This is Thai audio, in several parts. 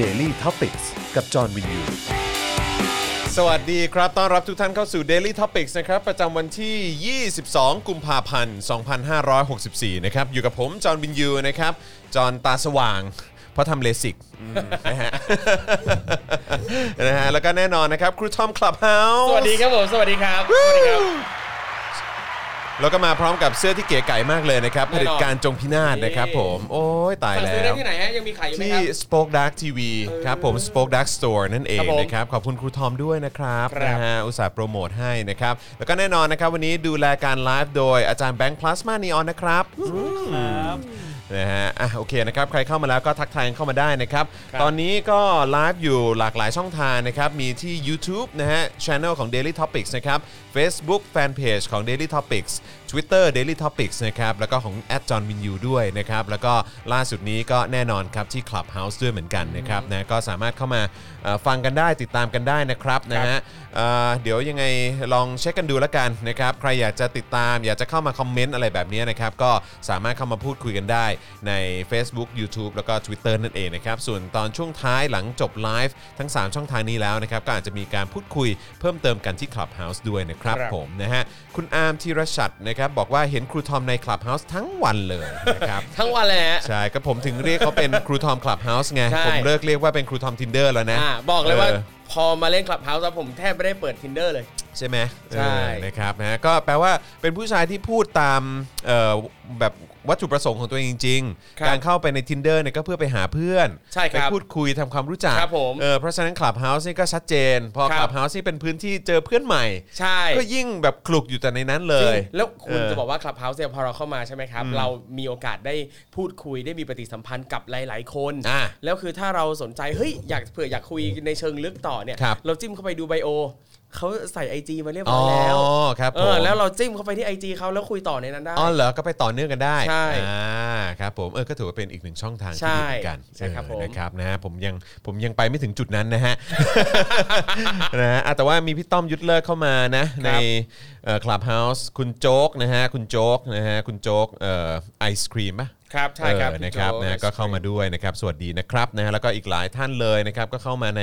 Daily t o p i c กกับจอห์นวินยู สวัสดีครับ ต้อนรับทุกท่านเข้าสู่ Daily Topics นะครับ ประจำวันที่ 22 กุมภาพันธ์ 2564 นะครับ อยู่กับผม จอห์นวินยูนะครับ จอห์นตาสว่าง เพราะทำเลสิกอืมนะฮะ นะฮะ แล้วก็แน่นอนนะครับ ครูทอมคลับเฮาส์สวัสดีครับผม สวัสดีครับ สวัสดีครับ แล้วก็มาพร้อมกับเสื้อที่เก๋ไก่มากเลยนะครับแน่ผนอนลิตการจงพินาศนะครับนี่ผม โอ้ยตายสั่งแล้ซื้อได้ว ที่ไหนฮะยังมีขายอยู่ไหมที่ ครับ Spoke Dark TV ครับผม Spoke Dark Store นั่นเองครับผมนะครับ ขอบคุณครูทอมด้วยนะครับครับนะฮะอุตส่าห์โปรโมทให้นะครับ แล้วก็แน่นอนนะครับ วันนี้ดูแลการไลฟ์โดยอาจารย์แบงค์พลาสมานีออนนะครับ นะฮะอะโอเคนะครับใครเข้ามาแล้วก็ทักทายเข้ามาได้นะครับครับ ตอนนี้ก็ไลฟ์อยู่หลากหลายช่องทางนะครับมีที่ YouTube นะฮะช anel ของ Daily Topics นะครับ Facebook Fanpage ของ Daily Topics Twitter Daily Topics นะครับแล้วก็ของ j o h n w i n u ด้วยนะครับแล้วก็ล่าสุดนี้ก็แน่นอนครับที่ Clubhouse ด้วยเหมือนกันนะครับนะก็สามารถเข้ามาเอ่อฟังกันได้ติดตามกันได้นะครับนะฮะเอ่อเดี๋ยวยังไงลองเช็คกันดูแล้วกันนะครับใครอยากจะติดตามอยากจะเข้ามาคอมเมนต์อะไรแบบนี้นะครับก็สามารถเข้ามาพูดคุยกันได้ใน Facebook YouTube แล้วก็ Twitter นั่นเองนะครับส่วนตอนช่วงท้ายหลังจบไลฟ์ทั้ง 3 ช่องทางนี้แล้วนะครับก็อาจจะมีการพูดคุยเพิ่มเติมกันที่ Clubhouse ด้วยนะครับครับผมนะฮะคุณอาร์มธีรชัดนะครับบอกว่าเห็นครูทอมใน Clubhouse ทั้งวันเลยนะครับ ทั้งวันเลยฮะใช่ก็ผมถึงเรียกเขาเป็นครูทอม Clubhouse ไงใช่ ผมเลิกเรียกว่าเป็นครูทอม Tinder แล้วนะ อ่าบอกเลยว่าออ พอมาเล่นคลับเฮาส์แล้วผมแทบไม่ได้เปิด tinder เลย ใช่ไหมใช่เออนะครับนะก็แปลว่าเป็นผู้ชายที่พูดตามเอ่อแบบ วัตถุประสงค์ของตัวเองจริงครับๆ การเข้าไปใน Tinder เนี่ยก็เพื่อไปหาเพื่อนใช่ครับไปพูดคุยทำความรู้จักครับผมเออเพราะฉะนั้น Clubhouse นี่ก็ชัดเจน พอครับ Clubhouse นี่เป็นพื้นที่เจอเพื่อนใหม่ ใช่ ก็ยิ่งแบบคลุกอยู่แต่ในนั้นเลย จริงแล้วคุณเออจะบอกว่าคลับเฮาส์เนี่ยพอเราเข้ามาใช่ไหมครับ เรามีโอกาสได้พูดคุยได้มีปฏิสัมพันธ์กับหลาย ๆ คน อะแล้วคือถ้าเราสนใจเฮ้ยอยากเผื่ออยากคุยในเชิงลึกต่อเนี่ย ครับเราจิ้มเข้าไปดูไบโอ เขาใส่ IG มาเรียบอ๋ร้ออยแล้วครับเอผมอแล้วเราจิ้มเข้าไปที่ IG เขาแล้วคุยต่อในนั้นได้อ๋อเหรอก็ไปต่อเนื่องกันได้ใช่อ่าครับผมเออก็ถือว่าเป็นอีกหนึ่งช่องทางที่ใช่ดีเหมือนกันใช่ครับเออผมนะครับนะฮะผมยังผมยังไปไม่ถึงจุดนั้นนะฮะนะฮะอะแต่ว่ามีพี่ต้อมยุทธเลิกเข้ามานะในคลับเฮาส์คุณโจ๊กนะฮะคุณโจ๊กนะฮะคุณโจ๊กเอ่อไอศครีมปะครับใช่ครับเออนะครับพี่โจนะก็เข้ามาด้วยนะครับสวัสดีนะครับนะฮะแล้วก็อีกหลายท่านเลยนะครับก็เข้ามาใน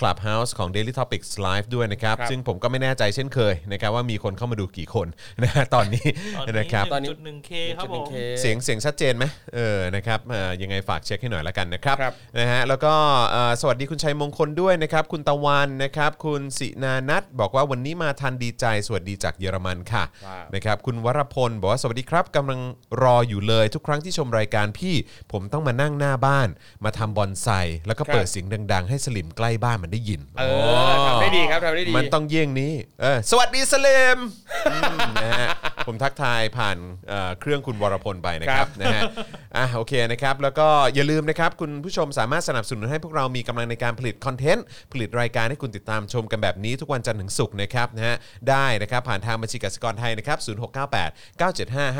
Clubhouse ของ Daily Topics Live ด้วยนะครับ ครับ ซึ่งผมก็ไม่แน่ใจเช่นเคยนะครับว่ามีคนเข้ามาดูกี่คนนะฮะตอนนี้ตอนนี้นะครับหนึ่งจุดหนึ่งเคครับผม 1.1K เสียงเสียงชัดเจนไหมเออนะครับเอ่อยังไงฝากเช็คให้หน่อยละกันนะครับครับ นะฮะแล้วก็เอ่อสวัสดีคุณชัยมงคลด้วยนะครับ คุณตะวันนะครับ คุณสินานัทบอกว่าวันนี้มาทันดีใจสวัสดีจากเยอรมันค่ะว้าว นะครับคุณวรพลบอกว่าสวัสดีครับกำลังรออยู่เลยทุกครั้งที่ชมรายการพี่ ผมต้องมานั่งหน้าบ้าน มาทำบอนไซแล้วก็เปิดเสียงดัง ๆ ให้สลิมใกล้บ้านมันได้ยินเออทำได้ดีครับทำได้ดีมันต้องเยี่ยงนี้เออสวัสดีสเลมอืมนะฮะผมทักทายผ่านเอ่อเครื่องคุณวรพลไปนะครับนะฮะอะโอเคนะครับ แล้วก็อย่าลืมนะครับ คุณผู้ชมสามารถสนับสนุนให้พวกเรามีกำลังในการผลิตคอนเทนต์ผลิตรายการให้คุณติดตามชมกันแบบนี้ทุกวันจันทร์ถึงศุกร์นะครับนะฮะได้นะครับผ่านทางบัญชีกสิกรไทยนะครับ0698 975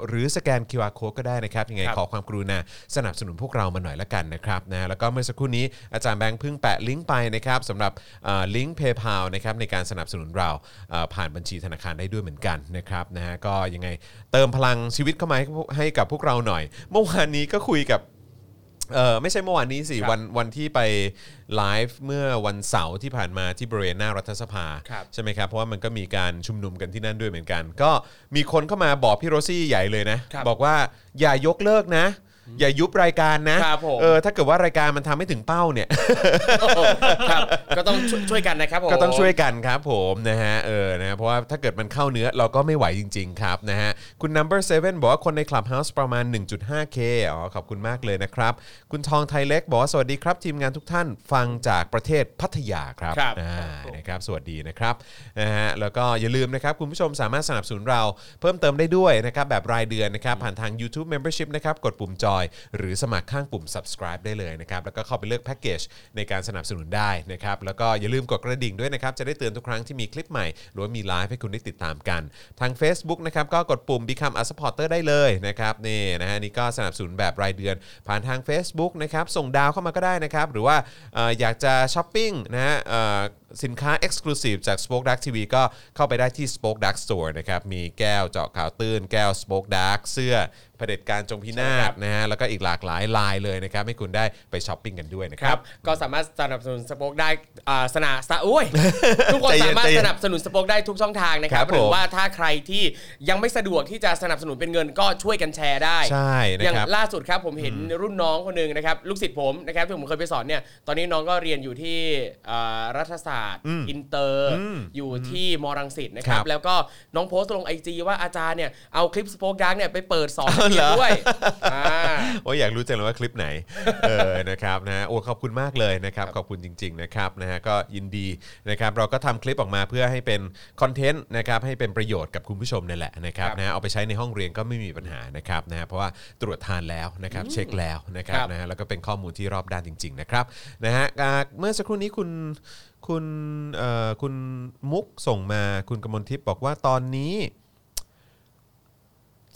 539 หรือสแกน QR Code ก็ได้นะครับยังไงครับขอความกรุณาสนับสนุนพวกเรามาหน่อยละกันนะครับนะแล้วก็เมื่อสักครู่นี้อาจารย์แบงค์เพิ่งแปะลิงก์ไปนะครับสำหรับลิงก์ PayPal นะครับในการสนับสนุนเราเอ่อผ่านบัญชีธนาคารได้ด้วยเหมือนกันนะครับนะฮะก็ยังไงเติมพลังชีวิตเข้ามาให้พวกให้กับพวกเราหน่อย เมื่อวานนี้ก็คุยกับเออไม่ใช่เมื่อวานนี้สิครับวันวันที่ไปไลฟ์เมื่อวันเสาร์ที่ผ่านมาที่บริเวณหน้ารัฐสภาครับใช่ไหมครับ เพราะว่ามันก็มีการชุมนุมกันที่นั่นด้วยเหมือนกัน ก็มีคนเข้ามาบอกพี่โรซี่ใหญ่เลยนะครับบอกว่าอย่ายกเลิกนะ อย่ายุบรายการนะครับผม เออถ้าเกิดว่ารายการมันทำไม่ถึงเป้าเนี่ย ครับก็ต้องช่วยช่วยกันนะครับผม ก็ต้องช่วยกันครับผมนะฮะเออนะเพราะว่าถ้าเกิดมันเข้าเนื้อเราก็ไม่ไหวจริง ๆ ครับนะฮะคุณ number 7บอกว่าคนใน Clubhouse ประมาณ 1.5k อ๋อขอบคุณมากเลยนะครับ คุณทองไทยเล็กบอกว่าสวัสดีครับ ทีมงานทุกท่านฟังจากประเทศพัทยาครับครับ อ่านะครับสวัสดีนะครับนะฮะแล้วก็อย่าลืมนะครับ คุณผู้ชมสามารถสนับสนุนเราเพิ่มเติมได้ด้วยนะครับแบบรายเดือนนะครับผ่านทาง YouTube Membership นะครับกดปุ่มจอยหรือสมัครข้างปุ่ม subscribe ได้เลยนะครับ แล้วก็เข้าไปเลือกแพ็กเกจในการสนับสนุนได้นะครับ แล้วก็อย่าลืมกดกระดิ่งด้วยนะครับ จะได้เตือนทุกครั้งที่มีคลิปใหม่ หรือว่ามีไลฟ์ให้คุณได้ติดตามกัน ทาง Facebook นะครับก็กดปุ่ม Become a supporter ได้เลยนะครับนี่นะฮะนี่ก็สนับสนุนแบบรายเดือน ผ่านทาง Facebook นะครับส่งดาวเข้ามาก็ได้นะครับหรือว่าอออยากจะช้อปปิ้งนะฮะ สินค้า Exclusive จาก Spoke Dark TV ก็เข้าไปได้ที่ Spoke Dark Store นะครับมีแก้วเจาะข่าวตื้น แก้ว Spoke Dark เสื้อเผด็จการจงพินาใช่ครัศบนะฮะแล้วก็อีกหลากหลายลายเลยนะครับให้คุณได้ไปช้อปปิ้งกันด้วยนะคครัรับ บ ก็สามารถสนับสนุนสป o อคได้อ่าสนาสะโอ้ย ทุกคนใจเย็นสามารถใจเย็นสนับสนุนสป o อคได้ทุกช่องทางนะครัครับบหรือผมว่าถ้าใครที่ยังไม่สะดวกที่จะสนับสนุนเป็นเงินก็ช่วยกันแชร์ได้ ใช่นะอย่างครับ ล่าสุดครับผมเห็นรุ่นน้องคนหนึ่งนะครับลูกศิษย์ผมนะครับที่ผมเคยไปสอนเนี่ยตอนนี้น้องก็เรียนอยู่ที่อ่ารัฐศาสตร์ อินเตอร์ อยู่ที่มรังสิตนะครัครับบแล้วก็น้องโพสต์ลงไอจีว่าอาจารย์เนี่ยเอาคลิปสป o อคดังเนี่ยไปเปิดสอนเอาเหรอเรียนด้วยอ่าโอ้ยอยากรู้จังเลยว่าคลิปไหนเออนะครับนะฮะโอ้ขอบคุณมากเลยนะครับ ขอบคุณจริง ๆ นะครับนะฮะก็ยินดีนะครับเราก็ทำคลิปออกมาเพื่อให้เป็นคอนเทนต์นะครับให้เป็นประโยชน์กับคุณผู้ชมนั่นแหละนะครับครับนะฮะเอาไปใช้ในห้องเรียนก็ไม่มีปัญหานะครับนะฮะเพราะว่าตรวจทานแล้วนะครับเช็คแล้วนะครับครับนะฮะแล้วก็เป็นข้อมูลที่รอบด้านจริง ๆ นะครับนะฮะอ่าเมื่อสักครู่นี้คุณ คุณเอ่อคุณมุกส่งมาคุณกมลทิพย์บอกว่าตอนนี้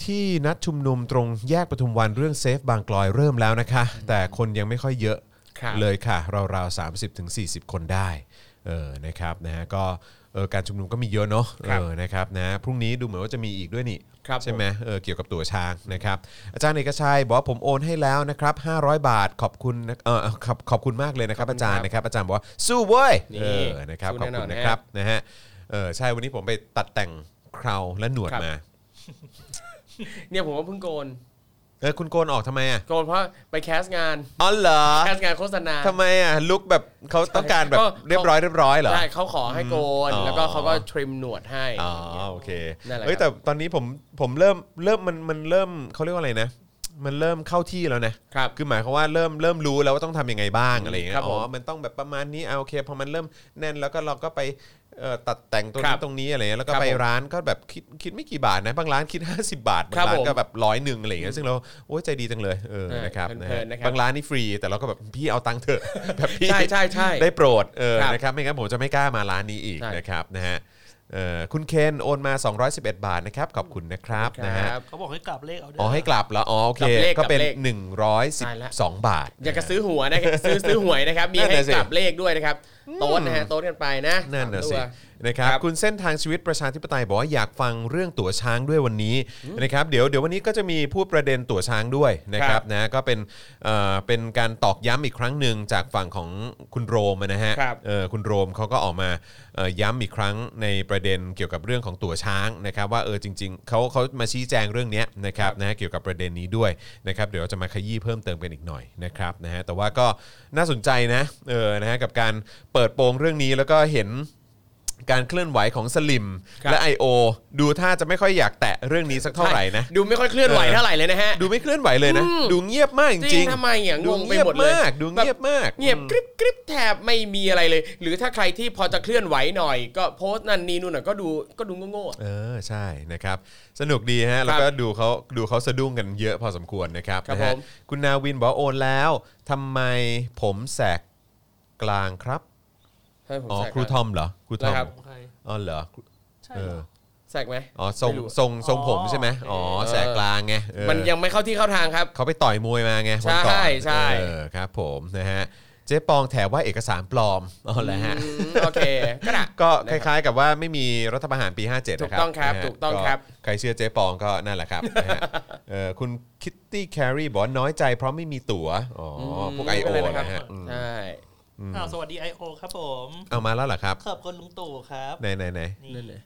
ที่นัดชุมนุมตรงแยกปทุมวันเรื่องเซฟบางกลอยเริ่มแล้วนะคะ แต่คนยังไม่ค่อยเยอะครับเลยค่ะ ราวๆ30ถึง40 คนได้เออนะครับนะฮะก็เออการชุมนุมก็มีเยอะเนาะครับเออนะครับนะพรุ่งนี้ดูเหมือนว่าจะมีอีกด้วยนี่ครับใช่ไหมเออเกี่ยวกับตั๋วช้างนะครับอาจารย์เอกชัยบอกว่าผมโอนให้แล้วนะครับ500 บาทขอบคุณนะเออขอบขอบคุณมากเลยนะครับ อาจารย์นะครับอาจารย์บอกว่าสู้เว้ยนี่เออนะครับสู้ขอบแน่นคุอณนนะครับนะฮะเออใช่วันนี้ผมไปตัดแต่งเคราและหนวดครับมา เนี่ยผมว่าเพิ่งโกน เออคุณโกนออกทำไมอะโกนเพราะไปแคสงานอ๋อเหรอแคสงานโฆษณาทำไมอะลุกแบบเขาต้องการแบบก็เรียบร้อยเรียบร้อยเหรอใช่เขาขอให้โกนอ๋อแล้วก็เขาก็ทริมหนวดให้อ๋อโอเคนั่นแหละเฮ้ยครับแต่ตอนนี้ผมผมเริ่มเริ่มมันมันเริ่มเขาเรียกว่าอะไรนะ มันเริ่มเข้าที่แล้วนะครับ คือหมายความว่าเริ่มเริ่มรู้แล้วว่าต้องทำยังไงบ้างอะไรอย่างเงี้ครัยบผมอ๋อมันต้องแบบประมาณนี้อะโอเคพอมันเริ่มแน่นแล้วก็เราก็ไปเอ่อตัดแต่งตรงครันี้บตรงนี้อะไรเงี้ยแล้วก็ครับไปผมร้านก็แบบคิดคิดไม่กี่บาทนะบางร้านคิด 50 บาทบางครับร้านผมก็แบบร้อยหนึ่งอะไรอย่างเงี้ยซึ่งเราโอ้ยใจดีจังเลยเออเออนะครับเพลินๆนะฮะนะครับ บางร้านนี่ฟรีแต่เราก็แบบพี่เอาตังค์เถอะแบบพี่ ใช่ใช่ใช่ ได้โปรดเออครับนะครับไม่งั้นผมจะไม่กล้ามาร้านนี้อีกใช่ นะครับนะฮะ เอ่อคุณเคนโอนมา 211 บาทนะครับ ขอบคุณนะครับครับนะฮะเขาบอกให้กลับเลขเอาด้วย อ๋อให้กลับแล้วอ๋อโอเค กลับเลขก็เป็น กลับเลขใช่ละ112 บาท อยากจะซื้อหัวนะครับซื้อซื้อหวยนะครับ มีนั่นให้น่ะสิกลับเลขด้วยนะครับ โต๊ดนะฮะโต๊ดกันไปนะนั่นน่ะสามสิตัว นะครับครับคุณเส้นทางชีวิตประชาธิปไตยบอกว่าอยากฟังเรื่องตั๋วช้างด้วยวันนี้นะครับเดี๋ยวเดี๋ยววันนี้ก็จะมีพูดประเด็นตั๋วช้างด้วยนะครับนะก็เป็นเอ่อเป็นการตอกย้ำอีกครั้งหนึ่งจากฝั่งของคุณโรมนะฮะครับเออคุณโรมเขาก็ออกมาเอ่อย้ำอีกครั้งในประเด็นเกี่ยวกับเรื่องของตั๋วช้างนะครับว่าเออจริง ๆเขาเขามาชี้แจงเรื่องเนี้ยนะครับนะฮะเกี่ยวกับประเด็นนี้ด้วยนะครับเดี๋ยวเราจะมาขยี้เพิ่มเติมกันอีกหน่อยนะครับนะฮะแต่ว่าก็น่าสนใจนะเออนะฮะกับการเปิดโปงเรื่องนี้แล้วก็เห็น การเคลื่อนไหวของสลิมครับ และ I.O. ดูท่าจะไม่ค่อยอยากแตะเรื่องนี้สักเท่าไหร่นะ ดูไม่ค่อยเคลื่อนไหวเออ เท่าไหร่เลยนะฮะ ดูไม่เคลื่อนไหวเลยนะ อืม ดูเงียบมากจจริริงงๆทำไมอะดูงงไปเงียบหมดเลยมากดูเงียบมากเงียบกริบกริบแทบไม่มีอะไรเลย หรือถ้าใครที่พอจะเคลื่อนไหวหน่อย ก็โพสต์นั่นนี่นู่นน่ะก็ดูก็ดูโง่ๆเออใช่นะครับ สนุกดีฮะ แล้วก็ดูเขาดูเขาสะดุ้งกันเยอะพอสมควรนะครับครับนะฮะผม คุณนาวินบอกว่าโอนแล้วทำไมผมแสกกลางครับ ให้ผมอ๋อแทรกครูทอมเหรอครูทอมนะครับ ของใครอ๋อเหรอใช่เอเหรออแทรกไหม อ๋อทรงไม่รู้ ทรงทรงผมอ๋อใช่ไหมโอเคอ๋อแสกกลางไงเออ มันยังไม่เข้าที่เข้าทางครับ เขาไปต่อยมวยมาไงวันก่อนใช่ใช่ เออครับผมนะฮะเจ๊ปองแถว่าเอกสารปลอมอ๋อเหรอฮะอืมโอเคก็ได้ ก็คนะครับล้ายๆกับว่าไม่มีรัฐประหารปี 57ถูนะกครับต้องครับนะฮะถูกต้องครับ ใครเชื่อเจ๊ปองก็นั่นแหละครับนะฮะเอ่อคุณคิตตี้แครีบอกว่าน้อยใจเพราะไม่มีตั๋วอ๋ออพวก I.O. ไม่เป็นไรนะฮะครับอืมใช่ อ้าวสวัสดี I.O. ครับผม เอามาแล้วเหรอครับ ขอบคุณลุงตู่ครับ ไหนไหนไหนนี่นั่นเลย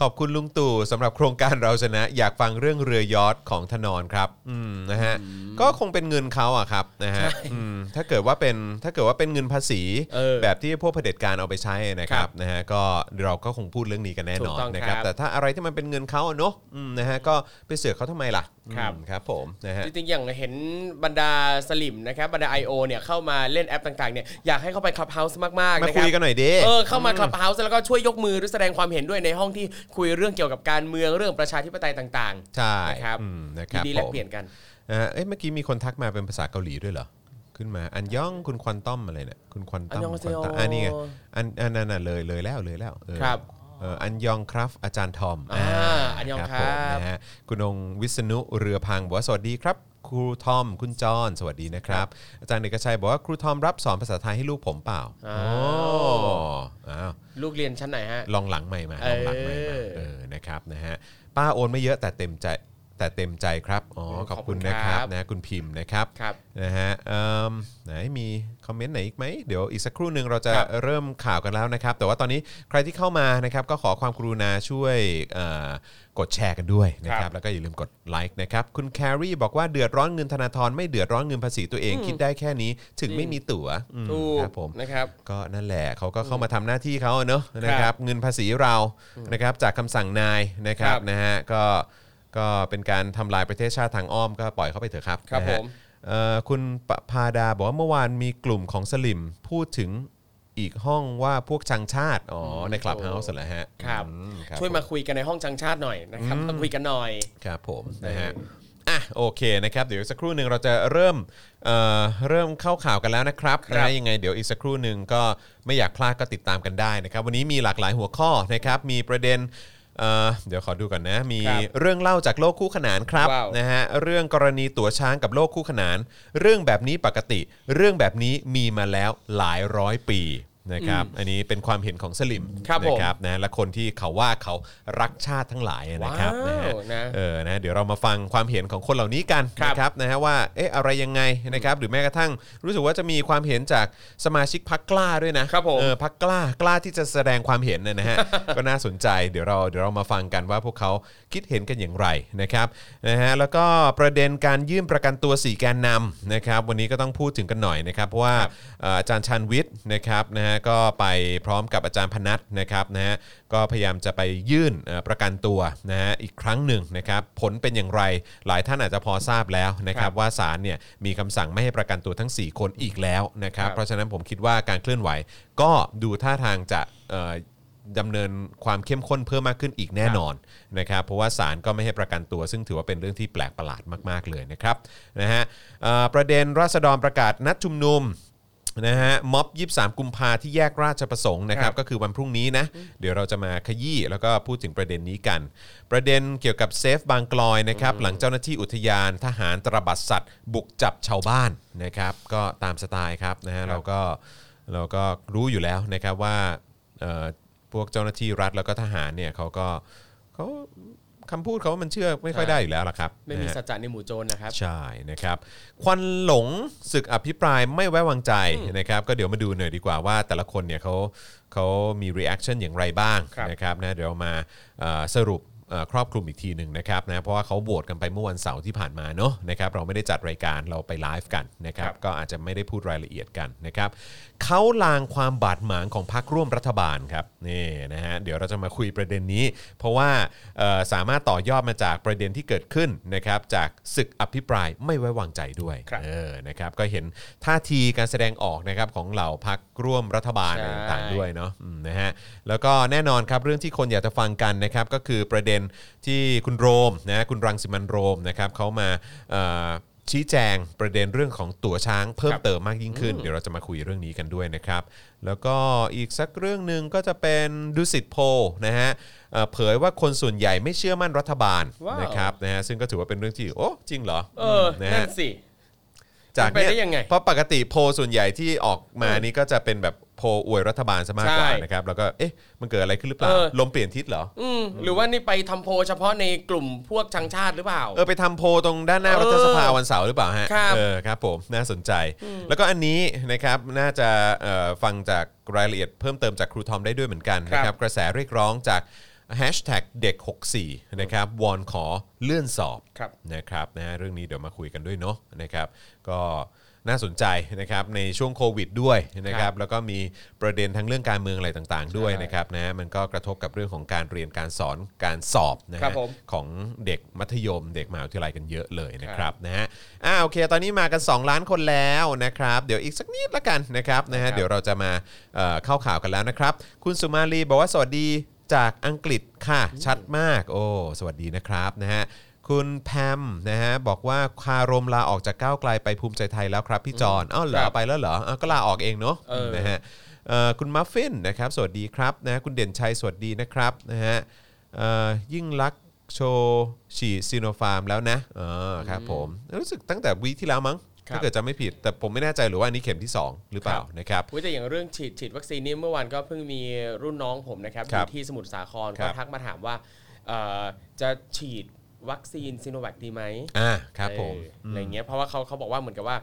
ขอบคุณลุงตู่สำหรับโครงการเราชนะ อยากฟังเรื่องเรือยอทของธนาธรครับอืมนะฮะก็คงเป็นเงินเขาอะครับนะฮะอืมถ้าเกิดว่าเป็นถ้าเกิดว่าเป็นเงินภาษี เออแบบที่พวกเผด็จการเอาไปใช้นะคครัรับบนะฮะก็เราก็คงพูดเรื่องนี้กันแน่นอนถูกต้องนะครับ ครับ แต่ถ้าอะไรที่มันเป็นเงินเขาอะเนอะอืมนะฮะก็ไปเสือกเขาทำไมล่ะครับ อืมครับผมนะฮะ จริงๆอย่างเห็นบรรดาสลิมนะครับบรรดา I.O. เนี่ยเข้ามาเล่นแอปต่างๆเนี่ยอยากให้เข้าไปคลับเฮาส์มากๆมานะคคุรับยกันหน่อยดิ เออเข้ามาคลับเฮาส์แล้วก็ช่วยยกมือหรือแสดงความเห็นด้วยในห้องที่คุยเรื่องเกี่ยวกับการเมืองเรื่องประชาธิปไตยต่างใช่นะครับอืมนะคๆรับดีๆแลกผมเปลี่ยนกันนะฮะเอ๊ะเมื่อกี้มีคนทักมาเป็นภาษาเกาหลีด้วยเหรอขึ้นมาอันย่องคุณควันต้อมอะไรเนี่ยคุณควันต้อมอันยองคเซวันโยต้อมอ่านี่ไงอันอันนั้นน่ะเลยเลยแล้วเลยแล้วเออครับเอออันยองครับอาจารย์ทอมอ่าอันยองครับผมนะฮะคุณองค์วิษณุเรือพังบอกว่าสวัสดีครับ ครูทอมคุณจอนสวัสดีนะครับ อาจารย์เอกชัยบอกว่าครูทอมรับสอนภาษาไทยให้ลูกผมเปล่าอ้าโอ้วอ้าวลูกเรียนชั้นไหนฮะ ลองหลังใหม่มาลองหลังใหม่มาเออเออนะครับนะฮะป้าโอนไม่เยอะแต่เต็มใจ แต่เต็มใจครับอ๋อขอบคุณนะครับนะคุณพิมพ์นะครับครับนะฮะเอิ่มไหนมีคอมเมนต์ไหนอีกไหมเดี๋ยวอีกสักครู่หนึ่งเราจะครับเริ่มข่าวกันแล้วนะครับ แต่ว่าตอนนี้ใครที่เข้ามานะครับก็ขอความกรุณาช่วยเอ่อกดแชร์กันด้วยนะคครัรับบแล้วก็อย่าลืมกดไลค์นะครับคุณแครีบอกว่าเดือดร้อนเงินธนาธรไม่เดือดร้อนเงินภาษีตัวเองคิดได้แค่นี้ถึงไม่มีตั๋วอืมถูกครับผมนะครับก็นั่นแหละเขาก็เข้ามาทำหน้าที่เขาอะเนอะนะครับเงินภาษีเรานะครับจากคำสั่งนายนะครับครับนะฮะก็ ก็เป็นการทำลายประเทศชาติทางอ้อมก็ปล่อยเขาไปเถอะครับครับนะผฮะม เอ่อคุณปภาดาบอกว่าเมื่อวานมีกลุ่มของสลิมพูดถึงอีกห้องว่าพวกชังชาติอ๋อในคลับเฮาส์เหรอฮะครับ อืครับช่วยมาคุยกันในห้องจังชาติหน่อยนะครับมาคุยกันหน่อย ครับผมนะฮะอะโอเคนะครับ เดี๋ยวอีกสักครู่หนึ่งเราจะเริ่มเอ่อเริ่มเข้าข่าวกันแล้วนะครับครับนะยังไงเดี๋ยวอีกสักครู่หนึ่งก็ไม่อยากพลาดก็ติดตามกันได้นะครับ วันนี้มีหลากหลายหัวข้อนะครับมีประเด็น เอ่อเดี๋ยวขอดูก่อนนะ มีครับเรื่องเล่าจากโลกคู่ขนานครับว้าว นะฮะเรื่องกรณีตั๋วช้างกับโลกคู่ขนาน เรื่องแบบนี้ปกติ เรื่องแบบนี้มีมาแล้วหลายร้อยปี นะครับอันนี้เป็นความเห็นของสลิมครับผมนะครับนะและคนที่เขาว่าเขารักชาติทั้งหลายนะครับนะฮะว้าวนะเออนะเดี๋ยวเรามาฟังความเห็นของคนเหล่านี้กันครับนะครับนะฮะว่าเอ๊ะอะไรยังไงนะครับหรือแม้กระทั่งรู้สึกว่าจะมีความเห็นจากสมาชิกพักกล้าด้วยนะครับผม เออพักกล้ากล้าที่จะแสดงความเห็นนะฮะ ก็น่าสนใจเดี๋ยวเราเดี๋ยวเรามาฟังกันว่าพวกเขาคิดเห็นกันอย่างไรนะครับนะฮะแล้วก็ประเด็นการยื่นประกันตัวสี่แกนนำนะครับวันนี้ก็ต้องพูดถึงกันหน่อยนะครับเพราะว่าเอ่ออาจารย์ชันวิทย์นะครับนะฮะก็ไปพร้อมกับอาจารย์พนัทนะครับนะฮะก็พยายามจะไปยื่นเอ่อประกันตัวนะฮะอีกครั้งหนึ่งนะครับผลเป็นอย่างไรหลายท่านอาจจะพอทราบแล้วนะครับครับว่าศาลเนี่ยมีคำสั่งไม่ให้ประกันตัวทั้ง 4 คนอีกแล้วนะครับครับเพราะฉะนั้นผมคิดว่าการเคลื่อนไหว ก็ดูท่าทางจะเอ่อดำเนินความเข้มข้นเพิ่มมากขึ้นอีกแน่นอนนะครับเพราะว่าศาลก็ไม่ให้ประกันตัว ซึ่งถือว่าเป็นเรื่องที่แปลกประหลาดมาก ๆ เลยนะครับนะฮะเอ่อประเด็นราษฎรประกาศนัดชุมนุม นะฮะม็อบ23 กุมภาที่แยกราชประสงค์นะครับครับ ก็คือวันพรุ่งนี้นะ เดี๋ยวเราจะมาขยี้แล้วก็พูดถึงประเด็นนี้กัน ประเด็นเกี่ยวกับเซฟบางกลอยนะครับ หลังเจ้าหน้าที่อุทยานทหารตระบัดสัตว์ บุกจับชาวบ้านนะครับ ก็ตามสไตล์ครับนะฮะเราก็เราก็รู้อยู่แล้วนะครับว่าเอ่อพวกเจ้าหน้าที่รัฐแล้วก็ทหารเนี่ยเขาก็เขา คำพูดเขามันเชื่อไม่ค่อยได้อยู่แล้วล่ะครับไม่มีนะฮะ สัจจะในหมู่โจรนะครับ ใช่นะครับ ควันหลงศึกอภิปรายไม่ไว้วางใจนะครับก็เดี๋ยวมาดูหน่อยดีกว่าว่าแต่ละคนเนี่ยเขาเขามี reaction อย่างไรบ้างครับ นะครับนะเดี๋ยวเรามาเอ่อสรุปเอ่อครอบคลุมอีกทีหนึ่งนะครับนะเพราะว่าเขาโหวตกันไปเมื่อวันเสาร์ที่ผ่านมาเนอะนะครับเราไม่ได้จัดรายการเราไปไลฟ์กันนะครับครับก็อาจจะไม่ได้พูดรายละเอียดกันนะครับ เขาลางความบาดหมางของพรรคร่วมรัฐบาลครับนี่นะฮะเดี๋ยวเราจะมาคุยประเด็นนี้ เพราะว่าเอ่อสามารถต่อยอดมาจากประเด็นที่เกิดขึ้นนะครับจากศึกอภิปรายไม่ไว้วางใจด้วยครับเออนะครับก็เห็นท่าทีการแสดงออกนะครับของเหล่าพรรคร่วมรัฐบาลใช่ต่างๆด้วยเนาะอืมนะฮะแล้วก็แน่นอนครับเรื่องที่คนอยากจะฟังกันนะครับก็คือประเด็นที่คุณโรมนะคุณรังสิมันโรมนะครับเขามาเอ่อ ชี้แจงประเด็นเรื่องของตั๋วช้างเพิ่มครับเติมมากยิ่งขึ้น เดี๋ยวเราจะมาคุยเรื่องนี้กันด้วยนะครับ แล้วก็อีกสักเรื่องหนึ่งก็จะเป็นดุสิตโพลนะฮะเอ่อเผยว่าคนส่วนใหญ่ไม่เชื่อมั่นรัฐบาลว้าวนะครับนะฮะซึ่งก็ถือว่าเป็นเรื่องที่โอ้จริงเหรอเออนะนั่ฮะนสิจากเป็นไปได้ยังไงเพราะปกติโพลส่วนใหญ่ที่ออกมานี่ก็จะเป็นแบบ โพลอวยรัฐบาลซะมากกว่าใช่ นะครับแล้วก็เอ๊ะมันเกิดอะไรขึ้นหรือเปล่าเออ ลมเปลี่ยนทิศเหรออืมหรือว่านี่ไปทำโพลเฉพาะในกลุ่มพวกชังชาติหรือเปล่า เออไปทำโพลตรงด้านหน้าเออรัฐสภาวันเสาร์หรือเปล่าฮะครับ เออครับผมน่าสนใจ แล้วก็อันนี้นะครับน่าจะเอ่อฟังจากรายละเอียดเพิ่มเติมจากครูทอมได้ด้วยเหมือนกันนะครับกระแสเรียกร้องจากแฮชแท็กเด็ก 64 นะครับวอนขอเลื่อนสอบ ครับ นะครับนะฮะเรื่องนี้เดี๋ยวมาคุยกันด้วยเนาะนะครับ ก็ น่าสนใจนะครับในช่วงโควิดด้วยนะครับแล้วก็มีประเด็นทั้งเรื่องการเมืองอะไรต่างๆ ด้วยใช่นะครับนะมันก็กระทบกับเรื่องของการเรียนการสอนการสอบนะครัฮะบผมของเด็กมัธยม เด็กมหาวิทยาลัยกันเยอะเลยนะคครัรับบนะฮะอ่าโอเค ตอนนี้มากัน 2 ล้านคนแล้วนะครับเดี๋ยวอีกสักนิดละกันนะครับนะฮะครับเดี๋ยวเราจะมาเอ่อเข้าข่าวกันแล้วนะครับ คุณสุมาลีบอกว่าสวัสดีจากอังกฤษค่ะชัดมาก โอ้สวัสดีนะครับนะฮะ คุณแพมนะฮะบอกว่าคารมลาออกจากก้าวไกลไปภูมิใจไทยแล้วครับพี่จอนอ้าวเหรอครับไปแล้วเหรออ้าวก็ลาออกเองเนาะเออนะฮะเอ่อคุณมัฟฟินนะครับสวัสดีครับนะคุณเด่นชัยสวัสดีนะครับนะฮะเอ่อยิ่งลักษณ์โชว์ฉีดซีโนฟาร์มแล้วนะเออครับผมรู้สึกตั้งแต่ week ที่แล้วมั้งครับถ้าเกิดจะไม่ผิดแต่ผมไม่แน่ใจหรือว่าอันนี้เข็มที่ 2 หรือเปล่าครับนะครับอุ๊ยแต่อย่างเรื่องฉีดฉีดวัคซีนนี่เมื่อวานก็เพิ่งมีรุ่นน้องผมนะครับอครับยู่ที่สมุทรสาครครัก็บทักมาถามว่าเอ่อจะฉีด วัคซีนซีโนแวคดีไหมอ่าครับผมเอออะไรเงี้ยเพราะว่าเขาเขาบอกว่าเหมือนกับว่า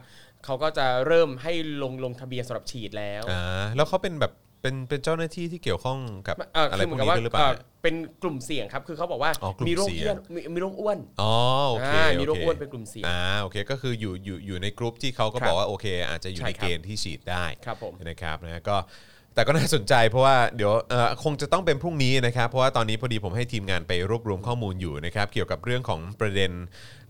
เขาก็จะเริ่มให้ลงลงทะเบียนสำหรับฉีดแล้วอ่าแล้วเขาเป็นแบบเป็นเป็นเจ้าหน้าที่ที่เกี่ยวข้องกับเอ่ออะไรคือพเหวมืกอนกับว่านี้ด้วยหรือเปล่าเอ่อเป็นกลุ่มเสี่ยงครับ คือเขาบอกว่าอ๋อกลุ่มมีโรคเสี่เอี้ยยงนมีมีโรคอ้วนอ๋อโอเคอ่ามีโอโรคเคอ้วนเป็นกลุ่มเสี่ยงอ่าโอเคก็คืออยู่อยู่อยู่ในกลุ่มที่เขาก็ครับบอกว่าโอเค อาจจะอยู่ใช่ในครับเกณฑ์ที่ฉีดได้ครับผมนะครับนะก็ แต่ก็น่าสนใจเพราะว่าเดี๋ยวเอ่อคงจะต้องเป็นพรุ่งนี้นะครับ เพราะว่าตอนนี้พอดีผมให้ทีมงานไปรวบรวมข้อมูลอยู่นะครับ เกี่ยวกับเรื่องของประเด็น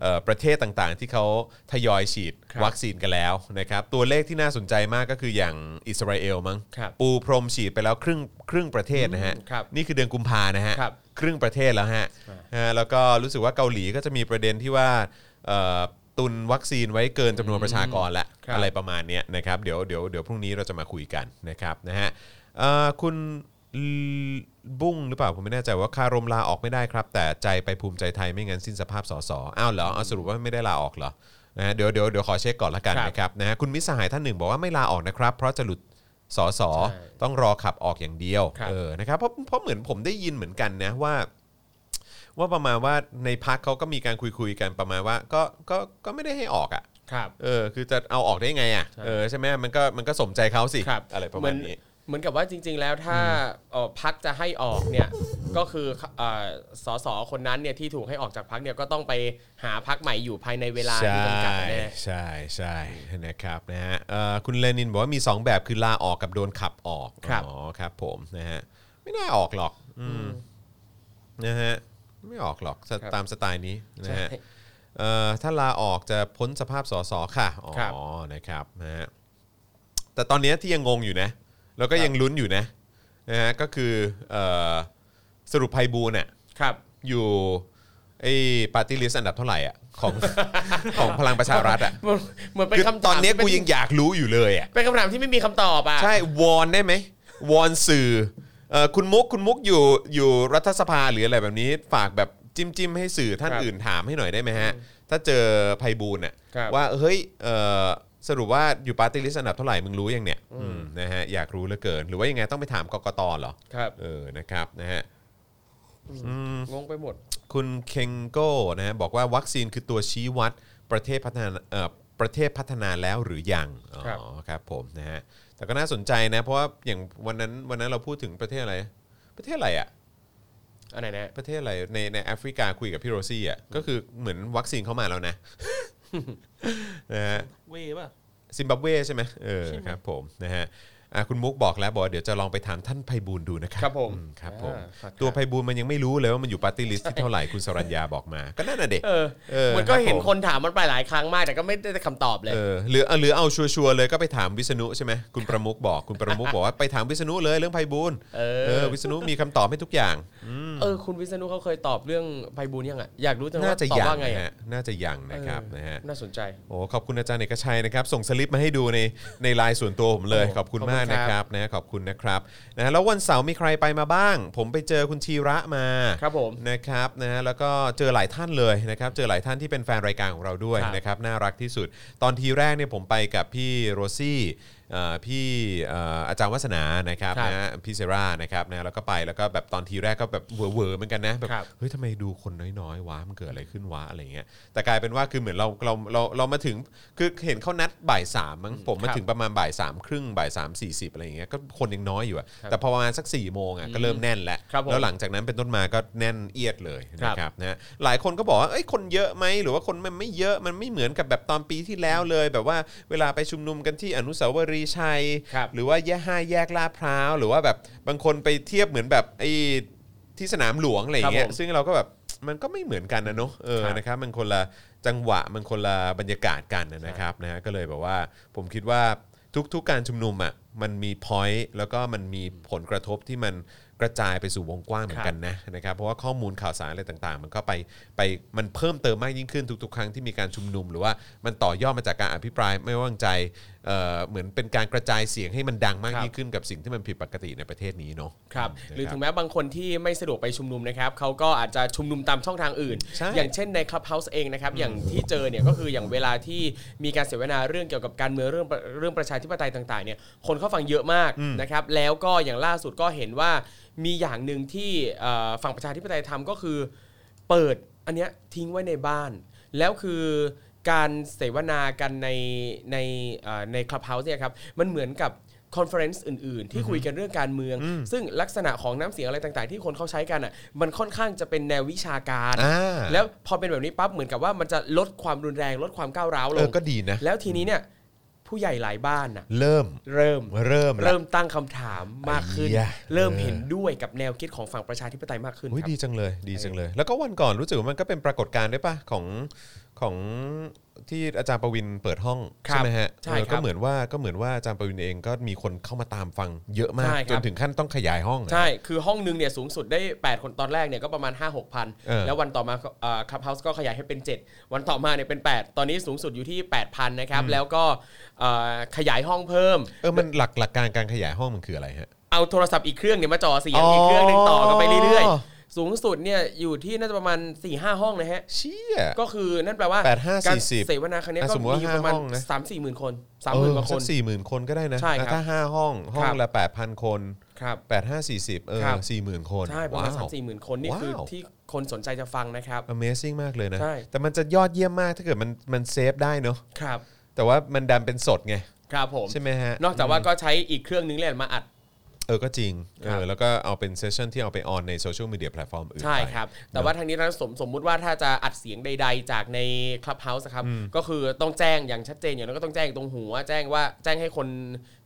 เอ่อประเทศต่างๆ ที่เขาทยอยฉีดครับวัคซีนกันแล้วนะครับ ตัวเลขที่น่าสนใจมากก็คืออย่างอิสราเอลมั้งครับปูพรมฉีดไปแล้วครึ่งครึ่งประเทศนะฮะครับนี่คือเดือนกุมภานะฮะครับ ครึ่งประเทศแล้วฮะ ฮะแล้วก็รู้สึกว่าเกาหลีก็จะมีประเด็นที่ว่าเอ่อ ตุนวัคซีนไว้เกินจำนวนประชากรละครับ อะไรประมาณเนี้ยนะครับเดี๋ยวเดี๋ยวเดี๋ยวพรุ่งนี้เราจะมาคุยกันนะครับนะฮะเอ่อคุณบุ้งหรือเปล่าผมไม่แน่ใจว่าคารมลาออกไม่ได้ครับ แต่ใจไปภูมิใจไทยไม่งั้นสิ้นสภาพสสอ้าวเหรอเอาสรุปว่าไม่ได้ลาออกเหรอนะฮะเดี๋ยวเดี๋ยวเดี๋ยวขอเช็คก่อนละกันครับ นะครับนะฮะคุณมิตรสหายท่านหนึ่งบอกว่าไม่ลาออกนะครับ เพราะจะหลุดสสใช่ต้องรอขับออกอย่างเดียวครับ เออนะครับเพราะเพราะเหมือนผมได้ยินเหมือนกันนะว่า ว่าประมาณว่าในพักเขาก็มีการคุยคุยๆกันประมาณว่าก็ก็ก็ไม่ได้ให้ออกอะครับ เออคือจะเอาออกได้ไงอะใช่เออใช่ไหมมันก็มันก็สมใจเขาสิครับอะไรประเหมามืณอนนี้เหมือนกับว่าจริง ๆ แล้วถ้าเอ่อพักจะให้ออกเนี่ยก็คือเอ่อสสคนนั้นเนี่ยที่ถูกให้ออกจากพักเนี่ยก็ต้องไปหาพักใหม่อยู่ภายในเวลาที่จำกัดแน่ใช่ใช่นะครับนะฮะเอ่อคุณเลนินบอกว่ามี 2 แบบคือลาออกกับโดนขับออกครับอ๋อครับผมนะฮะไม่น่าออกหรอกอืมนะฮะ ไม่ออกหรอกสครับตามสไตล์นี้นะใช่ฮะเอ่อถ้าลาออกจะพ้นสภาพสสค่ะอ๋อครับนะครับนะฮะแต่ตอนนี้ที่ยังงงอยู่นะ แล้วก็ยังลุ้นอยู่นะนะฮะก็คือเอ่อสรุปไพบูลย์เนี่ยครับอยู่ไอ้ปาร์ตี้ลิสต์อันดับเท่าไหร่อะของของพลังประชารัฐอะเหมือนเหมือนเป็นคือคำตถาอนมเนี้ยที่กูเป็ยังอยากรู้อยู่เลยอะเป็นคำถามที่ไม่มีคำตอบอะใช่วอนได้ไหมวอนสื่อ เอ่อคุณมุกคุณมุกอยู่อยู่รัฐสภาหรืออะไรแบบนี้ฝากแบบจิ้มจิ้มให้สื่อท่านครับอื่นถามให้หน่อยได้ไหมฮะ ถ้าเจอไพบูลย์น่ะครับว่าเฮ้ยเอ่อสรุปว่าอยู่ปาร์ตี้ลิสต์อันดับเท่าไหร่มึงรู้ยังเนี่ยอืมนะฮะอยากรู้เหลือเกิน หรือว่ายังไงต้องไปถามกกตเหรอครับ เออนะครับนะฮะงงไปหมด คุณเคงโก้นะฮะบอกว่าวัคซีนคือตัวชี้วัดประเทศพัฒนาเอ่อประเทศพัฒนาแล้วหรือยัง อ๋อครับครับผมนะฮะ แต่ก็น่าสนใจนะ เพราะว่าอย่างวันนั้นวันนั้นเราพูดถึงประเทศอะไร ประเทศอะไรอะอันไหนนะประเทศอะไรในในแอฟริกาคุยกับพี่โรซี่อะก็คือเหมือนวัคซีนเข้ามาแล้วนะนะฮะเว่ป่ะซิมบับเวใช่ไหมเออใช่ไหมครับผมนะฮะ อะคุณมุกบอกแล้วบอกว่าเดี๋ยวจะลองไปถามท่านไพบูลย์ดูนะครับครับผมอืครับผม อ่าฝากตัวถามไพบูลย์มันยังไม่รู้เลยว่ามันอยู่ปาร์ตี้ลิสต์ที่เท่าไหร่คุณสรัญญาบอกมา ก็นั่นน่ะเด็ก เออเออมันก็ครับเห็นผม คนถามมันไปหลายครั้งมากแต่ก็ไม่ได้คำตอบเลย เออหรือเอาหรือเอาชัวร์ๆเลยก็ไปถามวิษณุใช่ไหมคุณประมุกบอกคุณประมุกบอกว่าไปถามวิษณุเลยเรื่องไพบูลย์เอเอออวิษณุมีคำตอบให้ทุกอย่าง เออคุณวิษณุเขาเคยตอบเรื่องไพบูลย์ยังอะอยากรู้จังน่าว่าจะตอบยังว่าไงนะอะฮะน่าจะยังนะครับเออนะฮะน่าสนใจ โอ้ขอบคุณอาจารย์เอกชัยนะครับ ส่งสลิปมาให้ดูในในไลน์ส่วนตัวผมเลยโอ้ขอบคุณขอบคุณมากนะคครัรับบนะขอบคุณนะครับนะฮะแล้ววันเสาร์มีใครไปมาบ้าง ผมไปเจอคุณชีระมาครับผมนะครับนะฮะแล้วก็เจอหลายท่านเลยนะครับเจอหลายท่านที่เป็นแฟนรายการของเราด้วยครับนะครับน่ารักที่สุด ตอนทีแรกเนี่ยผมไปกับพี่โรซี่เอ่อ พี่เอ่ออาจารย์วัฒนานะครับครับนะฮะพี่เซรานะครับนะแล้วก็ไปแล้วก็แบบตอนทีแรกก็แบบเวอร์ๆเหมือนกันนะแบบครับเฮ้ยทำไมดูคนน้อยๆวะมันเกิดอะไรขึ้นวะอะไรเงี้ยแต่กลายเป็นว่าคือเหมือนเราเราเราเรามาถึงคือเห็นเขานัดบ่ายสามมั้งผมมาครับถึงประมาณบ่ายสามครึ่งบ่ายสามสี่สิบอะไรเงี้ยก็คนยังน้อยอยู่อะแต่พอประมาณสัก4ี่โมงอะก็เริ่มแน่นแล้วครับผมแล้วหลังจากนั้นเป็นต้นมาก็แน่นเอียดเลยครับนะครับนะหลายคนก็บอกว่าเอ้ยคนเยอะไหมหรือว่าคนมันไม่เยอะมันไม่เหมือนกับแบบตอนปีที่แล้วเลย แบบว่าเวลาไปชุมนุมกันที่อนุสาวรีย์ชัยครับหรือว่าแยกห้าแยกลาดพร้าว หรือว่าแบบบางคนไปเทียบเหมือนแบบไอ้ที่สนามหลวงอะไรอย่างเงี้คยรับผมซึ่งเราก็แบบมันก็ไม่เหมือนกันนะเนอะเออครับนะครับมันคนละจังหวะมันคนละบรรยากาศกันนะครับนะฮะก็เลยแบบว่าผมคิดว่าทุกๆการชุมนุมอะมันมี point แล้วก็มันมีผลกระทบที่มันกระจายไปสู่วงกว้างเหมือนกันนะนะครับเพราะว่าข้อมูลข่าวสารอะไรต่างๆ มันก็ไปไปมันเพิ่มเติมมากยิ่งขึ้นทุกๆ ครั้งที่มีการชุมนุม หรือว่ามันต่อยอดมาจากการอภิปรายไม่ไว้วางใจ เอ่อเหมือนเป็นการกระจายเสียงให้มันดังมากครับยิ่งขึ้นกับสิ่งที่มันผิดปกติในประเทศนี้เนาะครับนะหรือถึงแม้บางคนที่ไม่สะดวกไปชุมนุมนะครับเขาก็อาจจะชุมนุมตามช่องทางอื่นใช่อย่างเช่นใน Clubhouse เองนะครับอย่างที่เจอเนี่ยก็คืออย่างเวลาที่มีการเสวนาเรื่องเกี่ยวกับการเมืองเรื่องเรื่องประชาธิปไตยต่างๆเนี่ยคนเข้าฟังเยอะมากนะครับแล้วก็อย่างล่าสุดก็เห็นว่ามีอย่างหนึ่งที่เอ่อฝั่งประชาธิปไตยทำก็คือ เปิดอันเนี้ยทิ้งไว้ในบ้าน แล้วคือ การเสวนากันในในเอ่อใน Clubhouse เนี่ยครับมันเหมือนกับ conference อื่นๆ ที่คุยกันเรื่องการเมือง ซึ่งลักษณะของน้ำเสียงอะไรต่างๆ ที่คนเขาใช้กันอะมันค่อนข้างจะเป็นแนววิชาการอ่าแล้วพอเป็นแบบนี้ปั๊บเหมือนกับว่ามันจะลดความรุนแรง ลดความก้าวร้าวลง เออก็ดีนะแล้วทีนี้เนี่ย ผู้ใหญ่หลายบ้านน่ะเริ่มเริ่มเริ่มละเริ่มตั้งคำถามมากขึ้นไอ้เหี้ยเริ่มเออเห็นด้วยกับแนวคิดของฝั่งประชาธิปไตยมากขึ้นอุ้ยครับดีจังเลย ดีจังเลย แล้วก็วันก่อนรู้สึกว่ามันก็เป็นปรากฏการณ์ด้วยปะของของ ที่อาจารย์ประวินเปิดห้องครับใช่ไหมฮะใช่เออครับก็เหมือนว่าก็เหมือนว่าอาจารย์ประวินเองก็มีคนเข้ามาตามฟังเยอะมากใช่คจรันบถึงขั้นต้องขยายห้องอะใช่ คือห้องหนึงเนี่ยสูงสุดได้ 8 คนตอนแรกเนี่ยก็ประมาณ 5 6พัน เออแล้ววันต่อมาคับเฮาส์ก็ขยายให้เป็น 7 วันต่อมาเนี่ยเป็น 8 ตอนนี้สูงสุดอยู่ที่ 8,000นะครับ แล้วก็เอ่อขยายห้องเพิ่ม เออมันหลักหลักการการขยายห้องมันคืออะไรฮะ เอาโทรศัพท์อีกเครื่องเนี่ยมาจ่อเสียงอ๋ออีอีกเครื่องหนึงต่อกันไปเรื่อยๆ สูงสุดเนี่ยอยู่ที่น่าจะประมาณ4-5ห้องนะฮะเชี่ย ก็คือนั่นแปลว่าแปดห้าการสี่สิบเสวนาครั้งเนี้ยอะก็สมมุติว่ามีประมาณห้าห้องนะ สามสี่หมื่นคนสามหมื่นกว่าคน สี่หมื่นคนก็ได้นะใช่ครับแล้วถ้าห้าห้องห้องครับ ละแปดพันคนครับ แปดห้าสี่สิบเออครับ สี่หมื่นคนใช่ประมาณว้ว สามสี่หมื่นคนนี่คือว้าว ทที่คนสนใจจะฟังนะครับ Amazing มากเลยนะ ใช่ แต่มันจะยอดเยี่ยมมากถ้าเกิดมันมัน save ได้เนอะครับแต่ว่ามันดันเป็นสดไง ครับผม ใช่ไหมฮะ นอกจากว่าก็ใช้อีกเครื่องนึงเลยมาอัด เออก็จริงเออครับแล้วก็เอาเป็น session ที่เอาไป on ในโซเชียลมีเดียแพลตฟอร์มอื่นใช่ไปครับ แต่ว่าทางนี้นะสมสมมุติว่าถ้าจะอัดเสียงใด ๆ จากใน Clubhouse อะครับ ก็คือต้องแจ้งอย่างชัดเจนอย่างนั้นก็ต้องแจ้งตรงหัว แจ้งว่าแจ้งให้คน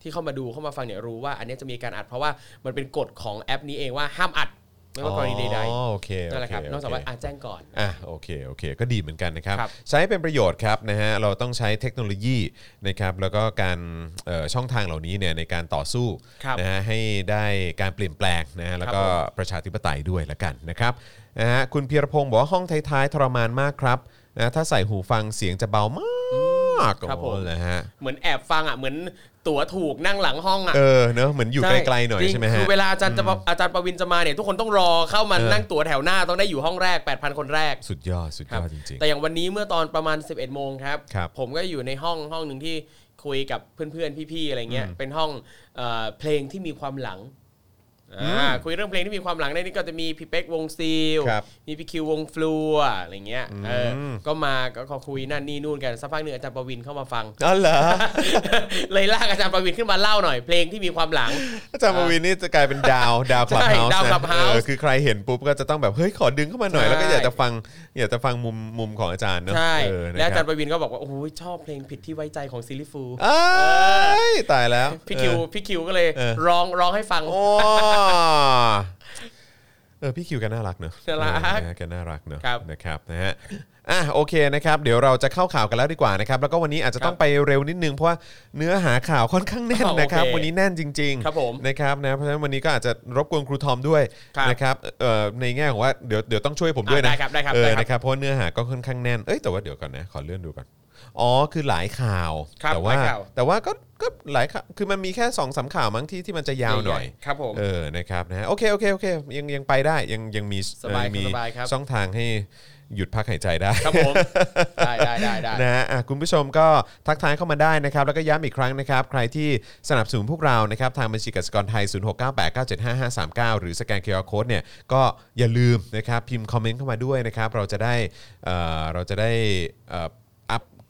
ที่เข้ามาดูเข้ามาฟังเนี่ยรู้ว่า อันนี้จะมีการอัดเพราะว่ามันเป็นกฎของแอปนี้เองว่าห้ามอัด ไม่ว่ากรณีใดอ๋อโอเคๆนั่นแหละครับโเนอกจากว่าอาแจ้งก่อน อะโอเคโอเค ก็ดีเหมือนกันนะครับ ครับใช้เป็นประโยชน์ครับนะฮะเราต้องใช้เทคโนโลยีนะครับแล้วก็การเอ่อช่องทางเหล่านี้เนี่ยในการต่อสู้ครับนะฮะให้ได้การเปลี่ยนแปลงนะฮะแล้วก็ครับผม ประชาธิปไตยด้วยละกันนะครับนะฮะคุณพีรพงศ์บอกว่าห้องท้ายๆทรมานมากครับนะถ้าใส่หูฟังเสียงจะเบามากครับผม โอ้เลยฮะ เหมือนแอบฟังอะเหมือน ตั๋วถูกนั่งหลังห้องอะ เออเนอะเหมือนอยู่ไกลๆหน่อยจริงใช่ไหมฮะ คือเวลาอาจารย์จะอาจารย์ประวินจะมาเนี่ยทุกคนต้องรอเข้ามาเออ นั่งตั๋วแถวหน้าต้องได้อยู่ห้องแรก 8,000 คนแรก สุดยอดสุดคยรับอดจริง แต่อย่างวันนี้เมื่อตอนประมาณ 11 โมงครับ ครับผมก็อยู่ในห้องห้องหนึ่งที่คุยกับเพื่อนๆ พี่ๆ อะไรเงี้ย เป็นห้องเอ่อเพลงที่มีความหลัง อ่าคุยเรื่องเพลงที่มีความหลังในนี้ก็จะมีพี่เป๊กวงซีลครับมีพี่คิววงฟลูอะไรเงี้ยเอออก็มาก็ขอคุยนั่นนี่นู่นกันสักพักหนึ่งอาจารย์ประวินเข้ามาฟังๆอ๋อเหรอเลยลากอาจารย์ประวินขึ้นมาเล่าหน่อยเพลงที่มีความหลัง อาจารย์ประวินนี่จะกลายเป็นดาวดาวคลับใช่เฮาส์ดาว Clubhouse คือใครเห็นปุ๊บก็จะต้องแบบเฮ้ยขอดึงเข้ามาหน่อยใช่แล้วก็อยากจะฟังอยากจะฟังมุมมุมของอาจารย์เนอะใช่เออนะครับและอาจารย์ปวินก็บอกว่าโอ้โหชอบเพลงผิดที่ไว้ใจของ Silly Fools อ้ายตายแล้วพี่คิวเออพี่คิวก็เลยเออร้องร้องให้ฟังโอ้เออพี่คิวแกน่ารักเนอะน่ารักเออนะฮะแกน่ารักเนอะครับนะครับนะฮะอะโอเคนะครับ เดี๋ยวเราจะเข้าข่าวกันแล้วดีกว่านะครับ แล้วก็วันนี้อาจจะต้องไปเร็วนิดนึงเพราะว่าเนื้อหาข่าวค่อนข้างแน่นโอเคนะครับวันนี้แน่นจริงๆครับผมนะครับนะเพราะฉะนั้นวันนี้ก็อาจจะรบกวนครูทอมด้วยครับนะครับเอ่อในแง่ของว่าเดี๋ยวเดี๋ยวต้องช่วยผมด้วยนะอ่าได้ครับได้ครับเออได้ครับนะครับเพราะว่าเนื้อหาก็ค่อนข้างแน่นเอ้ยแต่ว่าเดี๋ยวก่อนนะขอเลื่อนดูก่อนอ๋อคือหลายข่าวครับแต่ว่าหลายข่าว แต่ว่าก็ ก็หลายข่าวคือมันมีแค่2อสามข่าวมั้งที่ที่มันจะยาวหน่อย ครับผม เออ นะครับนะฮะโอเค โอเค โอเค ยังยังไปได้ ยังยังมีสบายเออมีสบายครับ ช่องทางให้หยุดพักหายใจได้ ครับผม ได้ได้ได้ได้ นะฮะอะคุณผู้ชมก็ทักทายเข้ามาได้นะครับ แล้วก็ย้ำอีกครั้งนะครับ ใครที่สนับสนุนพวกเรานะครับ ทางบัญชีกสิกรไทย 0698975539 หรือสแกน QR code เนี่ย ก็อย่าลืมนะครับ พิมพ์คอมเมนต์เข้ามาด้วยนะครับ เราจะได้เอ่อเราจะได้เอ่ออัพ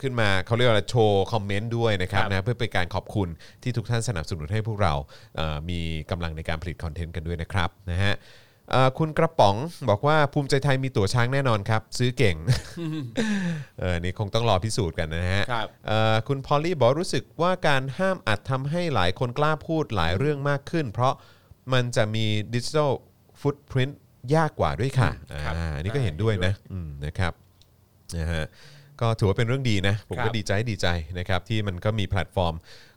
ขึ้นมาเขาเรียกว่าอะไรโชว์คอมเมนต์ด้วยนะครับครับนะเพื่อเป็นการขอบคุณที่ทุกท่านสนับสนุนให้พวกเราเอ่อมีกำลังในการผลิตคอนเทนต์กันด้วยนะครับนะฮะเอ่อคุณกระป๋องบอกว่าภูมิใจไทยมีตั๋วช้างแน่นอนครับ ซื้อเก่ง เออนี่คงต้องรอพิสูจน์กันนะฮะครับ เอ่อคุณพอลลี่บอกรู้สึกว่าการห้ามอัดทำให้หลายคนกล้าพูดหลายเรื่องมากขึ้น เพราะมันจะมีดิจิทัลฟุตพิ i นต์ยากกว่าด้วยค่ะครับ อ่าอันนี่ก็เห็นด้วยนะอืมนะครับนะฮะ ก็ถือว่าเป็นเรื่องดีนะ ครับผมก็ดีใจดีใจนะครับที่มันก็มีแพลตฟอร์ม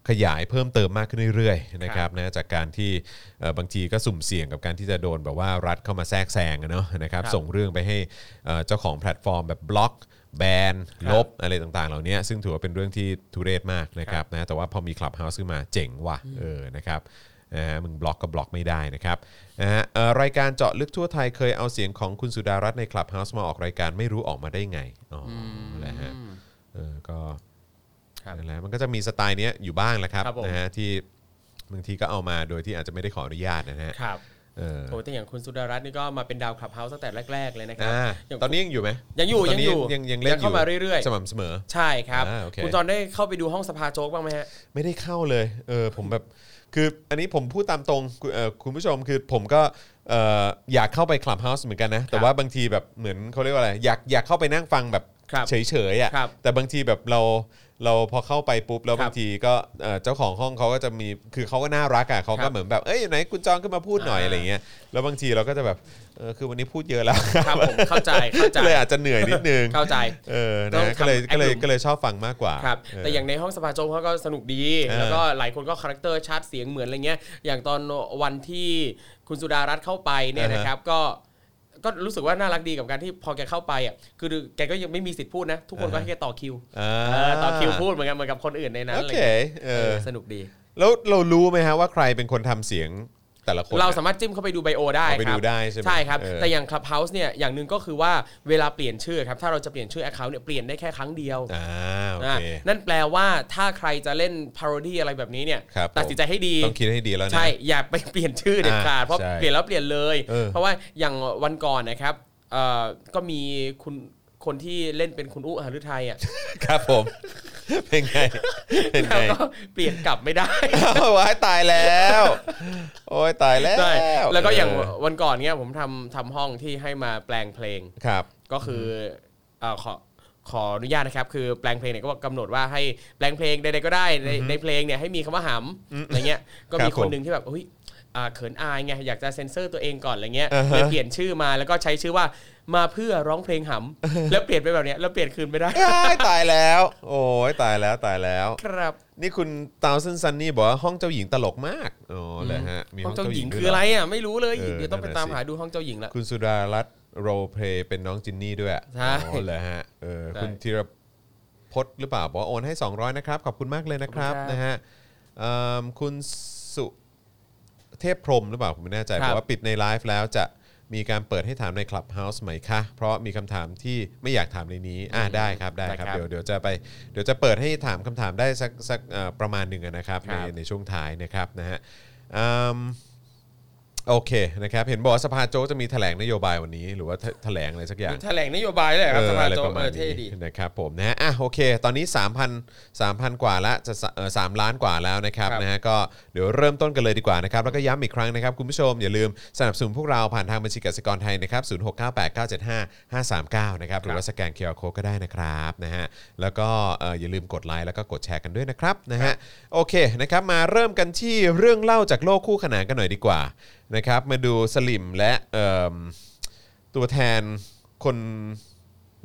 ขยายเพิ่มเติมมากขึ้นเรื่อยๆนะครับนะจากการที่เอ่อบางทีก็สุ่มเสี่ยงกับการที่จะโดนแบบว่ารัฐเข้ามาแทรกแซงอะเนาะนะครับครับส่งเรื่องไปให้เอ่อเจ้าของแพลตฟอร์มแบบบล็อกแบนลบอะไรต่างๆ เหล่านี้ซึ่งถือว่าเป็นเรื่องที่ทุเรศมากนะครับนะแต่ว่าพอมี Clubhouse ขึ้นมาเจ๋งว่ะเออนะครับ นะฮะมึงบล็อกก็บล็อกไม่ได้นะครับนะฮะเอ่อรายการเจาะลึกทั่วไทยเคยเอาเสียงของคุณสุดารัตน์ใน Clubhouse มาออกรายการไม่รู้ออกมาได้ไงอ๋อนะฮะเออก็ครับนั่นแหละมันก็จะมีสไตล์เนี้ยอยู่บ้างแหละครับครับผม นะฮะที่บางทีก็เอามาโดยที่อาจจะไม่ได้ขออนุญาตนะฮะครับเออโอ้แต่อย่างคุณสุดารัตน์นี่ก็มาเป็นดาว Clubhouse ตั้งแต่แรก ๆ เลยนะครับอ่าอย่างตอนนี้ยังอยู่ไหมยังอยู่ ตอนนี้ยังอยู่ยังยังเล่นเข้ามาเรื่อยสม่ำเสมอ ๆ ใช่ครับ อ่าโอเค คุณจอห์นได้เข้าไปดูห้องสภาโจ๊กบ้างไหมฮะ ไม่ได้เข้าเลย เออผมแบบ คืออันนี้ผมพูดตามตรงคุณเอ่อคุณผู้ชมคือผมก็เอ่ออยากเข้าไป Clubhouse เหมือนกันนะ แต่ว่าบางทีแบบเหมือนเขาเรียกว่าอะไร อยากอยากเข้าไปนั่งฟังแบบครับเฉยๆอะครับแต่บางทีแบบเรา เราพอเข้าไปปุ๊บแล้วครับบางทีก็เอ่อเจ้าของห้องเขาก็จะมีคือเขาก็น่ารักอะครับเขาก็เหมือนแบบเอ้ยไหนคุณจอห์นขึ้นมาพูดหน่อยอ่าอะไรเงี้ยแล้วบางทีเราก็จะแบบเออคือวันนี้พูดเยอะแล้วครับผมเข้าใจเข้าใจเลยอาจจะเหนื่อยนิดนึงเข้าใจเออต้อนะงก็เลยทำก็เลย act room ก็เลยชอบฟังมากกว่าครับเออแต่อย่างในห้องสภาโจ๊กเขาก็สนุกดีเออแล้วก็หลายคนก็ character ชัดเสียงเหมือนอะไรเงี้ยอย่างตอนวันที่คุณสุดารัตน์เข้าไปเนี่ยนะครับก็ ก็รู้สึกว่าน่ารักดีกับการที่พอแกเข้าไปอะคือแกก็ยังไม่มีสิทธิ์พูดนะ ทุกคนก็ให้แกต่อคิวอ่าเออต่อคิวพูดเหมือนกันเหมือนกับคนอื่นในนั้นโออะไรเคเงี้ยเอเอออสนุกดี แล้วเรารู้ไหมฮะว่าใครเป็นคนทำเสียง แต่ละคนเราอะสามารถจิ้มเข้าไปดูไบโอได้เอาไปครัดูบได้ใช่ไหมใช่ครับ เออ แต่อย่าง Clubhouse เนี่ยอย่างหนึ่งก็คือว่าเวลาเปลี่ยนชื่อครับถ้าเราจะเปลี่ยนชื่อ Account เนี่ยเปลี่ยนได้แค่ครั้งเดียว อ่าโออะเคนั่นแปลว่าถ้าใครจะเล่น parody อะไรแบบนี้เนี่ยครับผมตัดสินใจให้ดีต้องคิดให้ดีแล้วนะใช่อย่าไปเปลี่ยนชื่อเด็ดขาดอ่าเพราะใช่เปลี่ยนแล้วเปลี่ยนเลย เออเพราะว่าอย่างวันก่อนนะครับเอ่อก็มีคุณ คนที่เล่นเป็นคุณอู้หฤทัยอะครับผม เป็นไง เป็นแล้วไงก็เปลี่ยนกลับไม่ได้โอ้ยตายแล้ว โอ้ยตายแล้วใช่แล้วก็อย่างเวันก่อนเนี่ยผมทำทำห้องที่ให้มาแปลงเพลง ครับ ก็คือเอ่อขอขออนุญาตนะครับ คือแปลงเพลงเนี่ยก็กำหนดว่าให้แปลงเพลงใดๆก็ได้ในในเพลงเนี่ยให้มีคำว่าหำอะไรเงี้ย ครัมีคนหนึ่งที่แบบอุ้ยอ่าเขินอายไงอยากจะเซ็นเซอร์ตัวเองก่อนอะไรเงี้ยอ่าฮะเลยเปลี่ยนชื่อมาแล้วก็ใช้ชื่อว่า มาเพื่อร้องเพลงหำแล้วเปลี่ยนไปแบบเนี้ยแล้วเปลี่ยนคืนไม่ได้อ้ายตายแล้ว โอ้ยตายแล้วตายแล้ว ครับ นี่คุณตาวซันซันนี่บอกว่าห้องเจ้าหญิงตลกมากอ๋อเลยฮะมีห้องเจ้าหญิงด้วยคืออะไรอะไม่รู้เลยเออเดี๋ยวต้องไปนั่นน่ะตามสิหาดูห้องเจ้าหญิงละคุณสุดารัตน์role play เป็นน้องจินนี่ด้วยใช่อ๋อเลยฮะเออใช่คุณธีรพจน์หรือเปล่าบอกว่าโอนให้ 200 นะครับ ขอบคุณมากเลยนะครับขอบคุณครับ นะฮะเอิ่มคุณสุเทพพรหมหรือเปล่าผมไม่แน่ใจครับบอกว่าปิดในไลฟ์แล้วจะ มีการเปิดให้ถามใน Clubhouse ไหมคะ เพราะมีคำถามที่ไม่อยากถามในนี้อ่าได้ครับได้ครับ ได้ครับเดี๋ยวเดี๋ยวจะไปเดี๋ยวจะเปิดให้ถามคำถามได้สักสักเอ่อประมาณหนึ่งนะครับ ครับใน ในช่วงท้ายนะครับนะฮะอืม โอเคนะครับเห็นบอกว่าสภาโจ๊กจะมีแถลงนโยบายวันนี้หรือว่าแถแถลงอะไรสักอย่าง แถลงนโยบายเลยครับเออสภาโจ๊กเออเท่ดี อะไรประมาณนี้นะครับผมนะฮะอะโอเค ตอนนี้ 3,000 3,000 กว่าละจะสเออ3ล้านกว่าแล้วนะครับครับนะฮะก็เดี๋ยวเริ่มต้นกันเลยดีกว่านะครับแล้วก็ย้ำอีกครั้งนะครับคุณผู้ชมอย่าลืมสนับสนุนพวกเราผ่านทางบัญชีกสิกรไทยนะครับ0698975539นะครับหรือว่าสแกน QR code ก็ได้นะครับนะฮะแล้วก็เอ่ออย่าลืมกดไลค์แล้วก็กดแชร์กันด้วยนะครับนะฮะโอเคนะครับมาเริ่มกันที่เรื่องเล่าจากโลกคู่ขนานกันหน่อยดีกว่า นะครับมาดูสลิมและเอิ่มตัวแทนคน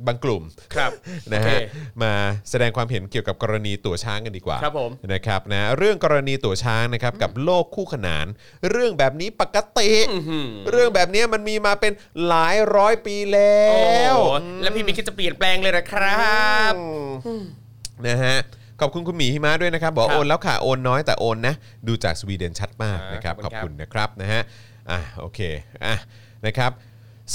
บางกลุ่มครับนะโอฮะเคมาแสดงความเห็นเกี่ยวกับกรณีตั๋วช้างกันดีกว่าครับผมนะครับนะเรื่องกรณีตั๋วช้างนะครับกับโลกคู่ขนาน เรื่องแบบนี้ปกติเรื่องแบบนี้มันมีมาเป็นหลายร้อยปีแล้โอ้วโหแล้วพี่มิกคิดจะเปลี่ยนแปลงเลยนะครับนะฮะ ขอบคุณคุณหมีหิมะด้วยนะครับบอกครับโอนแล้วค่ะโอนน้อยแต่โอนนะดูจากสวีเดนชัดมากอ่านนะครับขขออบบคุคุณณนะครับนะฮะอะโอเคอะนะครับ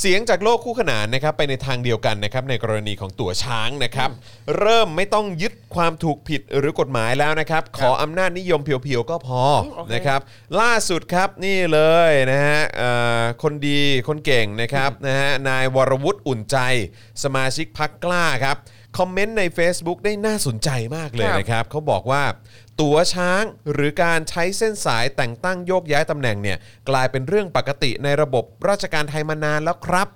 เสียงจากโลกคู่ขนานนะครับไปในทางเดียวกันนะครับในกรณีของตั๋วช้างนะครับ เริ่มไม่ต้องยึดความถูกผิดหรือกฎหมายแล้วนะครับ ขออำนาจนิยมเพียวๆก็พอโอเคนะครับ ล่าสุดครับนี่เลยนะฮะเอ่อคนดีคนเก่งนะครับนะฮะนายวรวุฒิอุ่นใจ สมาชิกพักกล้าครับ คอมเมนต์ใน Facebook ได้น่าสนใจมากเลยครับนะครับเขาบอกว่า ตั๋วช้างหรือการใช้เส้นสายแต่งตั้งโยกย้ายตำแหน่งเนี่ยกลายเป็นเรื่องปกติในระบบราชการไทยมานานแล้วครับ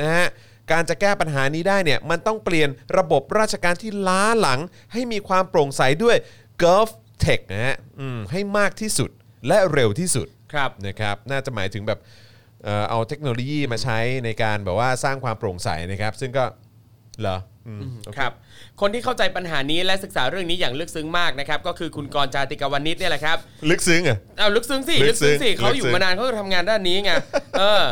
นะฮะการจะแก้ปัญหานี้ได้เนี่ยมันต้องเปลี่ยนระบบราชการที่ล้าหลัง ให้มีความโปร่งใสด้วย GovTech นะฮะอืมให้มากที่สุดและเร็วที่สุดครับนะครับ น่าจะหมายถึงแบบเอ่อเอาเทคโนโลยีมาใช้ในการแบบว่าสร้างความโปร่งใสนะครับ ซึ่งก็ เหรออืมโอเคครับ คนที่เข้าใจปัญหานี้และศึกษาเรื่องนี้อย่างลึกซึ้งมากนะครับ ก็คือคุณกรณ์จาติกาวนิชเนี่ยแหละครับ ลึกซึ้งอะ เอาลึกซึ้งสิลึลึกกซึ้ซึ้งงสิเขาอลึยู่กซึ้งมานานเขาก็ทำงานด้านนี้ไงเออ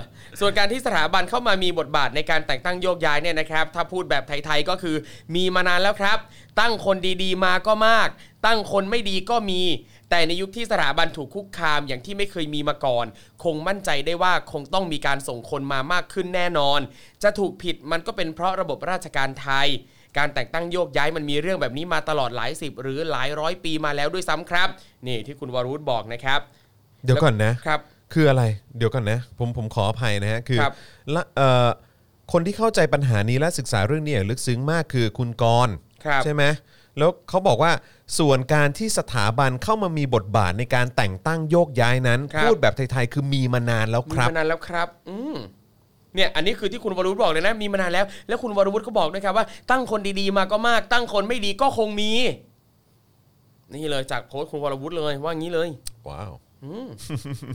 ส่วนการที่สถาบันเข้ามามีบทบาทในการแต่งตั้งโยกย้ายเนี่ยนะครับ ถ้าพูดแบบไทยๆก็คือมีมานานแล้วครับ ตั้งคนดีๆมาก็มาก ตั้งคนไม่ดีก็มี แต่ในยุคที่สถาบันถูกคุกคามอย่างที่ไม่เคยมีมาก่อน คงมั่นใจได้ว่าคงต้องมีการส่งคนมามากขึ้นแน่นอน จะถูกผิดมันก็เป็นเพราะระบบราชการไทย การแต่งตั้งโยกย้ายมันมีเรื่องแบบนี้มาตลอดหลายสิบหรือหลายร้อยปีมาแล้วด้วยซ้ำครับ นี่ที่คุณวรุธบอกนะครับ เดี๋ยวก่อนนะครับคืออะไรเดี๋ยวก่อนนะ ผมผมขออภัยนะฮะคือครับละเอ่อคนที่เข้าใจปัญหานี้และศึกษาเรื่องนี้อย่างลึกซึ้งมากคือคุณกรณ์ครับใช่ไหม แล้วเขาบอกว่าส่วนการที่สถาบันเข้ามามีบทบาทในการแต่งตั้งโยกย้ายนั้นครับ พูดแบบไทยๆคือมีมานานแล้วมีครับ มานานแล้วครับ อืมเนี่ยอันนี้คือที่คุณวรุธบอกเลยนะ มีมานานแล้ว แล้วคุณวรุธก็บอกด้วยครับว่า ตั้งคนดีๆมาก็มาก ตั้งคนไม่ดีก็คงมี นี่เลยจากโพสต์คุณวรวุฒิเลยว่างี้เลยว้าว อืม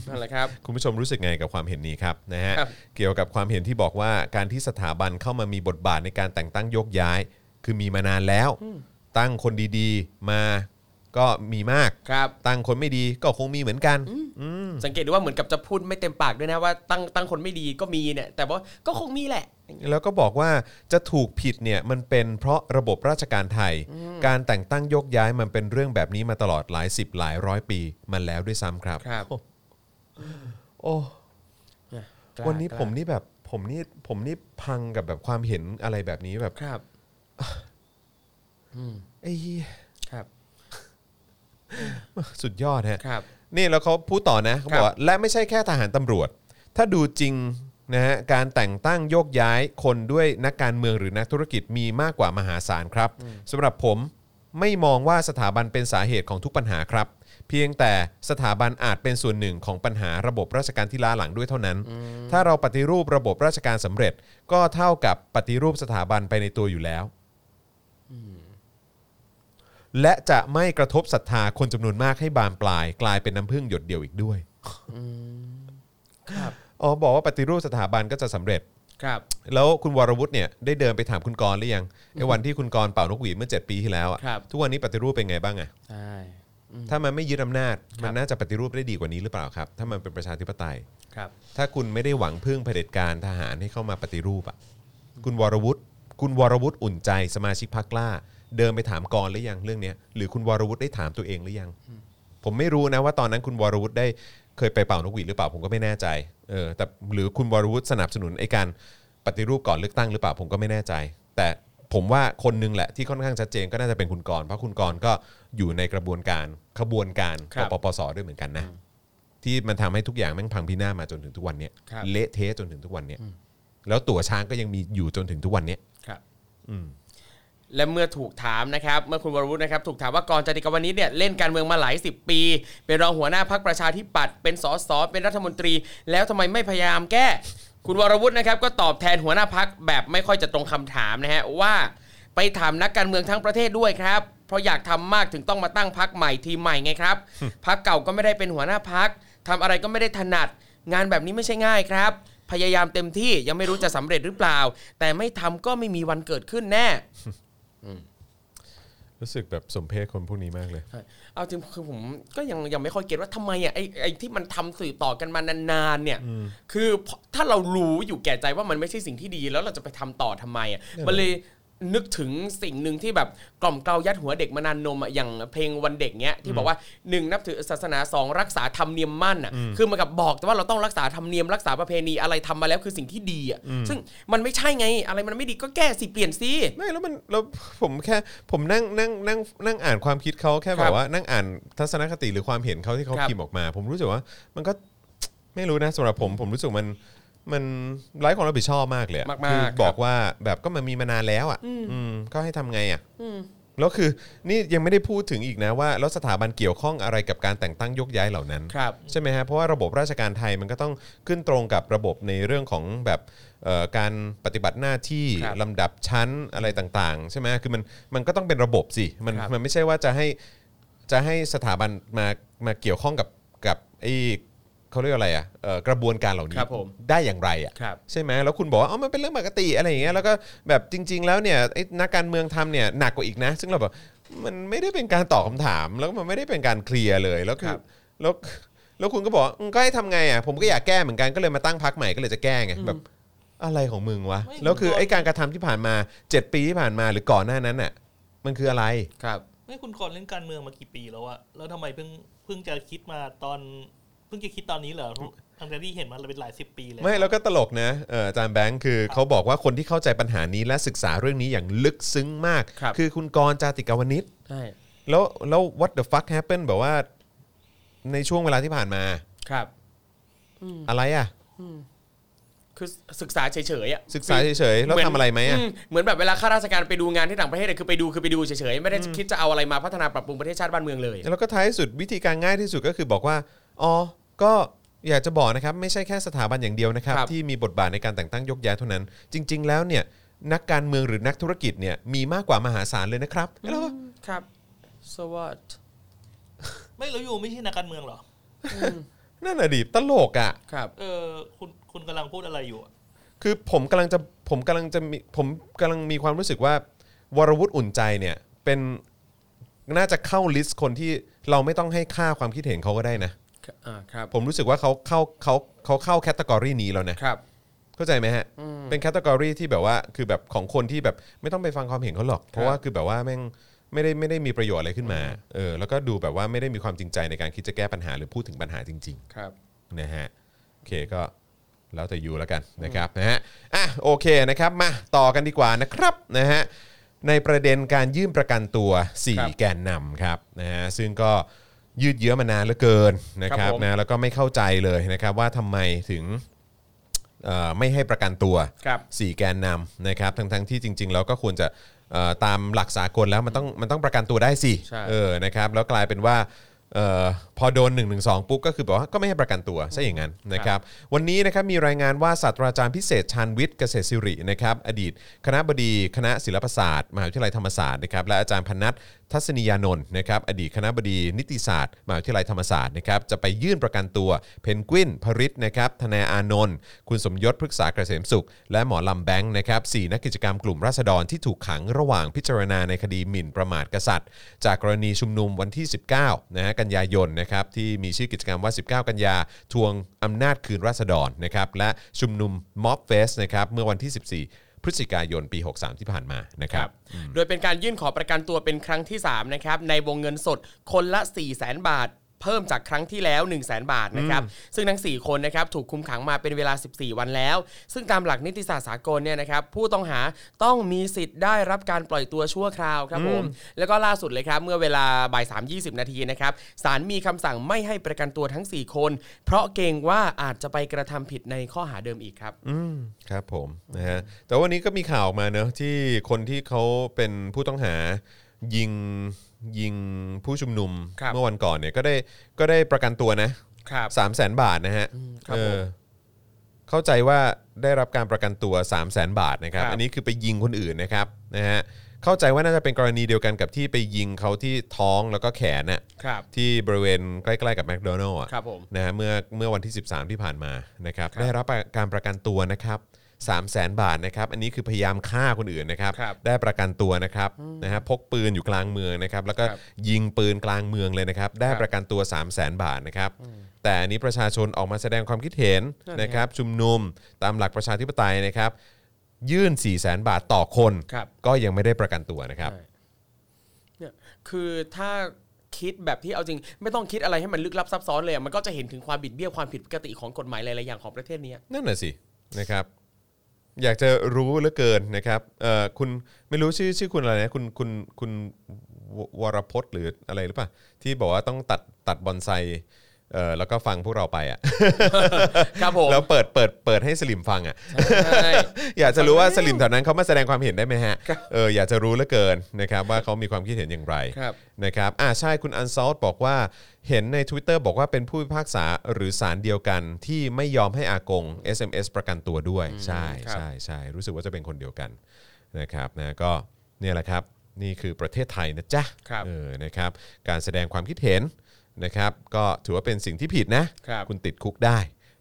นั่นแหละครับ คุณผู้ชมรู้สึกไงกับความเห็นนี้ครับนะฮะครับ เกี่ยวกับความเห็นที่บอกว่าการที่สถาบันเข้ามามีบทบาทในการแต่งตั้งโยกย้าย คือมีมานานแล้ว ตั้งคนดีๆ มาก็มีมาก ครับ ตั้งคนไม่ดีก็คงมีเหมือนกันสังเกตดูว่าเหมือนกับจะพูดไม่เต็มปากด้วยนะว่าตั้งตั้งคนไม่ดีก็มีเนี่ย แต่ว่าก็คงมีแหละ แล้วก็บอกว่าจะถูกผิดเนี่ยมันเป็นเพราะระบบราชการไทย การแต่งตั้งโยกย้ายมันเป็นเรื่องแบบนี้มาตลอดหลายสิบหลายร้อยปีมันแล้วด้วยซ้ำครับ ครับ โอ้กล้าวันนี้กล้า ผมนี่แบบผมนี่ผมนี่พังกับแบบความเห็นอะไรแบบนี้แบบ ครับ ไอ้เหี้ยครับ สุดยอดฮะครับ นี่แล้วเขาพูดต่อนะเขาบอกว่าและไม่ใช่แค่ทหารตำรวจ ถ้าดูจริงนะฮะการแต่งตั้งโยกย้ายคนด้วยนักการเมืองหรือนักธุรกิจมีมากกว่ามหาศาลครับสำหรับผมไม่มองว่าสถาบันเป็นสาเหตุของทุกปัญหาครับ เพียงแต่สถาบันอาจเป็นส่วนหนึ่งของปัญหาระบบราชการที่ล้าหลังด้วยเท่านั้น ถ้าเราปฏิรูประบบราชการสำเร็จ ก็เท่ากับปฏิรูปสถาบันไปในตัวอยู่แล้ว และจะไม่กระทบศรัทธาคนจำนวนมากให้บานปลาย กลายเป็นน้ำพึ่งหยดเดียวอีกด้วยครับอ๋อบอกว่าปฏิรูปสถาบันก็จะสำเร็จ ครับ แล้วคุณวรวุฒิเนี่ยได้เดินไปถามคุณกรณ์หรือยังไอ้วันที่คุณกรณ์เป่านกหวีดเมื่อ 7 ปีที่แล้วอะครับ ทุกวันนี้ปฏิรูปเป็นไงบ้างอะใช่ ถ้ามันไม่ยึดอำนาจครับมันน่าจะปฏิรูปได้ดีกว่านี้หรือเปล่าครับ ถ้ามันเป็นประชาธิปไตย ครับ ถ้าคุณไม่ได้หวังพึ่งเผด็จการทหารให้เข้ามาปฏิรูปอะคุณวรวุฒิคุณวรวุฒิอุ่นใจสมาชิกพรรคกล้า เดินไปถามกรณ์หรือยังเรื่องเนี้ยหรือคุณวรวุฒิได้ถามตัวเองหรือยัง ผมไม่รู้นะว่าตอนนั้นคุณวรวุฒิได้เคยไปเป่านกหวีดหรือเปล่าผมก็ไม่แน่ใจเออแต่หรือคุณวรวุฒิสนับสนุนไอ้การปฏิรูปก่อนเลือกตั้งหรือเปล่าผมก็ไม่แน่ใจ แต่ผมว่าคนหนึงแหละที่ค่อนข้างชัดเจนก็น่าจะเป็นคุณกรณ์เพราะคุณกรณ์ก็อยู่ในกระบวนการขบวนการครับปปสด้วยเหมือนกันนะ ที่มันทำให้ทุกอย่างแม่งพังพินาศมาจนถึงทุกวันเนี้ยครับ เละเทะจนถึงทุกวันเนี้ยแล้วตั๋วช้างก็ยังมีอยู่จนถึงทุกวันเนี้ยครับ อืม และเมื่อถูกถามนะครับเมื่อคุณวรวุฒินะครับถูกถามว่ากรจติกาวนิชเนี่ยเล่นการเมืองมาหลายสิบปี เป็นรองหัวหน้าพักประชาธิปัตย์เป็นสสเป็นรัฐมนตรี แล้วทำไมไม่พยายามแก้ คุณวรวุฒินะครับก็ตอบแทนหัวหน้าพักแบบไม่ค่อยจะตรงคำถามนะฮะว่าไปถามนักการเมืองทั้งประเทศด้วยครับ เพราะอยากทำมากถึงต้องมาตั้งพักใหม่ทีใหม่ไงครับพักเก่าก็ไม่ได้เป็นหัวหน้าพักทำอะไรก็ไม่ได้ถนัด งานแบบนี้ไม่ใช่ง่ายครับ พยายามเต็มที่ยังไม่รู้จะสำเร็จหรือเปล่า แต่ไม่ทำก็ไม่มีวันเกิดขึ้นแน่ รู้สึกแบบสมเพศคนพวกนี้มากเลย ใช่เอาจริงคือผมก็ยังยังไม่ค่อยเก็ตว่าทำไมอะไอ้ไอ้ที่มันทำสื่อต่อกันมานานๆเนี่ย คือพอถ้าเรารู้อยู่แก่ใจว่ามันไม่ใช่สิ่งที่ดีแล้วเราจะไปทำต่อทำไมอะมันเลย นึกถึงสิ่งหนึ่งที่แบบกล่อมเกลายัดหัวเด็กมานานนมอะอย่างเพลงวันเด็กเนี้ยที่บอกว่าหนึ่งนับถือศาสนาสองรักษาธรรมเนียมมั่นอะคือเหมันกับบอกแต่ว่าเราต้องรักษาธรรมเนียมรักษาประเพณีอะไรทำมาแล้วคือสิ่งที่ดีอะซึ่งมันไม่ใช่ไง อะไรมันไม่ดีก็แก้สิเปลี่ยนสิไม่แล้วมันแล้วผมแค่ผมนั่งนั่งนั่งนั่งอ่านความคิดเขาแค่คแบรับบว่านั่งอ่านทัศนคติหรือความเห็นเขาที่เขาครับพิมพ์ออกมา ผมรู้สึกว่ามันก็ไม่รู้นะสำหรับผมผมรู้สึกมัน มันไร้ความรับผิดชอบมากเลยอะมากๆคือครับ บอกว่าแบบก็มันมีมานานแล้วอะอืมก็ให้ทำไงอะแล้วคือนี่ยังไม่ได้พูดถึงอีกนะว่าแล้วสถาบันเกี่ยวข้องอะไรกับการแต่งตั้งยกย้ายเหล่านั้น ครับ ใช่ไหมฮะเพราะว่าระบบราชการไทยมันก็ต้องขึ้นตรงกับระบบในเรื่องของแบบเอ่อการปฏิบัติหน้าที่ครับลำดับชั้นอะไรต่างๆ ใช่ไหมคือมันมันก็ต้องเป็นระบบสิมันครับมันไม่ใช่ว่าจะให้จะให้สถาบันมามาเกี่ยวข้องกับกับไอ้ เขาเรียกอะไรอะเอ่อกระบวนการเหล่านี้ครับผมได้อย่างไรอะครับ ใช่ไหมแล้วคุณบอกว่าอ๋อมันเป็นเรื่องปกติอะไรอย่างเงี้ยแล้วก็แบบจริง ๆ แล้วเนี่ยไอ้นักการเมืองทำเนี่ยหนักกว่าอีกนะ ซึ่งเราแบบมันไม่ได้เป็นการตอบคำถาม แล้วก็มันไม่ได้เป็นการเคลียร์เลยแล้วคืคอรับแล้วแล้วคุณก็บอกอืมก็ให้ทำไงอะผมก็อยากแก้เหมือนกันก็เลยมาตั้งพักใหม่ก็เลยจะแก้ไงแบบอะไรของมึงวะไม่แล้วคือคุณก็ ไอ้การกระทำที่ผ่านมา 7 ปีที่ผ่านมาหรือก่อนหน้านั้นน่ะมันคืออะไร ครับ ไม่คุณก่อนเล่นการเมืองมากี่ปีแล้วอะแล้วทำไมเพิ่งเพิ่งจะคิดมาตอนเพิ่งจะคิดตอนนี้เหรอทั้งที่เห็นมาเป็นหลายสิบปีเลยไม่แล้วก็ตลกนะเอออาจารย์แบงค์คือเขาบอกว่าคนที่เข้าใจปัญหานี้และศึกษาเรื่องนี้อย่างลึกซึ้งมากครับอคุณกรณ์จาติกาวนิชใช่แล้วแล้ว what the fuck happened แบบว่า ในช่วงเวลาที่ผ่านมาครับอะไรอะคือศึกษาเฉยๆอะศึกษาเฉยๆแล้วเหมืนทำอะไรไหมอะอืเหมือนแบบเวลาข้าราชการไปดูงานที่ต่างประเทศเนี่ยคือไปดูคือไปดูเฉยๆไม่ได้คิดจะเอาอะไรมาพัฒนาปรับปรุงประเทศชาติบ้านเมืองเลย แล้วก็ท้ายสุดวิธีการง่ายที่สุดก็คือบอกว่าอ๋อ ก็อยากจะบอกนะครับไม่ใช่แค่สถาบันอย่างเดียวนะครับ ครับที่มีบทบาทในการแต่งตั้งยกย้ายเท่านั้น จริง ๆ แล้วเนี่ยนักการเมืองหรือนักธุรกิจเนี่ยมีมากกว่ามหาศาลเลยนะครับแล้วก็ครับ so what ไม่เราอยู่ไม่ใช่นักการเมืองเหรอ นั่นน่ะดิตลกอะ ครับ เออคุณคุณกำลังพูดอะไรอยู่อะคือผมกำลังจะผมกำลังจะมีผมกำลังมีความรู้สึกว่า วรวุฒิอุ่นใจเนี่ยเป็นน่าจะเข้าลิสต์คนที่เราไม่ต้องให้ค่าความคิดเห็นเขาก็ได้นะอ่า ครับผมรู้สึกว่าเขาเข้าเขาเขาเข้าแคตตากรีนี้แล้วนะครับ เข้าใจไหมฮะ เป็นแคตตากรีที่แบบว่าคือแบบของคนที่แบบไม่ต้องไปฟังความเห็นเขาหรอก เพราะว่าคือแบบว่าแม่งไม่ได้ไม่ได้มีประโยชน์อะไรขึ้นมาเออแล้วก็ดูแบบว่าไม่ได้มีความจริงใจในการคิดจะแก้ปัญหาหรือพูดถึงปัญหาจริงครับๆนะฮะโอเคก็แล้วแต่ยูแล้วกันนะครับนะฮะอะโอเคนะครับมาต่อกันดีกว่านะครับนะฮะในประเด็นการยื่นประกันตัวครับ4แกนนำครับนะฮะซึ่งก็ ยืดเยื้อมานานเหลือเกินนะคครัรับบผมนะแล้วก็ไม่เข้าใจเลยนะครับว่าทำไมถึงเอ่อไม่ให้ประกันตัวครับ4แกนนำนะครับทั้งทั้งที่จริง ๆ แล้วก็ควรจะเอ่อตามหลักสากลแล้วมันต้องมันต้องประกันตัวได้สิใช่ เออนะครับแล้วกลายเป็นว่าเออพอโดน1 1 2ปุ๊บก็คือแบบว่าก็ไม่ให้ประกันตัวซะอย่างนั้นนะครับวันนี้นะครับมีรายงานว่าศาสตราจารย์พิเศษชาญวิทย์เกษตรศิรินะครับอดีต คณะบดีคณะศิลปศาสตร์มหาวิทยาลัยธรรมศาสตร์นะครับและอาจารย์พนัททัศนียานนท์นะครับอดีตคณะบดีนิติศาสตร์มหาวิทยาลัยธรรมศาสตร์นะครับจะไปยื่นประกันตัวเพนกวินพริตนะครับธนาอานนท์คุณสมยศพฤกษาเกษมสุข และหมอลำแบงค์นะครับสี่นักกิจกรรมกลุ่มราษฎรที่ถูกขังระหว่างพิจารณาในคดีหมิ่นประมาทกษัตริย์ จากกรณีชุมนุมวันที่ 19นะฮะกันยายนนะครับที่มีชื่อกิจกรรมว่า 19 กันยา ทวงอำนาจคืนราษฎรนะครับและชุมนุมม็อบเฟสนะครับเมื่อวันที่ 14พฤศจิกายนปี 63 ที่ผ่านมานะครับ โดยเป็นการยื่นขอประกันตัวเป็นครั้งที่ 3 นะครับ ในวงเงินสดคนละ 4 0 0 0 0 0 บาท เพิ่มจากครั้งที่แล้ว 1 0 0 0 0แบาทนะครับซึ่งทั้ง 4 คนนะครับถูกคุมขังมาเป็นเวลา 14 วันแล้ว ซึ่งตามหลักนิติศาสตร์สากลเนี่ยนะครับผู้ต้องหาต้องมีสิทธิ์ได้รับการปล่อยตัวชั่วคราวครับผมแล้วก็ล่าสุดเลยครับเมื่อเวลาบ่าย3 20นาทีนะครับศาลมีคำสั่งไม่ให้ประกันตัวทั้ง 4 คน เพราะเกรงว่าอาจจะไปกระทำผิดในข้อหาเดิมอีกครับอืมครับผมนะฮะแต่วันนี้ก็มีข่าวออกมาเนอะที่คนที่เขาเป็นผู้ต้องหายิง ยิงผู้ชุมนุมครับเมื่อวันก่อนเนี่ยก็ได้ก็ได้ประกันตัวนะครับสามแสนบาทนะฮะครับเอผอมเข้าใจว่าได้รับการประกันตัว3 0 0แสนบาทนะครับ ครับ อันนี้คือไปยิงคนอื่นนะครับนะฮะเข้าใจว่าน่าจะเป็นกรณีเดียวกันกับที่ไปยิงเขาที่ท้องแล้วก็แขนน่ะครับ ที่บริเวณใกล้ๆกับแมคโดนัลล์ครับผม นะฮะเมื่อเมื่อวันที่ 13 ที่ผ่านมานะครับ ครับ ได้รับการประกันตัวนะครับ 3 0 0แสนบาทนะครับ อันนี้คือพยายามฆ่าคนอื่นนะครับ ครับได้ประกันตัวนะครับนะฮะพกปืนอยู่กลางเมืองนะครับ แล้วก็ครับยิงปืนกลางเมืองเลยนะครับ ได้ครับประกันตัว 3 0 0แสนบาทนะครับ แต่อันนี้ประชาชนออกมาแสดงความคิดเห็นนั่นไง นะครับ ชุมนุมตามหลักประชาธิปไตยนะครับ ยื่น 4 0 0แสนบาทต่อคน ครับ ก็ยังไม่ได้ประกันตัวนะครับ ใช่เนี่ยคือถ้าคิดแบบที่เอาจริง ไม่ต้องคิดอะไรให้มันลึกลับซับซ้อนเลยอะมันก็จะเห็นถึงความบิดเบี้ยวความผิดปกติของกฎหมายหลายๆอย่างของประเทศเนี้ยนั่นน่ะสินะครับ อยากจะรู้เหลือเกินนะครับเอ่อคุณไม่รู้ชื่อชื่อคุณอะไรนะคุณคุณคุณวรพจน์หรืออะไรหรือเปล่าที่บอกว่าต้องตัดตัดบอนไซ เอ่อแล้วก็ฟังพวกเราไปอะครับผมแล้วเปิดเปิดเปิดให้สลิมฟังอะใช่อยากจะรู้ว่าสลิมแถวนั้นเขามาแสดงความเห็นได้ไหมฮะเอออยากจะรู้เหลือเกินนะครับว่าเขามีความคิดเห็นอย่างไรครับนะครับอ่าใช่คุณอันซอลบอกว่าเห็นใน Twitter บอกว่าเป็นผู้พิพากษาหรือศาลเดียวกันที่ไม่ยอมให้อากง SMS ประกันตัวด้วย ใช่ครับใช่ใช่รู้สึกว่าจะเป็นคนเดียวกันนะครับนะก็เนี่ยแหละครับนี่คือประเทศไทยนะจ๊ะครับเออนะครับการแสดงความคิดเห็น นะครับก็ถือว่าเป็นสิ่งที่ผิดนะครับณติดคุกได้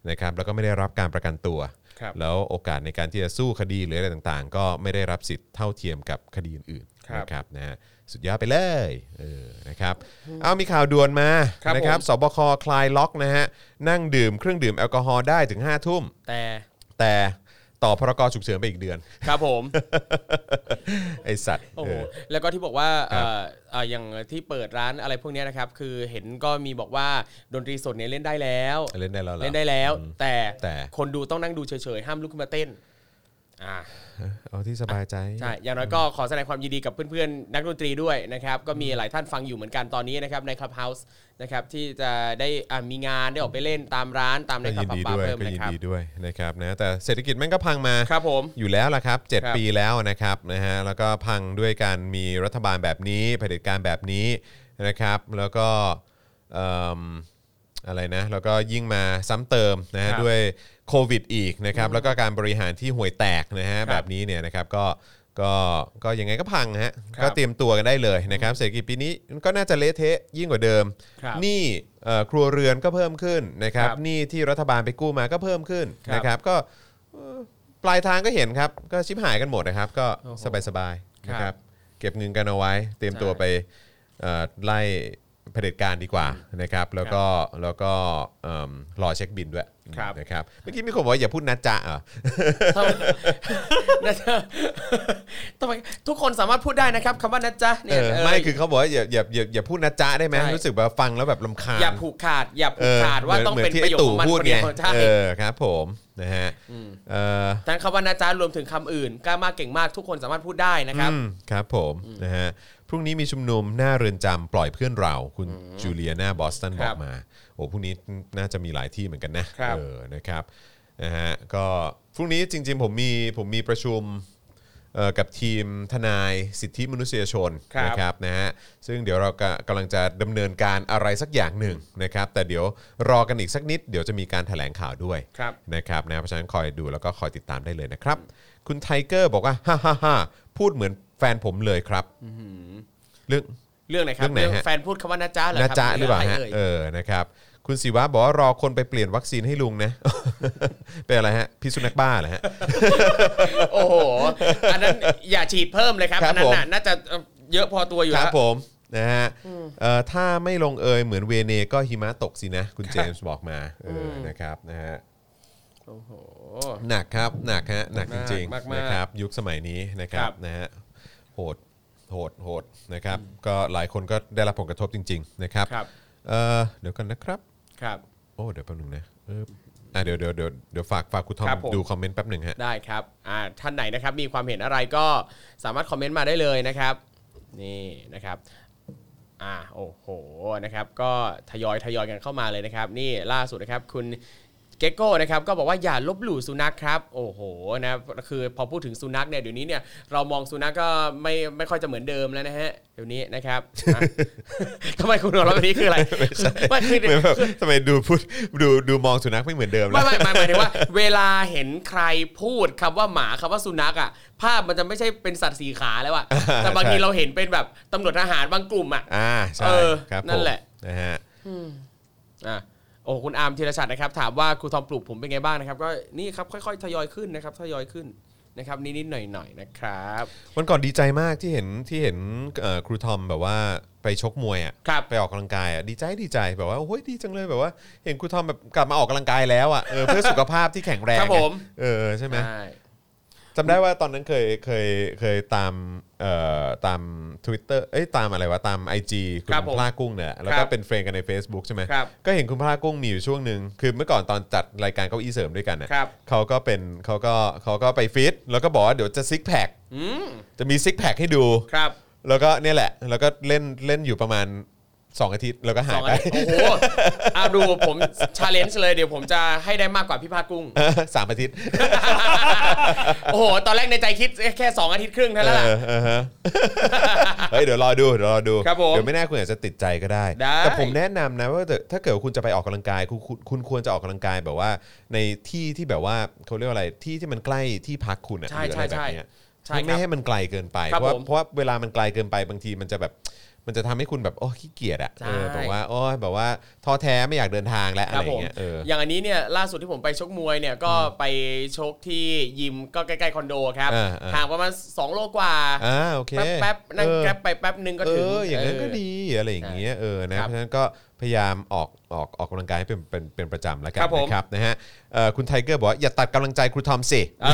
นะครับแล้วก็ไม่ได้รับการประกันตัว ครับ แล้วโอกาสในการที่จะสู้คดีหรืออะไรต่างๆ ก็ไม่ได้รับสิทธิ์เท่าเทียมกับคดีอื่นครับนะครับนะฮะสุดยอดไปเลยเออนะครับเอามีข่าวด่วนมาครับนะครับผม สบคคลายล็อกนะฮะนั่งดื่มเครื่องดื่มแอลกอฮอล์ได้ถึง5ทุ่ม แต่แต่ ต่อพรกฉุกเฉินไปอีกเดือน ครับผม ไอสัตว์โอ้เอโหอแล้วก็ที่บอกว่าครับเอ่อเอ่ออย่างที่เปิดร้านอะไรพวกเนี้ยนะครับ คือเห็นก็มีบอกว่าดนตรีสดเนี่ยเล่นได้แล้ว เล่นได้แล้วหรอ เล่นได้แล้ว แต่แต่ คนดูต้องนั่งดูเฉยๆ ห้ามลุกขึ้นมาเต้น อ่าเอาที่สบายใจใช่อย่างน้อยก็ขอแสดงความยินดีกับเพื่อนๆ นักดนตรีด้วยนะครับ ก็มีหลายท่านฟังอยู่เหมือนกันตอนนี้นะครับใน Clubhouse นะครับที่จะได้อ่ามีงานได้ออกไปเล่นตามร้านตามในก็คลัยิบนดีบาร์ด้วยเพิ่มก็นะยินครับดีด้วยนะครับนะแต่เศรษฐกิจแม่งก็พังมาครับผมอยู่แล้วล่ะครับครับ 7 ปีแล้วนะครับนะฮะแล้วก็พังด้วยการมีรัฐบาลแบบนี้เผด็จการแบบนี้นะครับ แล้วก็เอิ่มอะไรนะแล้วก็ยิ่งมาซ้ำเติมนะฮะครับด้วย โควิดอีกนะครับแล้วก็การบริหารที่ห่วยแตกนะฮะครับแบบนี้เนี่ยนะครับก็ก็ก็ยังไงก็พังฮะครับก็เตรียมตัวกันได้เลยนะครับเศรษฐกิจปีนี้ก็น่าจะเละเทะยิ่งกว่าเดิมครับหนี้เอ่อครัวเรือนก็เพิ่มขึ้นนะครับครับหนี้ที่รัฐบาลไปกู้มาก็เพิ่มขึ้นครับนะครับก็ปลายทางก็เห็นครับ ก็ชิบหายกันหมดนะครับ ก็โอ้โหสบายๆนะคครัรับบเก็บเงินกันเอาไว้ เตรียมใช่ตัวไปเอ่อไล่เผด็จการดีกว่านะครับ แล้วก็แล้วก็เอิ่มรอเช็คบินด้วย ครับนะครับเมื่อกี้มีคนบอกว่าอย่าพูดนะจ๊ะเหรอทำไมนะจ๊ะทำไมทุกคนสามารถพูดได้นะครับคำว่านะจ๊ะเอเนี่ยอเออไม่คือเขาบอกว่าอย่าอย่าอย่าอย่าพูดนะจ๊ะได้ไหมใช่ รู้สึกแบบฟังแล้วแบบลำคาญอย่าผูกขาดอย่าผูเอกอขาดว่าต้องหมืเป็นที่ประโยคไตู่ของมันพูดคนเดีไงยวใช่ เออครับผมนะฮะเออทั้งคำว่านะจ๊ะรวมถึงคำอื่นกล้ามากเก่งมากทุกคนสามารถพูดได้นะครับ อืมครับผมนะฮะพรุ่งนี้มีชุมนุมหน้าเรือนจำปล่อยเพื่อนเรา คุณจูเลียนาบอสตันคบรัอบกมา โอ้พรุ่งนี้น่าจะมีหลายที่เหมือนกันนะครับเออนะครับนะฮะก็พรุ่งนี้จริง ๆ ผมมีผมมีประชุมเอ่อกับทีมทนายสิทธิมนุษยชนครับนะครับนะฮะซึ่งเดี๋ยวเรากะกำลังจะดำเนินการอะไรสักอย่างหนึ่งนะครับ แต่เดี๋ยวรอกันอีกสักนิด เดี๋ยวจะมีการแถลงข่าวด้วยครับนะครับนะเพราะฉะนั้นคอยดูแล้วก็คอยติดตามได้เลยนะครับ คุณไทเกอร์บอกว่าฮ่าฮ่าฮ่าพูดเหมือนแฟนผมเลยครับเรื่อง เรื่องไหนครับเรื่องไหนฮะแฟนพูดคำว่านะจ๊ะเหรอนะครับจ๊ะหรือเปล่าะฮะไยเออนะครับคุณศิวะบอกว่ารอคนไปเปลี่ยนวัคซีนให้ลุงนะ เป็นอะไรฮะพิษสุนัขบ้าเหรอฮะโอ้โหอันนั้นอย่าฉีดเพิ่มเลยครับครับอันนั้นผมน่ะน่าจะเยอะพอตัวอยู่แล้รับผมนะฮะเอ่อถ้าไม่ลงเอยเหมือนเวเนก็หิมะตกสินะ คุณเจมส์บอกมาเอออนะครับนะฮะโอ้โหหนักครับหนักฮะหนักจริงมากๆๆนะครับยุคสมัยนี้นะครับครับนะฮะโหด โหดโหดนะครับ ก็หลายคนก็ได้รับผลกระทบจริง ๆ นะครับครับ เอ่อเดี๋ยวกันนะครับ ครับ โอ้เดี๋ยวแป๊บหนึงนะเอออะเดี๋ยวเดี๋ยวเดี๋ยวเดี๋ยวฝากฝากคุณทอมครับผม ดูคอมเมนต์แป๊บหนึ่งฮะ ได้ครับอ่าท่านไหนนะครับมีความเห็นอะไรก็สามารถคอมเมนต์มาได้เลยนะครับนี่นะครับอ่าโอ้โหนะครับก็ทยอยทยอยกันเข้ามาเลยนะครับ นี่ล่าสุดนะครับคุณ เกโก้นะครับก็บอกว่าอย่าลบหลู่สุนัขครับ โอ้โหนะคือพอพูดถึงสุนัขเนี่ยเดี๋ยวนี้เนี่ยเรามองสุนัขก็ไม่ไม่ค่อยจะเหมือนเดิมแล้วนะฮะเดี๋ยวนี้นะครับอะทำไมคุณหัวเราะแบบนี้คืออะไรไม่คือเหมือนแบบทำไมดูพูดดูดูมองสุนัขไม่เหมือนเดิมไม่แล้วไม่ไม่หมายถึงว่า เวลาเห็นใครพูดคำว่าหมาคำว่าสุนัขอะภาพมันจะไม่ใช่เป็นสัตว์สีขาแล้วอะแต่บางทีเราเห็นเป็นแบบตำรวจทหารบางกลุ่มอะอ่าใช่เออครับนั่นผมแหละนะฮะอะ โอ้คุณอาร์มธีรชัดนะครับถามว่าครูทอมปลูกผมเป็นไงบ้างนะครับ ก็นี่ครับค่อย ๆ ทยอยขึ้นนะครับทยอยขึ้นนะครับนิดๆหน่อยๆนะครับวันก่อนดีใจมากที่เห็นที่เห็นเอ่อครูทอมแบบว่าไปชกมวยอะครับไปออกกำลังกายอะดีใจดีใจแบบว่าโอ้ยดีจังเลยแบบว่า เห็นครูทอมแบบกลับมาออกกำลังกายแล้วอะเออเพื่อสุขภาพที่แข็งแรงครับผมไงเออใช่ไหมใช่ จำได้ว่าตอนนั้นเคยเคยเคยตามเอ่อตาม Twitter เอ้ยตามอะไรวะตาม IG คุณพลากุ้งเนี่ยครับผมแล้วก็ครับเป็น friend กันใน Facebook ใช่ไหมครับก็เห็นคุณพลากุ้งมีอยู่ช่วงหนึ่งคือเมื่อก่อนตอนจัดรายการเก้าอี้เสริมด้วยกันน่ะครับ เขาก็เป็นเขาก็เขาก็ไปฟิตแล้วก็บอกว่าเดี๋ยวจะ six pack อืมจะมี six pack ให้ดู ครับ แล้วก็เนี่ยแหละ แล้วก็เล่นเล่นอยู่ประมาณ 2อาทิตย์แล้วก็สหายองไปอันโอ้โหเอาดูผม challenge์เลยเดี๋ยวผมจะให้ได้มากกว่าพี่ภาคกุ้ง สามอาทิตย์โอ้โห ตอนแรกในใจคิดแค่สองอาทิตย์ครึ่งเท่านั้นแหละ เออเออฮะเฮ้ยเดี๋ยวรอดูเดี๋ยวรอดูครับผมเดี๋ยวไม่แน่คุณอาจจะติดใจก็ได้ ได้ แต่ผมแนะนำนะว่าถ้าถ้าเกิดว่าคุณจะไปออกกำลังกายคุณคุณคุณควรจะออกกำลังกายแบบว่า ในที่ที่แบบว่าเขาเรียกว่าอะไรที่ที่มันใกล้ที่พักคุณอะใช่หรืออะไรใช่แบบเนี้ย ใช่ไม่ครับ ให้มันไกลเกินไปครัเพบราะว่าผมเพราะว่าเวลามันไกลเกินไปบางทีมันจะแบบ มันจะทำให้คุณแบบโอ้ขี้เกียจอะใช่เออแบบว่าโอ้ยแบบว่าท้อแท้ไม่อยากเดินทางแล้วอะไรอผย่างเงี้ยครับผมเออ อย่างอันนี้เนี่ยล่าสุดที่ผมไปชกมวยเนี่ยก็ไปชกที่ยิมก็ใกล้ๆคอนโดครับเออเออห่างประมาณ2โลกว่า อ่าโอเคแป๊บๆนั่งเออ Grab ไปแป๊บนึงก็เอถึง ออย่างนั้นก็เดีอะไรอย่างเงี้ยเออนะครับเพราะฉะนั้นก็พยายามออกออกออกกำลังกายให้เป็นเป็นเป็นประจำแล้วกัครันบผม นะครับนะฮะเอ่อคุณไทเกอร์บอกว่าอย่าตัดกำลังใจครูทอมสิ เอ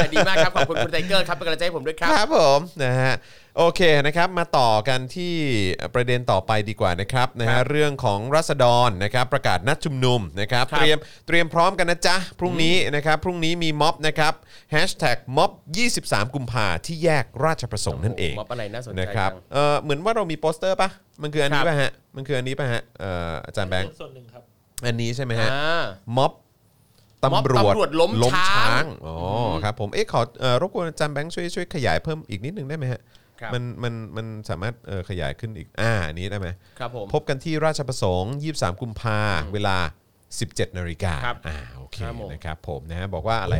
อ ดีมากครับ ขอบคุณคุณไทเกอร์ครับเป็นกำลังใจให้ผมด้วยครับ ครับผมนะฮะ โอเคนะครับมาต่อกันที่ประเด็นต่อไปดีกว่านะครับนะครับนะฮะเรื่องของราษฎรนะครับประกาศนัดชุมนุมนะครับครับเตรียมเตรียมพร้อมกันนะจ๊ะพรุ่งนี้นะครับพรุ่งนี้มีม็อบนะครับแฮชแท็กม็อบ 23 กุมภาที่แยกราชประสงค์นั่นเองม็อบอะไรน่าสนใจนะครับจังเออเหมือนว่าเรามีโปสเตอร์ปะมันคืออันนี้ครับป่ะฮะมันคืออันนี้ป่ะฮะเอ่ออาจารย์แบงค์ส่วนหนึ่งครับอันนี้ใช่ไหมฮะอ่าม็อบม็อบตำรวจตำรวจล้มช้างอ๋อครับผมเอ๊ะขอเอ่อรบกวนอาจารย์แบงค์ช่วยช่วยขยายเพิ่มอีกนิดนึงได้ไหมฮะ ครับมันมันมันสามารถเอ่อขยายขึ้นอีกอ่าอันนี้ได้ไหมครับผม พบกันที่ราชประสงค์ 23 กุมภาเวลา 17 นาฬิกาครับอ่าโอเคครับผม นะครับผมนะฮะบอกว่าอะไร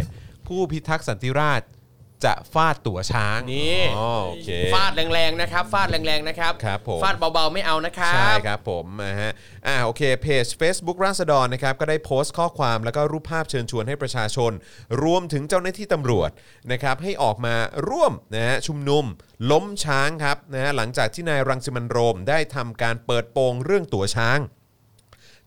ผู้พิทักษ์สันติราษฎร์ จะฟาดตั๋วช้างนี่อ๋อโอเคฟาดแรงๆนะครับ ฟาดแรงๆนะครับครับผมฟาดเบาๆไม่เอานะครับใช่ครับผมนะฮะอ่าโอเคเพจ Facebook ราษฎรนะครับก็ได้โพสต์ข้อความแล้วก็รูปภาพเชิญชวนให้ประชาชน รวมถึงเจ้าหน้าที่ตำรวจนะครับให้ออกมาร่วมนะฮะชุมนุมล้มช้างครับนะฮะหลังจากที่นายรังสิมันต์โรมได้ทำการเปิดโปงเรื่องตั๋วช้าง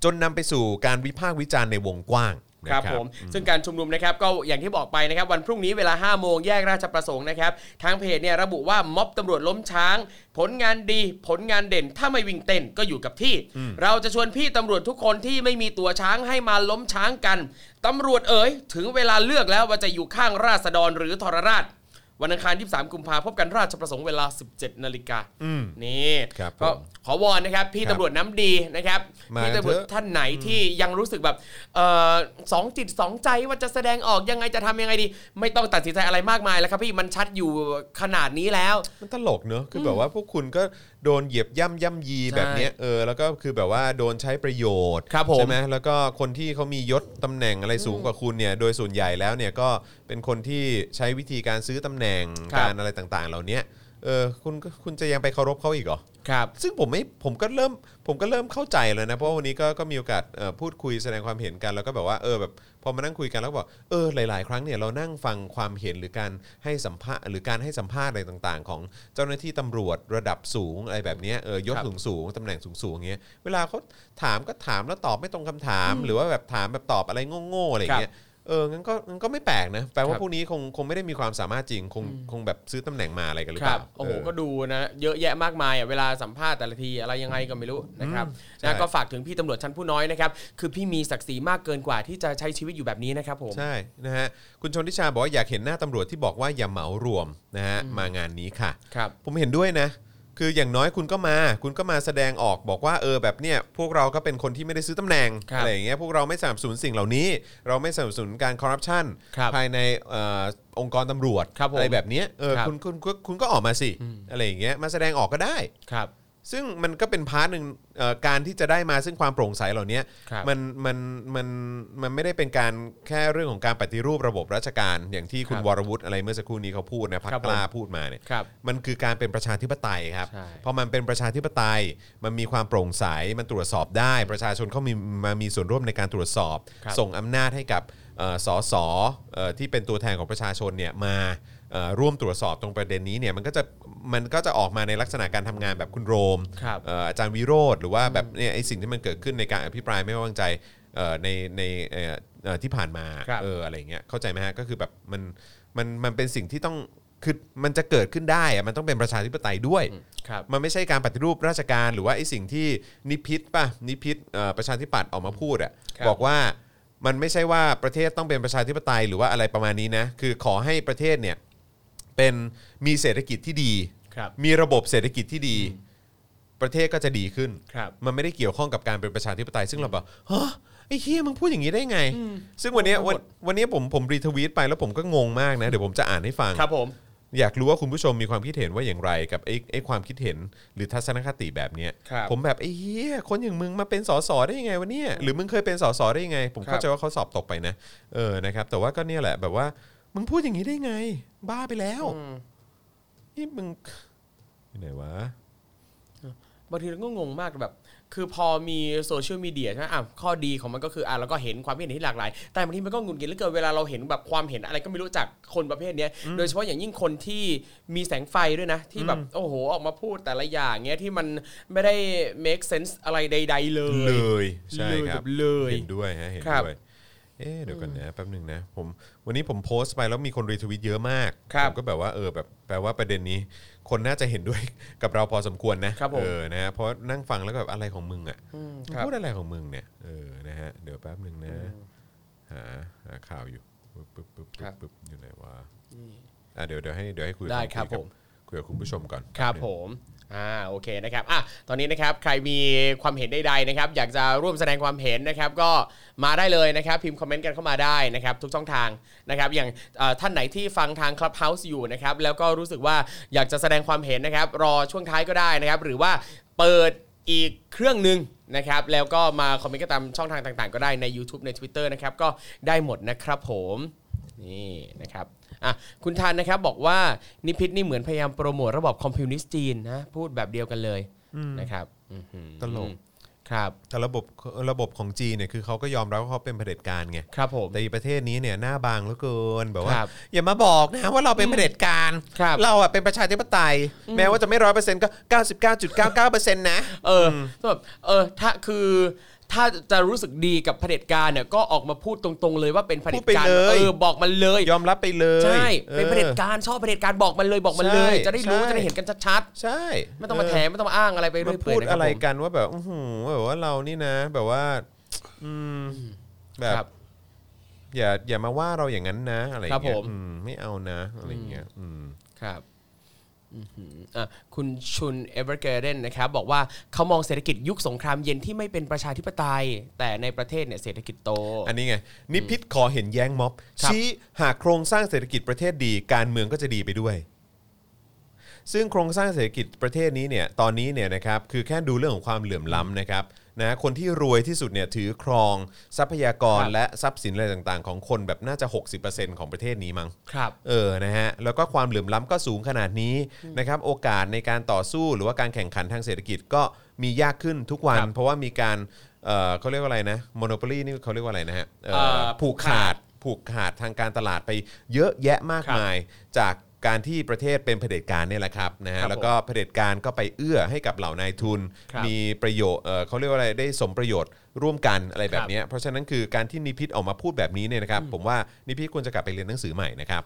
จนนำไปสู่การวิพากษ์วิจารณ์ในวงกว้างนะ ครับผมซึ่งการชุมนุมนะครับก็อย่างที่บอกไปนะครับวันพรุ่งนี้เวลา 5 โมงแยกราชประสงค์นะครับทางเพจเนี่ยระบุว่าม็อบตำรวจล้มช้าง ผลงานดี ผลงานเด่น ถ้าไม่วิ่งเต้นก็อยู่กับที่ เราจะชวนพี่ตำรวจทุกคนที่ไม่มีตัวช้างให้มาล้มช้างกันตำรวจเอ๋ยถึงเวลาเลือกแล้วว่าจะอยู่ข้างราษฎรหรือทรราช วันอังคารที่3กุมภาพบกันราชประสงค์เวลา 17นาฬิกานี่ครับก็ผมขอวอนนะครับ พี่ครับตำรวจน้ำดีนะครับมาพี่ตำรวจเถอะท่านไหนที่ยังรู้สึกแบบเออสองจิตสองใจว่าจะแสดงออกยังไงจะทำยังไงดี ไม่ต้องตัดสินใจอะไรมากมายแล้วครับพี่มันชัดอยู่ขนาดนี้แล้ว มันตลกเนอะคือแบบว่าพวกคุณก็ โดนเหยียบย่ำย่ำยีใช่แบบเนี้ยเออแล้วก็คือแบบว่าโดนใช้ประโยชน์ครับผม ใช่ไหมแล้วก็คนที่เขามียศตำแหน่งอะไรสูงกว่าคุณเนี่ยโดยส่วนใหญ่แล้วเนี่ยก็เป็นคนที่ใช้วิธีการซื้อตำแหน่งครับ การอะไรต่างๆ เหล่านี้เออคุณก็คุณจะยังไปเคารพเขาอีกเหรอ ครับ ซึ่งผมไม่ผมก็เริ่มผมก็เริ่มเข้าใจเลยนะ เพราะว่าวันนี้ก็ก็มีโอกาสเอ่อพูดคุยแสดงความเห็นกันแล้วก็แบบว่าเออแบบพอมานั่งคุยกันแล้วก็บอกเออหลาย ๆ ครั้งเนี่ยเรานั่งฟังความเห็นหรือการให้สัมภาษณ์หรือการให้สัมภาษณ์อะไรต่างๆ ของเจ้าหน้าที่ตำรวจระดับสูงอะไรแบบเนี้ยเออยศครับสูงสูงๆตำแหน่งสูงสูงๆอย่างเงี้ยเวลาเขาถามก็ถามแล้วตอบไม่ตรงคำถาม หรือว่าแบบถามแบบตอบอะไรโง่ๆอะไรอย่างเงี้ย เอองั้นก็งั้นก็ไม่แปลกนะแปลว่าครับพวกนี้คงคงไม่ได้มีความสามารถจริง คงคงแบบซื้อตำแหน่งมาอะไรกันหรือคเปรัล่าบโอ้โหเก็ดูนะเยอะแยะมากมายอะเวลาสัมภาษณ์แต่ละทีอะไรยังไงก็ไม่รู้นะครับใช่นะก็ฝากถึงพี่ตำรวจชั้นผู้น้อยนะครับคือพี่มีศักดิ์ศรีมากเกินกว่าที่จะใช้ชีวิตอยู่แบบนี้นะครับผมใช่นะฮะคุณชนทิชาบอกว่าอยากเห็นหน้าตำรวจที่บอกว่าอย่าเหมารวมนะฮะมางานนี้ค่ะครับผมเห็นด้วยนะ คืออย่างน้อยคุณก็มา คุณก็มาแสดงออกบอกว่าเออแบบเนี้ยพวกเราก็เป็นคนที่ไม่ได้ซื้อตำแหน่งครับอะไรอย่างเงี้ยพวกเราไม่สนับสนุนสิ่งเหล่านี้ เราไม่สนับสนุนการคอร์รัปชันครับภายในเอ่อองค์กรตำรวจครับผมอะไรแบบเนี้ยเออครับ คุณคุณคุณคุณก็ออกมาสิอะไรอย่างเงี้ยมาแสดงออกก็ได้ ครับ ซึ่งมันก็เป็น part หนึ่งเอ่อการที่จะได้มาซึ่งความโปร่งใสเหล่านี้ครับมันมันมันมันไม่ได้เป็นการแค่เรื่องของการปฏิรูประบบราชการ อย่างที่คุณครับวรวุฒิอะไรเมื่อสักครู่นี้เขาพูดนะครับพรรคกล้าพูดมาเนี่ยครับมันคือการเป็นประชาธิปไตยครับใช่ พอมันเป็นประชาธิปไตย มันมีความโปร่งใสมันตรวจสอบได้ ประชาชนเขามีมามีส่วนร่วมในการตรวจสอบ ครับ ส่งอำนาจให้กับเอ่อสสเอ่อที่เป็นตัวแทนของประชาชนเนี่ยมาเอ่อ ร่วมตรวจสอบตรงประเด็นนี้เนี่ยมันก็จะมันก็จะออกมาในลักษณะการทำงานแบบคุณโรมครับเอ่ออาจารย์วิโรธหรือว่าแบบเนี่ยไอ้สิ่งที่มันเกิดขึ้นในการอภิปรายไม่ไว้วางใจเอ่อในในเอ่อเอ่อที่ผ่านมาครับเอออะไรอย่างเงี้ยเข้าใจไหมฮะก็คือแบบมันมันมันเป็นสิ่งที่ต้องคือมันจะเกิดขึ้นได้อะมันต้องเป็นประชาธิปไตยด้วยครับมันไม่ใช่การปฏิรูปราชการหรือว่าไอ้สิ่งที่นิพิษป่ะนิพิษเอ่อประชาธิปัตย์ออกมาพูดอะครับบอกว่ามันไม่ใช่ว่าประเทศต้องเป็นประชาธิปไตยหรือว่าอะไรประมาณนี้นะ คือขอให้ประเทศเนี่ย เป็นมีเศรษฐกิจที่ดี ครับมีระบบเศรษฐกิจที่ดี ประเทศก็จะดีขึ้น ครับ มันไม่ได้เกี่ยวข้องกับการเป็นประชาธิปไตยซึ่งเราแบบฮะไอ้เฮียมึงพูดอย่างนี้ได้ไง ซึ่งวันเนี้ยวันวันเนี้ยผมผมรีทวีตไปแล้วผมก็งงมากนะ เดี๋ยวผมจะอ่านให้ฟัง ครับผม อยากรู้ว่าคุณผู้ชมมีความคิดเห็นว่าอย่างไรกับไอ้ไอ้ความคิดเห็นหรือทัศนคติแบบเนี้ยครับ ผมแบบไอ้เฮียคนอย่างมึงมาเป็นสสได้ยังไงวะเนี่ยหรือมึงเคยเป็นสสได้ยังไง ผมเข้าใจว่าเขาสอบตกไปนะเออนะครับแต่ว่าก็เนี่ยแหละแบบว่า มึงพูดอย่างนี้ได้ไง บ้าไปแล้วนี่มึงอยู่ไหนวะ บางทีเราก็งงมากแบบ คือพอมีโซเชียลมีเดียใช่ไหมอะข้อดีของมันก็คืออะเราก็เห็นความคิดเห็นที่หลากหลาย แต่บางทีมันก็หงุดหงิดเหลือเกินเวลาเราเห็นแบบความเห็นอะไรก็ไม่รู้จากคนประเภทเนี้ย โดยเฉพาะอย่างยิ่งคนที่มีแสงไฟด้วยนะ ที่แบบโอ้โหออกมาพูดแต่ละอย่างเงี้ยที่มันไม่ได้ make sense อะไรใด ๆ เลย เลย ใช่เลยครัแบบบเลย เห็นด้วยฮะเห็นครับ ด้วย เอ๊ะเดี๋ยวกันนะแป๊บหนึ่งนะผมวันนี้ผมโพสต์ไปแล้วมีคนรีทวิตเยอะมากครับผมก็แบบว่าเออแบบแปลว่าประเด็นนี้ คนน่าจะเห็นด้วยกับเราพอสมควรนะครับผมเออนะฮะเพราะนั่งฟังแล้วก็แบบอะไรของมึงอะอืมมึงครับพูดอะไรของมึงเนี่ยเออนะฮะเดี๋ยวแป๊บหนึ่งนะหาหาข่าวอยู่ปึ๊บปึ๊บปึ๊บครับปึ๊บอยู่ไหนวะอะเดี๋ยวเดี๋ยวให้เดี๋ยวให้คุยได้คุยครับกัผมคุยกับคุณผู้ชมก่อนครับแป๊หนึ่งผม อ่าโอเคนะครับอะตอนนี้นะครับใครมีความเห็นใดๆนะครับอยากจะร่วมแสดงความเห็นนะครับก็มาได้เลยนะครับพิมพ์คอมเมนต์กันเข้ามาได้นะครับทุกช่องทางนะครับอย่างท่านไหนที่ฟังทาง Clubhouse อยู่นะครับแล้วก็รู้สึกว่าอยากจะแสดงความเห็นนะครับรอช่วงท้ายก็ได้นะครับ หรือว่าเปิดอีกเครื่องหนึ่งนะครับแล้วก็มาคอมเมนต์กันตามช่องทางต่างๆ ก็ได้ใน YouTube ใน Twitter นะครับก็ได้หมดนะครับผมนี่นะครับ อะคุณทันนะครับบอกว่านิพิษนี่เหมือนพยายามโปรโมทระบบคอมพิวนิสต์จีนนะพูดแบบเดียวกันเลยนะครับอื้อหือตลก ครับแต่ระบบระบบของจีนเนี่ยคือเขาก็ยอมรับว่าเขาเป็นเผด็จการไงครับผม แต่อีประเทศนี้เนี่ยหน้าบางเหลือเกินแบบว่าครับอย่ามาบอกนะว่าเราเป็นเผด็จการ ครับเราอะเป็นประชาธิปไตย แม้ว่าจะไม่ร้อยเปอร์เซ็นต์ก็เก้าสิบเก้าจุดเก้าเก้าเปอร์เซ็นต์นะ เออแบบเออถ้าคือ ถ้าจะรู้สึกดีกับเผด็จการเนี่ยก็ออกมาพูดตรงๆเลยว่าเป็นเผด็จการพูดไปเลย เออบอกมันเลยยอมรับไปเลยใช่ออเป็นเผด็จการชอบเผด็จการบอกมันเลยบอกมันเลย ใช่จะได้รู้ใช่ จะได้เห็นกันชัดใช่ๆไม่ต้องมาแถมไม่ต้องมาอ้างอะไรไปเรื่มาอยเปื่พูอยดนะคอะบไรผม กันว่าแบบอื้อหือแบบว่าเรานี่นะ แบบว่า อืมแบครับบ อย่าอย่ามาว่าเราอย่างนั้นนะอะไรอย่างเงี้ครัยบผม อืมไม่เอานะอะไรอย่างเงี้ยอืม ครับอื้อหืออะ คุณชุนเอเวอร์เกเดนนะครับบอกว่าเขามองเศรษฐกิจยุคสงครามเย็นที่ไม่เป็นประชาธิปไตย แต่ในประเทศเนี่ยเศรษฐกิจโต อันนี้ไงนิพิษขอเห็นแย้งม็อบครับชี้หากโครงสร้างเศรษฐกิจประเทศดีการเมืองก็จะดีไปด้วย ซึ่งโครงสร้างเศรษฐกิจประเทศนี้เนี่ยตอนนี้เนี่ยนะครับคือแค่ดูเรื่องของความเหลื่อมล้ำนะครับ นะคนที่รวยที่สุดเนี่ยถือครองทรัพยากรครับและทรัพย์สินอะไรต่างๆ ของคนแบบน่าจะ 60%ของประเทศนี้มั้งครับเออนะฮะแล้วก็ความเหลื่อมล้ำก็สูงขนาดนี้นะครับโอกาสในการต่อสู้หรือว่าการแข่งขันทางเศรษฐกิจก็มียากขึ้นทุกวันครับเพราะว่ามีการเออเขาเรียกว่าอะไรนะโมโนโปลีนี่เขาเรียกว่าอะไรนะฮะเอ่อเอ่อผูกขาดผูกขาดทางการตลาดไปเยอะแยะมากครับมาย จาก การที่ประเทศเป็นเผด็จการเนี่ยแหละครับนะฮะครับแล้วก็เผด็จการก็ไปเอื้อให้กับเหล่านายทุน ครับมีประโยชน์เอ่อเขาเรียกว่าอะไรได้สมประโยชน์ร่วมกันอะไรแบบเนี้ยเพราะฉะนั้นคือการที่นิพิษออกมาพูดแบบนี้เนี่ยนะครับ ผมว่านิพิษควรจะกลับไปเรียนหนังสือใหม่นะครับ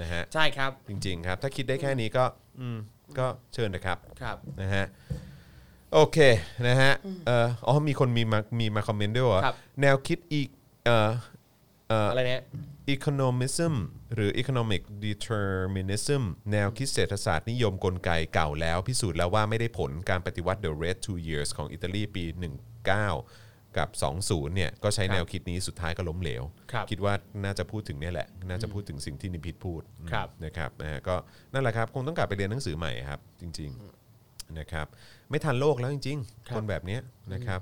นะฮะใช่ครับจริง ๆ ครับ ถ้าคิดได้แค่นี้ก็อืมก็เชิญนะครับ ครับ นะฮะโอเคนะฮะเอ่ออ๋อมีคนมีมามีมาคอมเมนต์ด้วยว่าครับ แนวคิดอีกเอ่อเอ่ออะไรเนี่ย economism หรือ economic determinism แนวคิดเศรษฐศาสตร์นิยมกลไกเก่าแล้ว พิสูจน์แล้วว่าไม่ได้ผลการปฏิวัติ the red two years ของอิตาลีปี 19 กับ 20 เนี่ย ก็ใช้ครับแนวคิดนี้สุดท้ายก็ล้มเหลวครับคิดว่าน่าจะพูดถึงเนี่ยแหละ น่าจะพูดถึงสิ่งที่นิพิษพูดครับนะครับนะฮะก็นั่นแหละครับ คงต้องกลับไปเรียนหนังสือใหม่ครับ จริง ๆนะครับ ไม่ทันโลกแล้วจริงครัๆบคนแบบเนี้ยนะครับ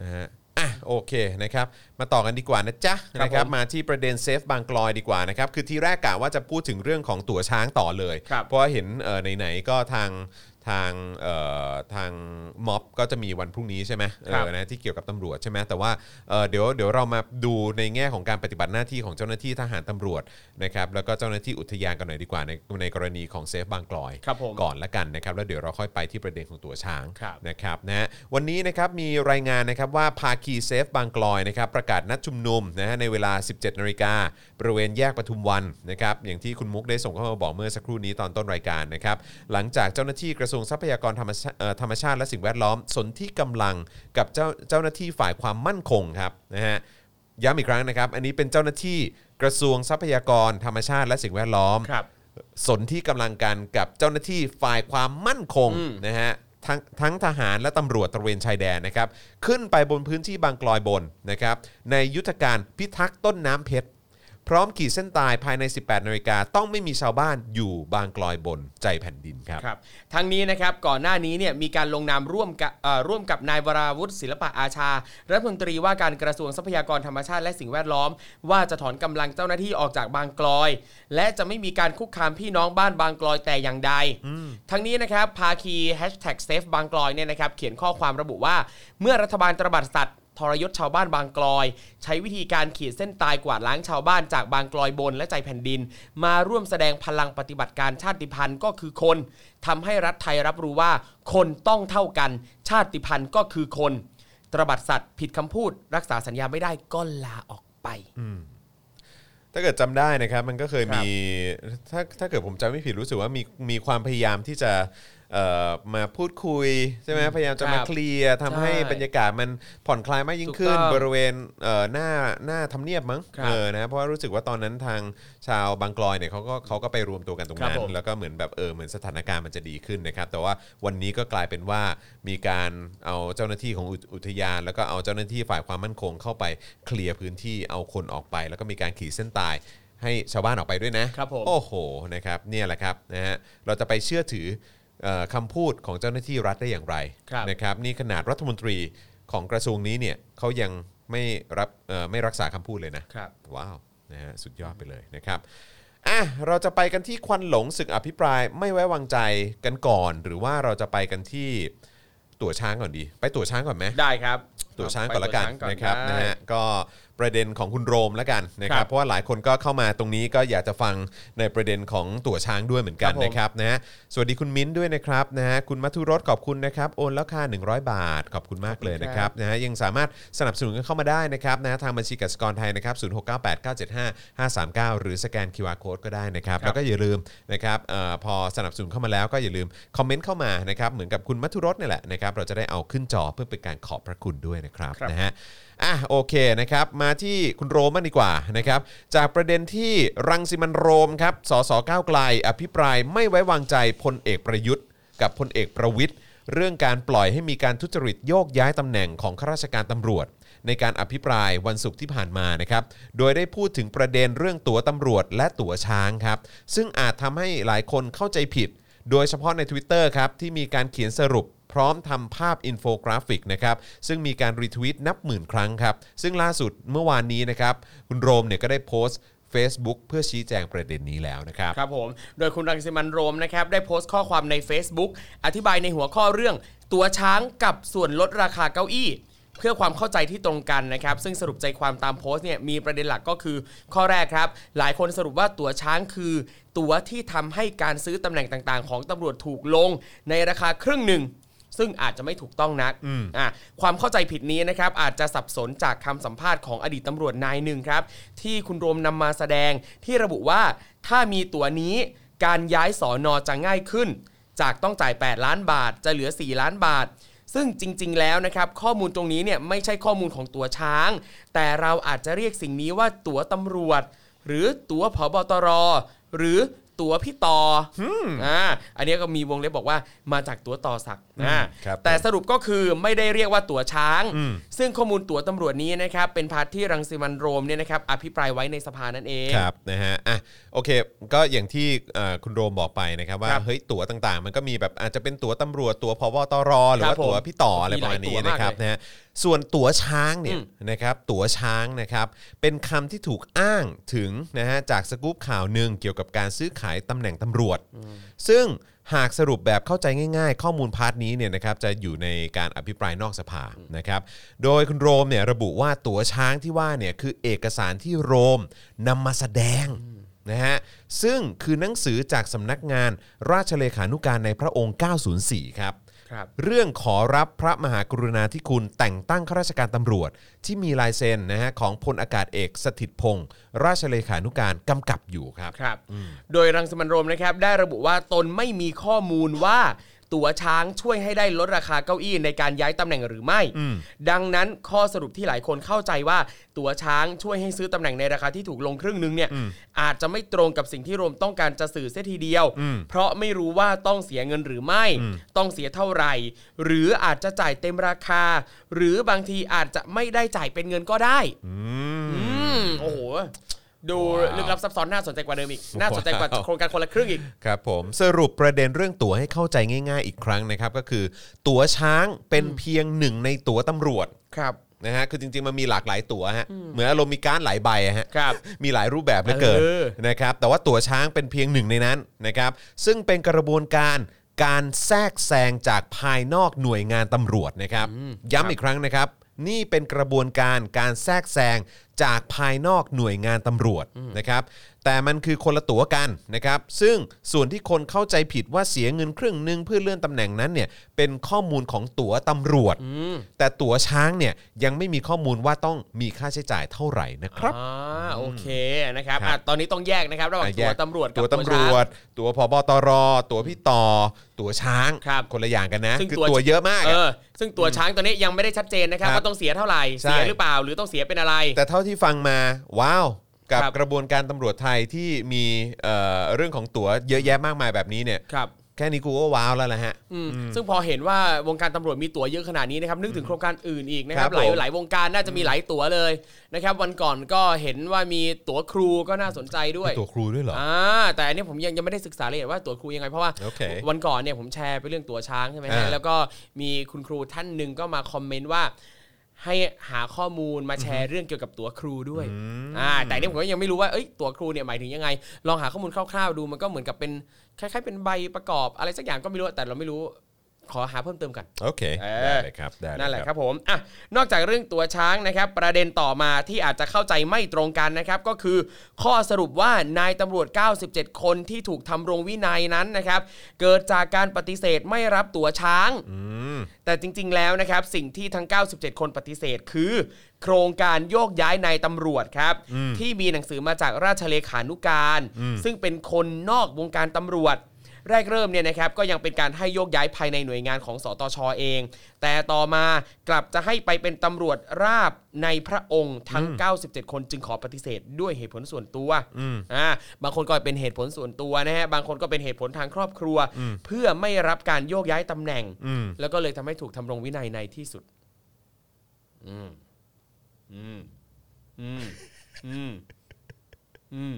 นะฮะ อะโอเคนะครับมาต่อกันดีกว่านะจ๊ะครับนะครับผมมาที่ประเด็นเซฟบางกลอยดีกว่านะครับคือทีแรกกะว่าจะพูดถึงเรื่องของตั๋วช้างต่อเลย ครับเพราะว่าเห็นเอ่อไหนๆก็ทาง ทางเอ่อทางม็อบก็จะมีวันพรุ่งนี้ใช่ไหมเอครับอนะที่เกี่ยวกับตำรวจใช่ไหมแต่ว่าเอ่อเดี๋ยวเดี๋ยวเรามาดูในแง่ของการปฏิบัติหน้าที่ของเจ้าหน้าที่ทหารตำรวจนะครับแล้วก็เจ้าหน้าที่อุทยานกันหน่อยดีกว่าในในกรณีของเซฟบางกลอยครับผมก่อนละกันนะครับแล้วเดี๋ยวเราค่อยไปที่ประเด็นของตัวช้างครับนะครับนะฮะวันนี้นะครับมีรายงานนะครับว่าภาคีเซฟบางกลอยนะครับประกาศนัดชุมนุมนะฮะในเวลา 17นาฬิกาบริเวณแยกปทุมวันนะครับอย่างที่คุณมุกได้ส่งเข้ามาบอกเมื่อสักครู่นี้ตอนต้นรายการนะครับหลังจากเจ้าหน้าที่กระทรวงทรัพยากรธรรมชาเอ่อธรรมชาติและสิ่งแวดล้อมสนที่กำลังกับเจ้าเจ้าหน้าที่ฝ่ายความมั่นคงครับนะฮะย้ำอีกครั้งนะครับ อันนี้เป็นเจ้าหน้าที่กระทรวงทรัพยากรธรรมชาติและสิ่งแวดล้อม ครับ สนที่กำลังกันกับเจ้าหน้าที่ฝ่ายความมั่นคงอืม นะฮะทั้งทั้งทหารและตำรวจตระเวนชายแดนนะครับ ขึ้นไปบนพื้นที่บางกลอยบนนะครับ ในยุทธการพิทักษ์ต้นน้ำเพชร พร้อมขีดเส้นตายภายใน 18นาฬิกาต้องไม่มีชาวบ้านอยู่บางกลอยบนใจแผ่นดินครับ ครับทั้งนี้นะครับก่อนหน้านี้เนี่ยมีการลงนามร่วมกับเอ่อร่วมกับนายวราวุฒิศิลปะอาชารัฐมนตรีว่าการกระทรวงทรัพยากรธรรมชาติและสิ่งแวดล้อม ว่าจะถอนกำลังเจ้าหน้าที่ออกจากบางกลอย และจะไม่มีการคุกคามพี่น้องบ้านบางกลอยแต่อย่างใด ทั้งนี้นะครับภาคี hashtag safe บางกลอยเนี่ยนะครับเขียนข้อความระบุว่า เมื่อรัฐบาลตระบัดสัตว์ ทรยศชาวบ้านบางกลอย ใช้วิธีการขีดเส้นตายกวาดล้างชาวบ้านจากบางกลอยบนและใจแผ่นดิน มาร่วมแสดงพลังปฏิบัติการชาติพันธุ์ก็คือคนทำให้รัฐไทยรับรู้ว่า คนต้องเท่ากัน ชาติพันธุ์ก็คือคน ตระบัดสัตว์ ผิดคำพูด รักษาสัญญาไม่ได้ก็ลาออกไปถ้าเกิดจำได้นะครับ มันก็เคยครับมีถ้าถ้าเกิดผมจำไม่ผิดรู้สึกว่ามีมีความพยายามที่จะเอ่อ มาพูดคุยใช่ไหมพยายามจะมาครับเคลียร์ทำให้ใช่บรรยากาศมันผ่อนคลายมากยิ่งขึ้นถูกต้องบริเวณเอ่อหน้าหน้าทำเนียบมั้งครับเออนะเพราะว่ารู้สึกว่าตอนนั้นทางชาวบางกลอยเนี่ยเขาก็เขาก็ไปรวมตัวกันตรงครันั้บนผมแล้วก็เหมือนแบบเออเหมือนสถานการณ์มันจะดีขึ้นนะครับ แต่ว่าวันนี้ก็กลายเป็นว่ามีการเอาเจ้าหน้าที่ของอุอุทยาน แล้วก็เอาเจ้าหน้าที่ฝ่ายความมั่นคงเข้าไปเคลียร์พื้นที่เอาคนออกไป แล้วก็มีการขีดเส้นตายให้ชาวบ้านออกไปด้วยนะครับผมโอ้โหนะครับเนี่ยแหละครับนะฮะเราจะไปเชื่อถือเอ่อ คำพูดของเจ้าหน้าที่รัฐได้อย่างไรครับนะครับนี่ขนาดรัฐมนตรีของกระทรวงนี้เนี่ยเขายังไม่รับเอ่อไม่รักษาคำพูดเลยนะครับ ว้าวนะฮะสุดยอดไปเลยนะครับอะเราจะไปกันที่ควันหลงศึกอภิปรายไม่ไว้วางใจกันก่อน หรือว่าเราจะไปกันที่ตั๋วช้างก่อนดี ไปตั๋วช้างก่อนไหม ได้ครับ ตั๋วช้างก่อนละกันไปตั๋วช้างนะครับได้ นะฮะก็ ประเด็นของคุณโรมละกันนะคครัรับบเพราะว่าหลายคนก็เข้ามาตรงนี้ก็อยากจะฟังในประเด็นของตั๋วช้างด้วยเหมือนกันครับผม นะครับนะฮะสวัสดีคุณมิ้นท์ด้วยนะครับนะฮะคุณมัทุรสขอบคุณนะครับโอนแล้วค่า100 บาท ขอบคุณมากเลยนะครับนะฮะยังสามารถสนับสนุนกันเข้ามาได้นะครับนะฮะทางบัญชีกสิกรไทยนะครับ0698975539หรือสแกน QR Code ก็ได้นะครับ ครับ แล้วก็อย่าลืมนะครับเออพอสนับสนุนเข้ามาแล้วก็อย่าลืมคอมเมนต์เข้ามานะครับเหมือนกับคุณมัทุรสเนี่ยแหละนะครับเราจะได้เอาขึ้นจอเพื่อเป็นการขอบพระคุณด้วยนะครับ ครับ นะฮะ อะโอเคนะครับมาที่คุณโรมบ้างดีกว่านะครับจากประเด็นที่รังสิมันโรมครับสสก้าวไกล อภิปรายไม่ไว้วางใจพลเอกประยุทธ์ กับพลเอกประวิทย์เรื่องการปล่อยให้มีการทุจริตโยกย้ายตำแหน่งของข้าราชการตำรวจ ในการอภิปรายวันศุกร์ที่ผ่านมานะครับ โดยได้พูดถึงประเด็นเรื่องตั๋วตำรวจและตั๋วช้างครับ ซึ่งอาจทำให้หลายคนเข้าใจผิด โดยเฉพาะใน Twitter ครับที่มีการเขียนสรุป พร้อมทำภาพอินโฟกราฟิกนะครับซึ่งมีการรีทวีตนับหมื่นครั้งครับ ซึ่งล่าสุดเมื่อวานนี้นะครับ คุณโรมเนี่ยก็ได้โพสต์ Facebook เพื่อชี้แจงประเด็นนี้แล้วนะครับ ครับผม โดยคุณรังสิมันต์ โรมนะครับ ได้โพสต์ข้อความใน Facebook อธิบายในหัวข้อเรื่อง ตั๋วช้างกับส่วนลดราคาเก้าอี้เพื่อความเข้าใจที่ตรงกันนะครับ ซึ่งสรุปใจความตามโพสต์เนี่ยมีประเด็นหลักก็คือ ข้อแรกครับ หลายคนสรุปว่าตั๋วช้างคือ ตัวที่ทำให้การซื้อตำแหน่งต่างๆ ของตำรวจถูกลงในราคาครึ่งหนึ่ง ซึ่งอาจจะไม่ถูกต้องนักอะความเข้าใจผิดนี้นะครับอาจจะสับสนจากคำสัมภาษณ์ของอดีตตำรวจนายหนึ่งครับ ที่คุณโรมนำมาแสดงที่ระบุว่าถ้ามีตัวนี้การย้ายสอนอจะง่ายขึ้น จากต้องจ่าย 8 ล้านบาท จะเหลือ 4 ล้านบาท ซึ่งจริง ๆ แล้วนะครับข้อมูลตรงนี้เนี่ยไม่ใช่ข้อมูลของตัวช้าง แต่เราอาจจะเรียกสิ่งนี้ว่าตั๋วตำรวจ หรือตั๋วผบ.ตร.หรือ ตั๋วพี่ต่อออ่าอันนี้ก็มีวงเล็บบอกว่ามาจากตั๋วต่อศักดิ์อ่าครับแต่สรุปก็คือไม่ได้เรียกว่าตั๋วช้าง ซึ่งข้อมูลตั๋วตำรวจนี้นะครับเป็น part ที่รังสิมันต์โรมเนี่ยนะครับอภิปรายไว้ในสภานั่นเองครับนะฮะอะโอเค ก็อย่างที่เอ่อคุณโรมบอกไปนะครับว่าครับเฮ้ยตั๋วต่างๆ มันก็มีแบบอาจจะเป็นตั๋วตำรวจตั๋วผบ.ตร.หรือว่าบผมตั๋วพี่ต่ออะไรประมาณนี้ตั๋วมากนะครับนะฮะส่วนตั๋วช้างเนี่ยอืม นะครับตั๋วช้างนะครับเป็นคำที่ถูกอ้างถึงนะฮะจากสกู๊ปข่าวหนึ่งเกี่ยวกับการซื้อขายตำแหน่งตำรวจ ซึ่ง หากสรุปแบบเข้าใจง่าย ๆ ข้อมูลพาร์ทนี้เนี่ยนะครับจะอยู่ในการอภิปรายนอกสภานะครับโดยคุณโรมเนี่ยระบุว่าตั๋วช้างที่ว่าเนี่ยคือเอกสารที่โรมนำมาแสดงนะฮะซึ่งคือหนังสือจากสำนักงานราชเลขานุการในพระองค์ 904 ครับ ครับ เรื่องขอรับพระมหากรุณาธิคุณแต่งตั้งข้าราชการตำรวจ ที่มีลายเซ็นนะฮะของพลอากาศเอกสถิตพงศ์ราชเลขานุการกำกับอยู่ครับ ครับ โดยรังสิมันต์โรมนะครับ ได้ระบุว่าตนไม่มีข้อมูลว่า ตั๋วช้างช่วยให้ได้ลดราคาเก้าอี้ในการย้ายตำแหน่งหรือไม่ดังนั้นข้อสรุปที่หลายคนเข้าใจว่า ตั๋วช้างช่วยให้ซื้อตำแหน่งในราคาที่ถูกลงครึ่งหนึงเนี่ยอาจจะไม่ตรงกับสิ่งที่โรมต้องการจะสื่อเสียทีเดียวเพราะไม่รู้ว่าต้องเสียเงินหรือไม่ต้องเสียเท่าไหร่ หรืออาจจะจ่ายเต็มราคา หรือบางทีอาจจะไม่ได้จ่ายเป็นเงินก็ได้ อืมโอ้โห ดูว้าวลึกลับซับซ้อนน่าสนใจกว่าเดิมอีก น่าสนใจกว่าว้าวโครงการคนละครึ่งอีก ครับผมสรุปประเด็นเรื่องตั๋วให้เข้าใจง่าย ๆ อีกครั้งนะครับ ก็คือ ตั๋วช้างเป็นเพียงหนึ่งในตั๋วตำรวจครับนะฮะคือจริงๆมันมีหลากหลายตั๋วฮะเหมือนอารมณ์มีการดหลายใบอะฮะครับมีหลายรูปแบบเหลือเกินเออนะครับแต่ว่าตั๋วช้างเป็นเพียงหนึ่งในนั้นนะครับซึ่งเป็นกระบวนการการแทรกแซงจากภายนอกหน่วยงานตำรวจนะครับ ย้ำอีกครั้งนะครับ นี่เป็นกระบวนการการแทรกแซงจากภายนอกหน่วยงานตำรวจนะครับ แต่มันคือคนละตั๋วกันนะครับ ซึ่งส่วนที่คนเข้าใจผิดว่าเสียเงินครึ่งหนึ่งเพื่อเลื่อนตำแหน่งนั้นเนี่ยเป็นข้อมูลของตั๋วตำรวจ แต่ตั๋วช้างเนี่ยยังไม่มีข้อมูลว่าต้องมีค่าใช้จ่ายเท่าไหร่นะครับอ่าโอเคนะครับครับอะตอนนี้ต้องแยกนะครับระหว่างอะแยตัวกตำรวจกับตัวตำรช้างวจ ตัวพบตร ตัวพี่ต่อ ตัวช้างครับคนละอย่างกันนะ ซึ่งคือตัวตัวเยอะมากเออะ อซึ่งตัวช้างตัวนี้ยังไม่ได้ชัดเจนนะครับครับว่าต้องเสียเท่าไหร่ใช่ เสียหรือเปล่าหรือต้องเสียเป็นอะไร แต่เท่าที่ฟังมาว้าว กับครับกระบวนการตำรวจไทยที่มีเอ่อเรื่องของตั๋วเยอะแยะมากมายแบบนี้เนี่ย ครับ แค่นี้กูก็ว้าวแล้วแหละฮะ อืมซึ่งพอเห็นว่าวงการตำรวจมีตั๋วเยอะขนาดนี้นะครับนึกถึงโครงการอื่นอีกนะครัครับบหลายผม หลายวงการน่าจะมีหลายตั๋วเลยนะครับ วันก่อนก็เห็นว่ามีตั๋วครูก็น่าสนใจด้วยตัวครูด้วยเหรอ อ่าแต่อันนี้ผมยังยังไม่ได้ศึกษารายละเอียดว่าตั๋วครูยังไงเพราะว่า โอเค วันก่อนเนี่ยผมแชร์ไปเรื่องตั๋วช้างใช่ไหมอ่าฮะแล้วก็มีคุณครูท่านหนึ่งก็มาคอมเมนต์ว่า ให้หาข้อมูลมาแชร์เรื่องเกี่ยวกับตั๋วครูด้วยอ่าแต่อันนี่ผมก็ยังไม่รู้ว่าเอ้ยตั๋วครูเนี่ยหมายถึงยังไง ลองหาข้อมูลคร่าวๆดูมันก็เหมือนกับเป็นคล้ายๆเป็นใบประกอบอะไรสักอย่างก็ไม่รู้แต่เราไม่รู้ ขอหาเพิ่มเติมกันโอเคเออได้เลยครับได้เยนั่นแหละครับผมอะนอกจากเรื่องตัวช้างนะครับ ประเด็นต่อมาที่อาจจะเข้าใจไม่ตรงกันนะครับ ก็คือข้อสรุปว่านายตำรวจ 97 คนที่ถูกทำรงวินัยนั้นนะครับ เกิดจากการปฏิเสธไม่รับตัวช้าง แต่จริง ๆ แล้วนะครับ สิ่งที่ทั้ง 97 คนปฏิเสธคือ โครงการโยกย้ายนายตำรวจครับ ที่มีหนังสือมาจากราชเลขานุการ ซึ่งเป็นคนนอกวงการตำรวจ แรกเริ่มเนี่ยนะครับก็ยังเป็นการให้โยกย้ายภายในหน่วยงานของสตชเอง แต่ต่อมากลับจะให้ไปเป็นตำรวจราบในพระองค์ทั้ง 97 คนจึงขอปฏิเสธด้วยเหตุผลส่วนตัวอ่าบางคนก็เป็นเหตุผลส่วนตัวนะฮะบางคนก็เป็นเหตุผลทางครอบครัว เพื่อไม่รับการโยกย้ายตำแหน่งอืมแล้วก็เลยทำให้ถูกทำรงวินัยในที่สุดอืมอืมอืมอืมอืม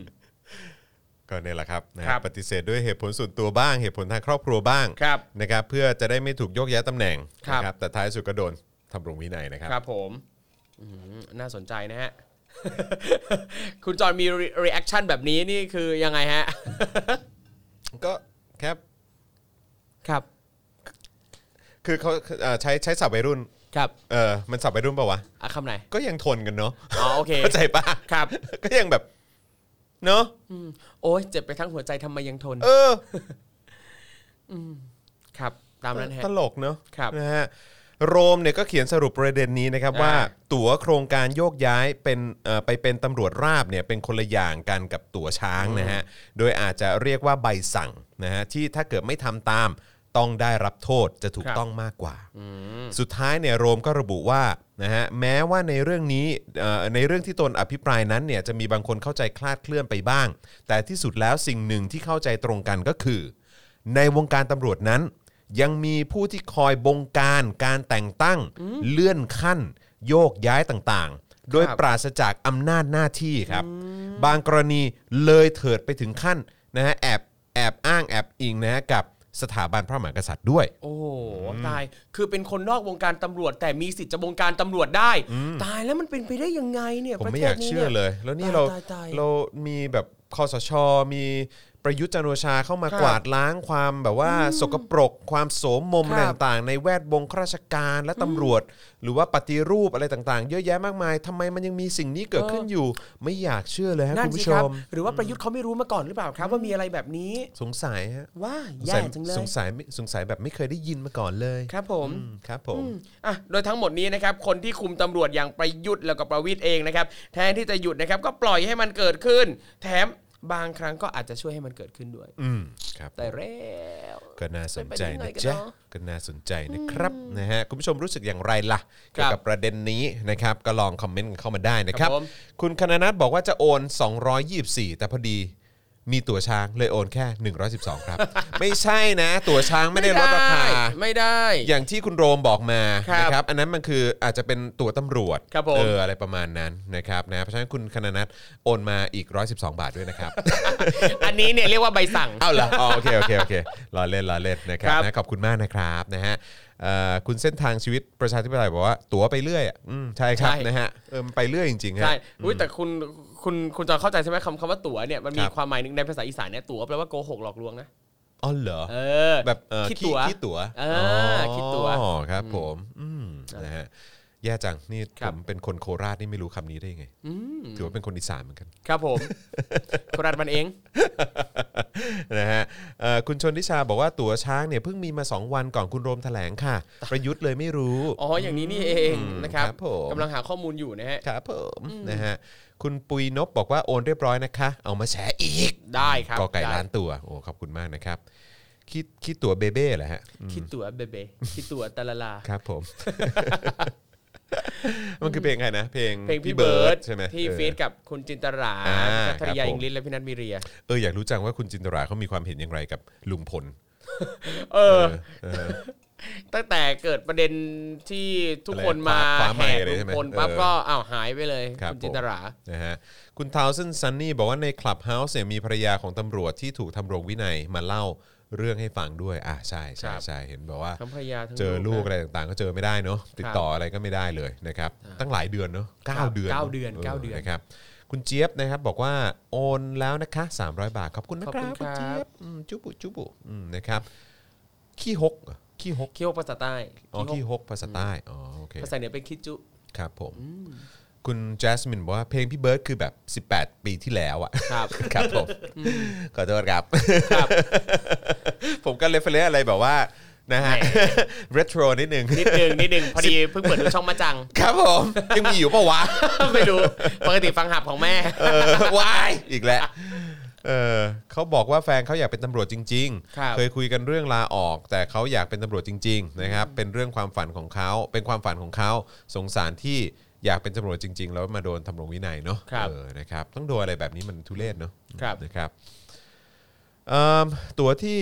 ก็เนี่ยแหละครับนะฮะครับปฏิเสธด้วยเหตุผลส่วนตัวบ้าง เหตุผลทางครอบครัวบ้างครับนะครับเพื่อจะได้ไม่ถูกโยกย้ายตำแหน่งครับ นะแต่ท้ายสุดก็โดนธำรงวินัยนะครับ ครับผมอืมน่าสนใจนะฮะ คุณจอห์นมี reaction แบบนี้นี่คือยังไงฮะ ก็แค่ครับ คือเขาเอ่อใช้ใช้ศัพท์วัยรุ่นครับเออมันศัพท์วัยรุ่นป่าวะ อะคำไหน ก็ยังทนกันเนาะ อ๋อโอเค เข้าใจปะครับ ก็ยังแบบ เนาะโอ้ยเจ็บไปทั้งหัวใจทำไมยังทนเออครับ ตามนั้นฮะ ตลกเนาะครับนะฮะโรมเนี่ยก็เขียนสรุปประเด็นนี้นะครับ อ่า ว่าตั๋วโครงการโยกย้ายเป็นเอ่อไปเป็นตำรวจราบเนี่ยเป็นคนละอย่างกันกับตั๋วช้างนะฮะโดยอาจจะเรียกว่าใบสั่งนะฮะที่ถ้าเกิดไม่ทำตาม ต้องได้รับโทษจะถูกครับต้องมากกว่า สุดท้ายเนี่ยโรมก็ระบุว่านะฮะแม้ว่าในเรื่องนี้เอ่อในเรื่องที่ตนอภิปรายนั้นเนี่ยจะมีบางคนเข้าใจคลาดเคลื่อนไปบ้าง แต่ที่สุดแล้วสิ่งหนึ่งที่เข้าใจตรงกันก็คือ ในวงการตำรวจนั้น ยังมีผู้ที่คอยบงการการแต่งตั้ง เลื่อนขั้น โยกย้ายต่างๆ โดยครับปราศจากอำนาจหน้าที่ครับ บางกรณีเลยเถิดไปถึงขั้นนะฮะแอบแอบอ้างแอบอิงนะฮะกับ สถาบันพระมหากษัตริย์ด้วย โอ้โหตาย คือเป็นคนนอกวงการตำรวจ แต่มีสิทธิ์จะวงการตำรวจได้ ตายแล้วมันเป็นไปได้ยังไงเนี่ยผมประไม่เทอศยากนี้เชื่อเนี่ยเลย แล้วนี่ตายเราตายตายเรามีแบบคอสชมี ประยุทธ์จันทร์โอชาเข้ามาครับกวาดล้างความแบบว่าสกปรก ความโสมมมคอะไรรับต่างๆ ในแวดวงข้าราชการและตำรวจ หรือว่าปฏิรูปอะไรต่างๆ เยอะแยะมากมายทำไมมันยังมีสิ่งนี้เกิดขึ้นอยู่ ไม่อยากเชื่อเลยฮะนั่คุนณสิผู้ชครับมหรือว่าประยุทธ์เขาไม่รู้มาก่อนหรือเปล่าครับ ว่ามีอะไรแบบนี้ สงสัยฮะว้าสงแย่สัยจังเลยสงสัยสงสัยแบบไม่เคยได้ยินมาก่อนเลยครับผมอืมครับผมอะโดยทั้งหมดนี้นะครับคนที่คุมตำรวจอย่างประยุทธ์แล้วก็ประวิทย์เองนะครับแทนที่จะหยุดนะครับก็ปล่อยให้มันเกิดขึ้น แถม บางครั้งก็อาจจะช่วยให้มันเกิดขึ้นด้วย อืมครับแต่แล้วก็น่าสนใจเป็นไปได้นะไงกันจ๊ะเนอะก็น่าสนใจนะครับนะฮะคุณผู้ชมรู้สึกอย่างไรล่ะคเกี่รัยวบกับประเด็นนี้นะครับก็ลองคอมเมนต์กันเข้ามาได้นะครับ ครับผม คุณคณนัทบอกว่าจะโอน 224 แต่พอดี มีตั๋วช้างเลยโอนแค่ 112 ครับ ไม่ใช่นะ ตั๋วช้างไม่ได้ลดราคา ไม่ได้ อย่างที่คุณโรมบอกมาครับนะครับ อันนั้นมันคืออาจจะเป็นตั๋วตำรวจครับผม เอออะไรประมาณนั้นนะครับนะเพราะฉะนั้นคุณคณนัทโอนมาอีก 112 บาทด้วยนะครับ อันนี้เนี่ยเรียกว่าใบสั่ง เอาเหรออ๋อโอเคโอเคโอเครอเล่นรอเล่นนะครับครับนะขอบคุณมากนะครับนะฮะเอ่อคุณเส้นทางชีวิตประชาธิปไตยบอกว่าตั๋วไปเรื่อยอะอืมใช่ครับนะฮะเออมันไปเรื่อยจริงๆฮะ ใช่อุ้ยแต่คุณ คุณคุณจอนเข้าใจใช่ไหมคำคำว่าตั๋วเนี่ยมันมีครับความหมายหนึ่งในภาษาอีสานเนี่ยตั๋วแปลว่าโกหกหลอกลวงนะอ๋อเหรอเออแบบเออคิดขี้ตั๋วขี้ตั๋วเออคิดตั๋วอ๋อครับ ผมอืมนะฮะแย่จังนี่ครัผบมเป็นคนโคราชนี่ไม่รู้คำนี้ได้ยังไงถือว่าเป็นคนอีสานเหมือนกัน ครับผม โคราชมันเองนะฮะเอ่อคุณชนทิชาบอกว่าตั๋วช้างเนี่ยเพิ่งมีมา 2 วันก่อนคุณโรมแถลงค่ะ ประยุทธ์เลยไม่รู้ อ๋ออย่างนี้นี่เองนะครับครับผมกำลังหาข้อมูลอยู่นะฮะครับผมนะฮะ คุณปุยนบบอกว่าโอนเรียบร้อยนะคะ เอามาแชร์อีกได้ครับกอไก่ได้ล้านตัวโอ้ขอบคุณมากนะครับคิดคิดตั๋วเบเบ้เหรอฮะอืมคิดตั๋วเบเบคิดตั๋วตะละลาครับผม มันคือเพลงใครนะ เพลงเพลงพี่เบิร์ดใช่ไหมที่เออ feat กับคุณจินตราอ่าแคทริยาครับผมอิงลิชและพี่นัทมิเรียเอออยากรู้จังว่าคุณจินตราเขามีความเห็นอย่างไรกับลุงพลเออเออ ตั้งแต่เกิดประเด็นที่ทุกคนมาอะไรคว้าไมแห่เลยใช่ไหมลุงพลปั๊บเออก็อ้าวหายไปเลยครับคุณจินตรานะฮะคุณทาวเซนซันนี่บอกว่าในคลับเฮาส์เนี่ยมีภรรยาของตำรวจที่ถูกธำรงวินัยมาเล่าเรื่องให้ฟังด้วย อะใช่ใช่ครับใช่เห็นบอกว่าทั้งภรรยาทั้งเจอลูกนะอะไรต่างๆ ก็เจอไม่ได้เนาะติดต่ออะไรก็ไม่ได้เลยนะครับ ตั้งหลายเดือนเนาะเก้าครับเดือนเก้าเดือนเก้าเดือนนะครับคุณเจี๊ยบนะครับบอกว่าโอนแล้วนะคะ 300 บาทขอบคุณนะขอบครัคุบณคุณครับเจี๊ยบอืมจุบุจุบุอืมนะครับขี้ฮก เหรอขี้ฮกเคี่ยวภาษาใต้อ๋อขี้ฮกภาษาใต้อ๋อโอเคภาษาเหนือเป็นคิดจุครับผมคุณแจสมินบอกว่าเพลงพี่เบิร์ดคือแบบ 18 ปีที่แล้วอะครับครับผมขอโทษครับครับ ผมก็เลฟเฟลอะไรแบบว่านะฮะเรโทรนิดนึงนิดนึงนิดนึงพอดีเพิ่งเปิดดูช่องมาจัง ครับผมยังมีอยู่ปะวะ ไม่รู้ ปกติฟังหับของแม่เออวายอีกแล้ว เออเขาบอกว่าแฟนเขาอยากเป็นตำรวจจริงครับๆเคยคุยกันเรื่องลาออก แต่เขาอยากเป็นตำรวจจริง ๆ นะครับ เป็นเรื่องความฝันของเขาเป็นความฝันของเขาสงสารที่อยากเป็นตำรวจจริง ๆ แล้วมาโดนทำรงวินัยเนาะครับเออนะครับต้องโดนอะไรแบบนี้มันทุเรศเนาะครับนะครับเอิ่มตัวที่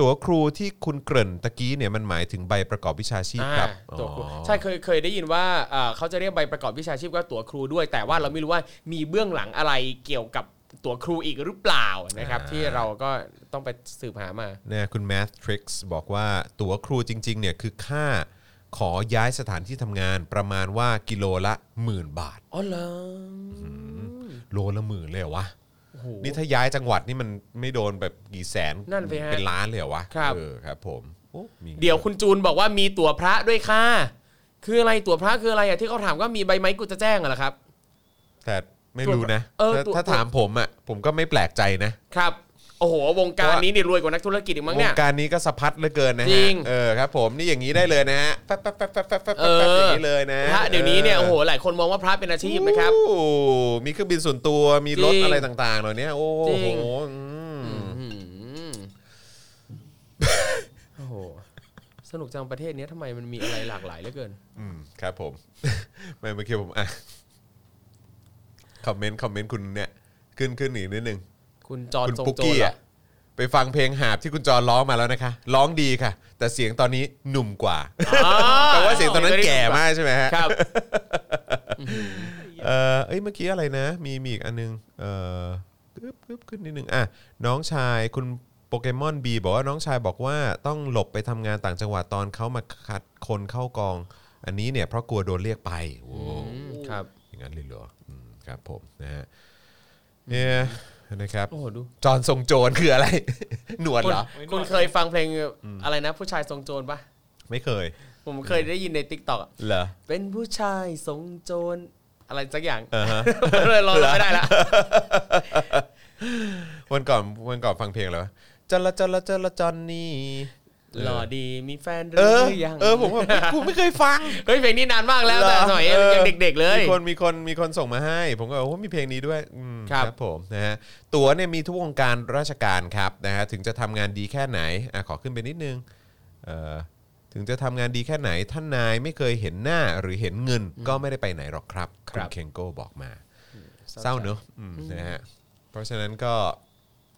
ตัวครูที่คุณเกริ่นตะกี้เนี่ยมันหมายถึงใบประกอบวิชาชีพครับอ่าตัวครูอ๋อใช่เคยเคยได้ยินว่าเอ่อเขาจะเรียกใบประกอบวิชาชีพว่าตั๋วครูด้วย แต่ว่าเราไม่รู้ว่ามีเบื้องหลังอะไรเกี่ยวกับ ตั๋วครูอีกหรือเปล่านะครับ ที่เราก็ต้องไปสืบหามาเนี่ยคุณ Math Tricks บอกว่าตั๋วครูจริง ๆ เนี่ยคือค่าขอย้ายสถานที่ทำงานประมาณว่ากิโลละหมื่นบาทอ๋อเหรอโลละหมื่นเลยเหรอวะโอ้โหนี่ถ้าย้ายจังหวัดนี่มันไม่โดนแบบกี่แสนนั่นสิฮะเป็นล้านเลยเหรอวะครับเออครับผมโอ้มีเดี๋ยวคุณจูนบอกว่ามีตั๋วพระด้วยค่ะ คืออะไรตั๋วพระคืออะไรอะที่เขาถามว่ามีใบไหมกูจะแจ้งอะเหรอครับ แต่ ไม่รู้นะเออถ้าตัว ถ้าถามผมอะผมก็ไม่แปลกใจนะ ครับ โอ้โห วงการนี้นี่รวยกว่านักธุรกิจอีกมั้งวเนี่งย การนี้ก็สะพัดเหลือเกินนะจริฮะงเออครับ ผมนี่อย่างนี้ได้เลยนะฮะแป๊บแป๊บแป๊บแป๊บแป๊บแป๊บเออแป๊บอย่างนี้เลยนะพระเดี๋ยวนี้เนี่ย โอ้โห หลายคนมองว่าพระเป็นอาชีพนะครับ โอ้มีเครื่องบินส่วนตัวมีรถจริงอะไรต่างๆเหล่านี้โอ้จริโหง อืมอืมโอ้โห สนุกจังประเทศเนี้ยทำไมมันมีอะไรหลากหลายเหลือเกิน อืมครับผม ไม่เมื่อกี้ผมอะ คอมเมนต์คอมเมนต์คุณเนี่ยขึ้นขึ้นอีกนิดนึงคุณจอนคุณทรงปุ๊กโจรกี้เหรอะอไปฟังเพลงหาบที่คุณจอร้องมาแล้วนะคะ ร้องดีค่ะ แต่เสียงตอนนี้หนุ่มกว่า อ๋อแต่ว่าเสียงตอนนั้นแก่มากใช่ไหมฮะ ครับ เออเอ้ยเมื่อกี้อะไรนะ มีมีอีกอันนึงเออกึบกึบขึ้นนิดนึงอะน้องชายคุณโปเกมอนบีบอกว่าน้องชายบอกว่าต้องหลบไปทำงานต่างจังหวัดตอนเขามาคัดคนเข้ากอง อันนี้เนี่ยเพราะกลัวโดนเรียกไปโอ้อืมครับ อย่างนั้นเลยเหรออืม ครับผมนะฮะเนี่ยนะครับโอ้โหดูจอห์นทรงโจรคืออะไร หนวดคุณเหรอ คุณเคยฟังเพลงอะไรนะ ผู้ชายทรงโจรปะไม่เคย ผมเคยได้ยินในติ๊กต็อกเหรอเป็นผู้ชายทรงโจรอะไรสักอย่างอ่าฮะเลยรอไม่ได้ละวันก่อนวันก่อนฟังเพลงอะไรวะจละจละจละจอนนี่ หล่อดีมีแฟนหเอรืออยัง เออผมว่ากูไม่เคยฟัง เฮ้ยเพลงนี้นานมากแล้วแต่สมัยหรอยังเด็ก ๆ เลย มีคนมีคนมีคนส่งมาให้ ผมก็โอ้โหมีเพลงนี้ด้วยอืมครับ ผมนะฮะตั๋วเนี่ยมีทุกวงการราชการครับนะฮะถึงจะทำงานดีแค่ไหนอะขอขึ้นไปนิดนึงเอ่อถึงจะทำงานดีแค่ไหนท่านนายไม่เคยเห็นหน้าหรือเห็นเงินก็ไม่ได้ไปไหนหรอกครับครับณเคงโก้บอกมา เศร้าเนอะอืมนะฮะเพราะฉะนั้นก็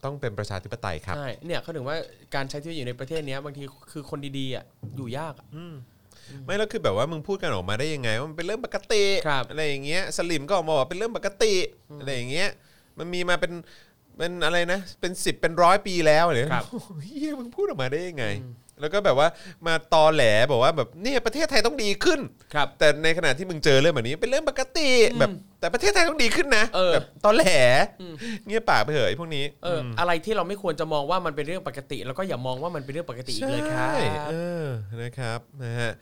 ต้องเป็นประชาธิปไตยครับ ใช่เนี่ยเขาถึงว่าการใช้ชีวิตอยู่ในประเทศเนี้ยบางทีคือคนดีๆอะอยู่ยากอะ ไม่แล้วคือแบบว่ามึงพูดกันออกมาได้ยังไงว่ามันเป็นเรื่องปกติครับอะไรอย่างเงี้ยสลิมก็ออกมาบอกเป็นเรื่องปกติอะไรอย่างเงี้ยมันมีมาเป็นเป็นอะไรนะ เป็นสิบเป็นร้อยปีแล้วเลยครับโอ้โหเฮียมึงพูดออกมาได้ยังไง แล้วก็แบบว่ามาตอแหลบอกว่าแบบเนี่ยประเทศไทยต้องดีขึ้น ครับ แต่ในขณะที่มึงเจอเรื่องแบบนี้เป็นเรื่องปกติแบบแต่ประเทศไทยต้องดีขึ้นนะเออแบบตอแหลเงียบปากไปเหอะไอ้พวกนี้เอออ อะไรที่เราไม่ควรจะมองว่ามันเป็นเรื่องปกติ แล้วก็อย่ามองว่ามันเป็นเรื่องปกติอีกเลยครับใช่เออนะครับนะฮะ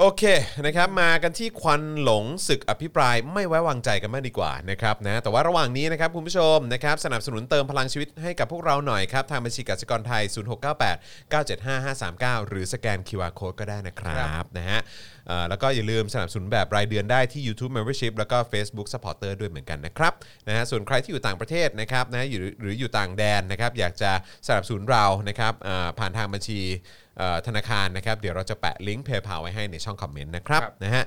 โอเคนะครับมากันที่ควันหลงศึกอภิปรายไม่ไว้วางใจกันมากดีกว่านะครับนะแต่ว่าระหว่างนี้นะครับคุณผู้ชมนะครับสนับสนุนเติมพลังชีวิตให้กับพวกเราหน่อยครับ ทางบัญชีกสิกรไทย 0698 975 539 หรือสแกน QR Code ก็ได้นะครับนะฮะเอ่อ แล้วก็อย่าลืมสนับสนุนแบบรายเดือนได้ที่ YouTube Membership แล้วก็ Facebook Supporter ด้วยเหมือนกันนะครับนะฮะส่วนใครที่อยู่ต่างประเทศนะครับนะหรือหรืออยู่ต่างแดนนะครับอยากจะสนับสนุนเรานะครับเอ่อผ่านทางบัญชีเอ่อธนาคารนะครับ เดี๋ยวเราจะแปะลิงก์เพย์พาไว้ให้ในช่องคอมเมนต์นะครับครับนะฮะ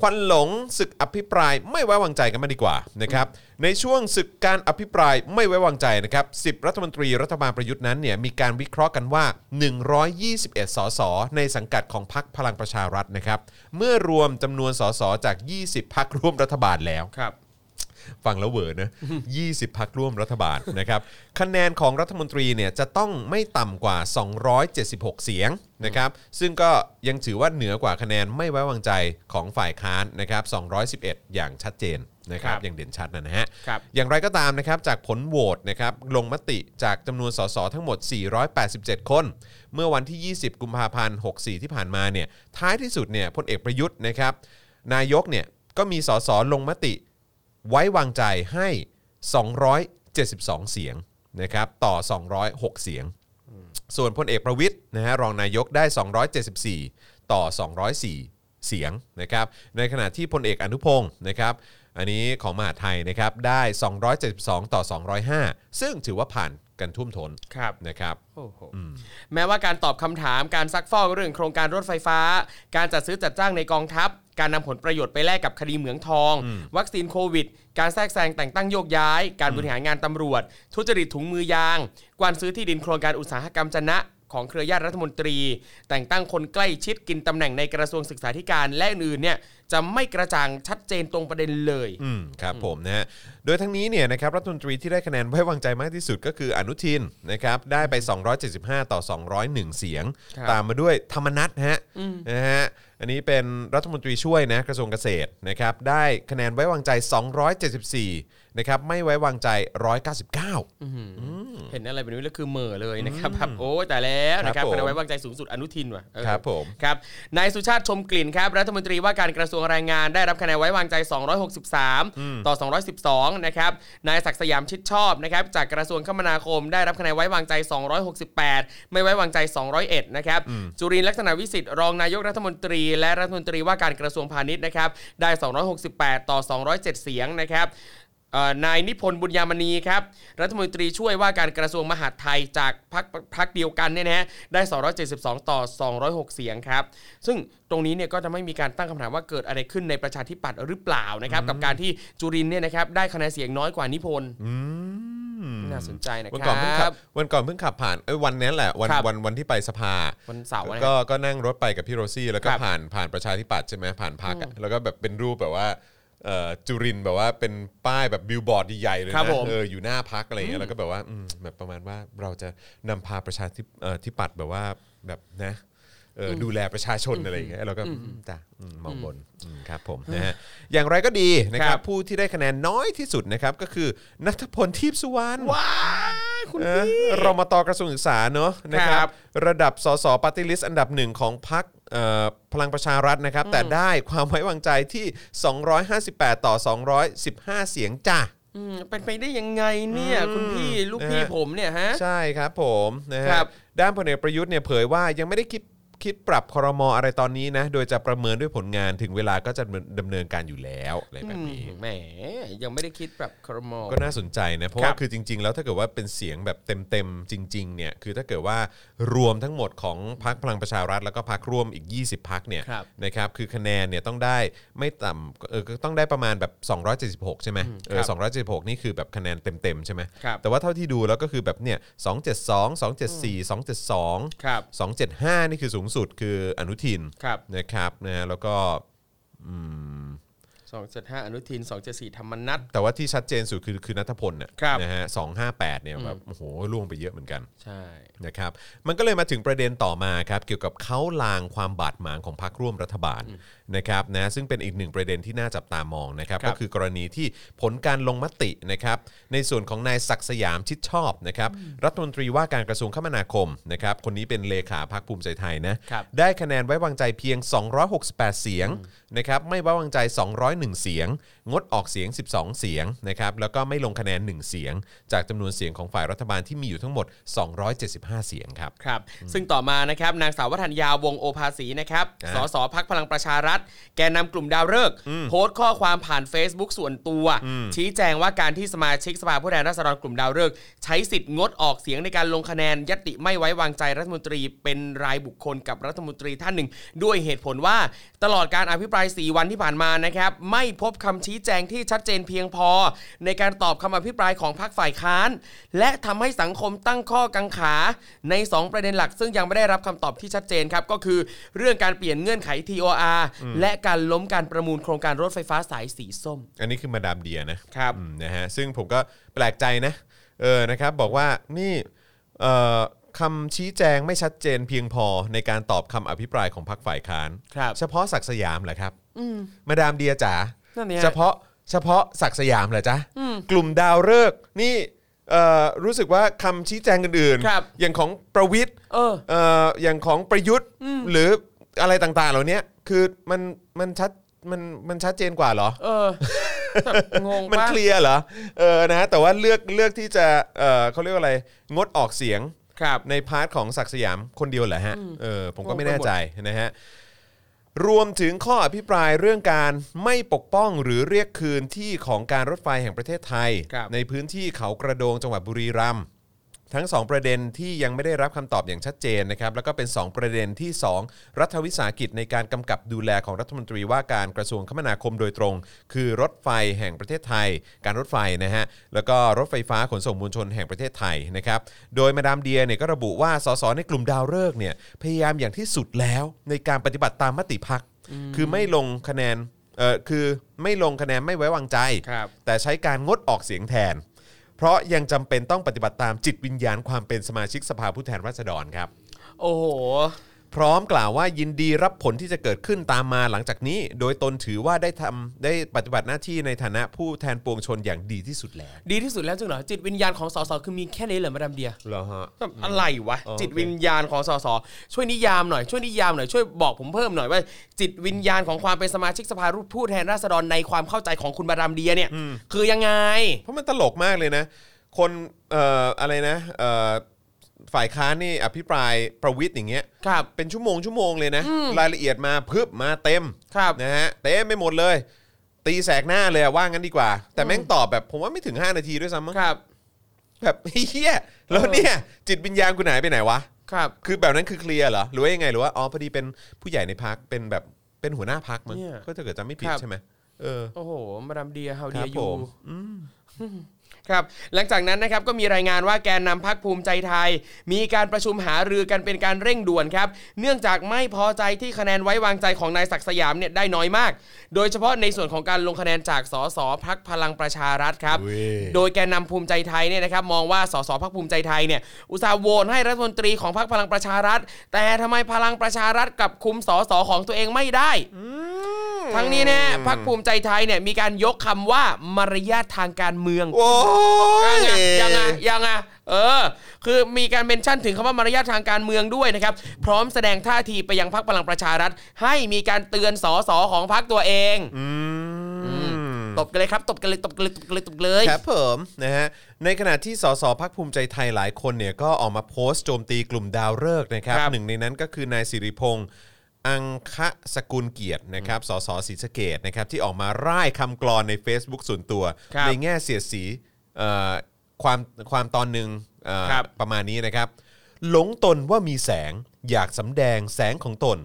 ควันหลงศึกอภิปรายไม่ไว้วางใจกันมาดีกว่านะครับในช่วงศึกการอภิปรายไม่ไว้วางใจนะครับ 10 รัฐมนตรีรัฐบาลประยุทธ์นั้นเนี่ยมีการวิเคราะห์กันว่า 121 สสในสังกัดของพักพลังประชารัฐนะครับ เมื่อรวมจำนวนสสจาก 20 พักร่วมรัฐบาลแล้วครับ ฟังแล้วเวอร์นะ20 พักร่วมรัฐบาลนะครับ คะแนนของรัฐมนตรีเนี่ยจะต้องไม่ต่ำกว่า 276 เสียงนะครับ ซึ่งก็ยังถือว่าเหนือกว่าคะแนนไม่ไว้วางใจของฝ่ายค้านนะครับ211 อย่างชัดเจนนะครับครับอย่างเด่นชัดนะนะฮะครับอย่างไรก็ตามนะครับจากผลโหวตนะครับลงมติจากจำนวนสสทั้งหมด 487 คน เมื่อวันที่ 20 กุมภาพันธ์ 64 ที่ผ่านมาเนี่ยท้ายที่สุดเนี่ยพลเอกประยุทธ์นะครับนายกเนี่ยก็มีสสลงมติ ไว้วางใจให้ 272 เสียงนะครับต่อ 206 เสียง ส่วนพลเอกประวิทย์นะฮะรองนายกได้ 274 ต่อ 204 เสียงนะครับในขณะที่พลเอกอนุพงศ์นะครับอันนี้ของมหาดไทยนะครับได้ 272 ต่อ 205 ซึ่งถือว่าผ่านกันทุ่วมท้นครับนะครับโอ้โหแม้ว่าการตอบคำถามการซักฟอกเรื่องโครงการรถไฟฟ้า การจัดซื้อจัดจ้างในกองทัพ การนำผลประโยชน์ไปแลกกับคดีเหมืองทอง วัคซีนโควิด การแทรกแซงแต่งตั้งโยกย้าย การบริหารงานตำรวจ ทุจริตถุงมือยาง กวานซื้อที่ดินโครงการอุตสาหกรรมจนะ ของเครือญาติรัฐมนตรี แต่งตั้งคนใกล้ชิดกินตำแหน่งในกระทรวงศึกษาธิการและอื่นๆเนี่ยจะไม่กระจ่างชัดเจนตรงประเด็นเลยอืมครับผมนะฮะโดยทั้งนี้เนี่ยนะครับรัฐมนตรีที่ได้คะแนนไว้วางใจมากที่สุดก็คืออนุทินนะครับได้ไป 275 ต่อ 201 เสียง ครับ ตามมาด้วยธรรมนัฐฮะนะฮะอันนี้เป็นรัฐมนตรีช่วยนะกระทรวงเกษตรนะครับได้คะแนนไว้วางใจ 274 นะครับไม่ไว้วางใจ 199 เห็นอะไรแบบนี้แล้วคือเหม่อเลยนะครับแบบโอ้ยแต่แล้วนะครับครับผมคะแนนไว้วางใจสูงสุดอนุทินว่ะเออครับผมครับนายสุชาติชมกลิ่นครับรัฐมนตรีว่าการกระทรวงแรงงานได้รับคะแนนไว้วางใจ 263 ต่อ 212 นะครับนายศักดิ์สยามชิดชอบนะครับจากกระทรวงคมนาคม ได้รับคะแนนไว้วางใจ 268 ไม่ไว้วางใจ 201 นะครับจุรินทร์ลักษณะวิสิทธิ์รองนายกรัฐมนตรี และรัฐมนตรีว่าการกระทรวงพาณิชย์นะครับได้ 268 ต่อ 207 เสียงนะครับเอ่อ นายนิพนธ์บุญยามณีครับ รัฐมนตรีช่วยว่าการกระทรวงมหาดไทยจากพรรคพรรคเดียวกันเนี่ยนะฮะได้ 272 ต่อ 206 เสียงครับ ซึ่งตรงนี้เนี่ยก็จะไม่มีการตั้งคำถามว่าเกิดอะไรขึ้นในประชาธิปัตย์หรือเปล่านะครับกับการที่จุรินทร์เนี่ยนะครับได้คะแนนเสียงน้อยกว่านิพนธ์น่าสนใจนะครับวันก่อนเพิ่งขับวันก่อนเพิ่งขับผ่านเอ้ยวันนั้นแหละวันครับวันวันที่ไปสภาวันเสาร์นะก็ครับก็นั่งรถไปกับพี่โรซี่แล้วก็ครับผ่านผ่านประชาธิปัตย์ใช่ไหมผ่านพรรคอะแล้วก็แบบเป็นรูปแบบว่าเอ่อ จุรินทร์แบบว่าเป็นป้ายแบบบิลบอร์ดใหญ่ๆเลยครับนะผมเอออยู่หน้าพรรคอะไรอย่างเงี้ยแล้วก็แบบว่าอืมแบบประมาณว่าเราจะนำพาประชาธิปเอ่อธิปัตย์แบบว่าแบบนะเอออดูแลประชาชนอะไรอย่างเงี้ยเราก็อืมจ้ะอืมมองบนอืมครับผมนะฮะอย่างไรก็ดีนะคครัรับบผู้ที่ได้คะแนนน้อยที่สุดนะครับก็คือนัทพลทีพสุวรรณว้าย คุณเออพี่รมตกระทรวงศึกษาเนอะนะคครัรับบระดับสสปฏิลิสอันดับหนึ่งของพรรคเอ่อพลังประชารัฐนะครับ แต่ได้ความไว้วางใจที่ 258 ต่อ 215 เสียงจ้ะอืมเป็นไปได้ยังไงเนี่ยอืมคุณพี่ลูกนะฮะพี่ผมเนี่ยฮะ ใช่ครับผมนะฮะครับด้านพลเอกประยุทธ์เนี่ยเผยว่ายังไม่ได้คิด คิดปรับครมอะไรตอนนี้นะ โดยจะประเมินด้วยผลงานถึงเวลาก็จะดำเนินการอยู่แล้วอะไรแบบนี้ แหมยังไม่ได้คิดแบบครมก็น่าสนใจนะ เพราะครัว่าบคือจริง ๆ แล้วถ้าเกิดว่าเป็นเสียงแบบเต็มๆจริงๆเนี่ยคือถ้าเกิดว่ารวมทั้งหมดของพรรคพลังประชารัฐแล้วก็พรรคร่วมอีก 20พรรคเนี่ยครับนะครับคือคะแนนเนี่ยต้องได้ไม่ต่ำเออก็ต้องได้ประมาณแบบ 276 ใช่ไหมเออ276 นี่คือแบบคะแนนเต็มๆใช่ไหมครับแต่ว่าเท่าที่ดูแล้วก็คือแบบเนี่ย272 274 272ครับ275 นี่คือสูงสุดคืออนุทินครับ นะครับนะแล้วก็สองเจ็ดห้าอนุทินสองเจ็ดสี่ธรรมนัต แต่ว่าที่ชัดเจนสุดคือคือนัทพลน่ะครับ นะฮะสองห้าแปดเนี่ยแบบโอ้โหล่วงไปเยอะเหมือนกัน ใช่ นะครับมันก็เลยมาถึงประเด็นต่อมาครับเกี่ยวกับเขาลางความบาดหมางของพรรคร่วมรัฐบาลนะครับนะซึ่งเป็นอีกหนึ่งประเด็นที่น่าจับตามองนะครับครับก็คือกรณีที่ผลการลงมตินะครับในส่วนของนายศักดิ์สยามชิดชอบนะครับรัฐมนตรีว่าการกระทรวงคมนาคมนะครับคนนี้เป็นเลขาพรรคภูมิใจไทยนะครับได้คะแนนไว้วางใจเพียง 268 เสียงนะครับไม่ไว้วางใจ 201 เสียงงดออกเสียง 12 เสียงนะครับแล้วก็ไม่ลงคะแนน 1 เสียง จากจำนวนเสียงของฝ่ายรัฐบาลที่มีอยู่ทั้งหมด 275 เสียงครับ ครับ ซึ่งต่อมานะครับนางสาววัฒนยาวงศ์โอภาสีนะครับอ่าสสพักพลังประชารัฐ แกนนำกลุ่มดาวฤกษ์โพสต์ข้อความผ่าน Facebook ส่วนตัวชี้แจงว่าการที่สมาชิกสภาผู้แทนราษฎรกลุ่มดาวฤกษ์ใช้สิทธิ์งดออกเสียงในการลงคะแนนยติไม่ไว้วางใจรัฐมนตรี เป็นรายบุคคลกับรัฐมนตรีท่านหนึ่ง ด้วยเหตุผลว่าตลอดการอภิปราย 4 วันที่ผ่านมานะครับ ไม่พบคำชี้แจงที่ชัดเจนเพียงพอ ในการตอบคำอภิปรายของพรรคฝ่ายค้าน และทำให้สังคมตั้งข้อกังขา ใน 2 ประเด็นหลัก ซึ่งยังไม่ได้รับคำตอบที่ชัดเจนครับก็คือ เรื่องการเปลี่ยนเงื่อนไข TOR และการล้มการประมูลโครงการรถไฟฟ้าสายสีส้ม อันนี้คือมาดามเดียนะครับอืมนะฮะซึ่งผมก็แปลกใจนะเออนะครับบอกว่านี่เอ่อคำชี้แจงไม่ชัดเจนเพียงพอในการตอบคำอภิปรายของพรรคฝ่ายค้านครับเฉพาะศักดิ์สยามเหรอครับ มาดามเดียจ๋า นั่นเนี่ย เฉพาะเฉพาะศักดิ์สยามเหรอจ๊ะกลุ่มดาวฤกษ์นี่เอ่อรู้สึกว่าคำชี้แจงอื่นครับๆอย่างของประวิตรเออ เอ่ออย่างของประยุทธ์หรืออะไรต่างๆ เหล่านี้คือมันมันชัดมันมันชัดเจนกว่าเหรอ เออแบบงงมันปะ เคลียร์เหรอเออนะฮะแต่ว่าเลือกเลือกที่จะเออเขาเรียกว่าอะไร งดออกเสียงครับใน part ของศักดิ์สยามคนเดียวเหรอฮะเออผมก็งงไปไม่แน่หมดใจนะฮะ รวมถึงข้ออภิปรายเรื่องการไม่ปกป้องหรือเรียกคืนที่ของการรถไฟแห่งประเทศไทย ครับ ในพื้นที่เขากระโดงจังหวัดบุรีรัมย์ ทั้ง 2 ประเด็นที่ยังไม่ได้รับคำตอบอย่างชัดเจนนะครับแล้วก็เป็น 2 ประเด็นที่ 2 รัฐวิสาหกิจในการกำกับดูแลของรัฐมนตรีว่าการกระทรวงคมนาคมโดยตรง คือรถไฟแห่งประเทศไทย การรถไฟนะฮะแล้วก็รถไฟฟ้าขนส่งมวลชนแห่งประเทศไทยนะครับโดยมาดามเดียเนี่ยก็ระบุว่าสสในกลุ่มดาวฤกษ์เนี่ยพยายามอย่างที่สุดแล้วในการปฏิบัติตามมติพักคือไม่ลงคะแนนเออคือไม่ลงคะแนนไม่ไว้วางใจครับแต่ใช้การงดออกเสียงแทน เพราะยังจำเป็นต้องปฏิบัติตามจิตวิญญาณความเป็นสมาชิกสภาผู้แทนราษฎรครับ โอ้โห พร้อมกล่าวว่ายินดีรับผลที่จะเกิดขึ้นตามมาหลังจากนี้ โดยตนถือว่าได้ทำได้ปฏิบัติหน้าที่ในฐานะผู้แทนปวงชนอย่างดีที่สุดแล้วดีที่สุดแล้วจริงเหรอจิตวิญญาณของสสคือมีแค่นี้เหรอมาดามเดียเหรอฮะ แบบอะไรวะ อ๋อ จิตวิญญาณของสสช่วยนิยามหน่อยช่วยนิยามหน่อยช่วยบอกผมเพิ่มหน่อยว่า จิตวิญญาณของความเป็นสมาชิกสภาผู้แทนราษฎรในความเข้าใจของคุณมาดามเดียเนี่ย คือยังไง เพราะมันตลกมากเลยนะ คนเอ่ออะไรนะเอ่อ ฝ่ายค้านนี่อภิปรายประวิทย์อย่างเงี้ยครับเป็นชั่วโมงชั่วโมงเลยนะ รายละเอียดมาพึบมาเต็มครับนะฮะเต็มไปหมดเลย ตีแสกหน้าเลยอะว่างั้นดีกว่า แต่แม่งตอบแบบผมว่าไม่ถึง 5 นาทีด้วยซ้ำมั้งครับ แบบเฮียแล้วเนี่ยจิตวิญญาณกูหายไปไหนวะครับ คือแบบนั้นคือเคลียร์เหรอหรือว่ายังไงหรือว่าอ๋อพอดีเป็นผู้ใหญ่ในพักเป็นแบบเป็นหัวหน้าพักมั้งเนี่ย ก็จะเกิดจำไม่ผิดครับใช่ไหมเออโอ้โหมาดามเดีย how ครั dear บ you ผม ครับหลังจากนั้นนะครับก็มีรายงานว่าแกนนำพักภูมิใจไทย มีการประชุมหารือกันเป็นการเร่งด่วนครับ เนื่องจากไม่พอใจที่คะแนนไว้วางใจของนายศักดิ์สยามเนี่ยได้น้อยมาก โดยเฉพาะในส่วนของการลงคะแนนจากสสพักพลังประชารัฐครับเว้ยโดยแกนนำภูมิใจไทยเนี่ยนะครับมองว่าสสพักภูมิใจไทยเนี่ยอุตส่าห์โหวตให้รัฐมนตรีของพักพลังประชารัฐ แต่ทำไมพลังประชารัฐกลับคุมสสของตัวเองไม่ได้ ทั้งนี้เนี่ยพักภูมิใจไทยเนี่ยมีการยกคำว่ามารยาททางการเมืองโอ้ยยังไงยังไงยังไงเออ คือมีการเมนชั่นถึงคำว่ามารยาททางการเมืองด้วยนะครับ พร้อมแสดงท่าทีไปยังพรรคพลังประชารัฐ ให้มีการเตือนสสของพรรคตัวเองอืมตบกันเลยครับตบกันเลยตบกันเลยตบกันเลยตบกันเลยครับผมนะฮะในขณะที่สสพักภูมิใจไทยหลายคนเนี่ยก็ออกมาโพสต์โจมตีกลุ่มดาวฤกษ์นะครับครับหนึ่งในนั้นก็คือนายสิริพงษ์ อังคะสกุลเกียรตินะครับ สสศรีสะเกดนะครับที่ออกมาร่ายคำกลอนใน Facebook ส่วนตัว ครับในแง่เสียดสีเอ่อความความตอนหนึ่งเอ่อครับ ประมาณนี้นะครับ หลงตนว่ามีแสงอยากสำแดงแสงของตน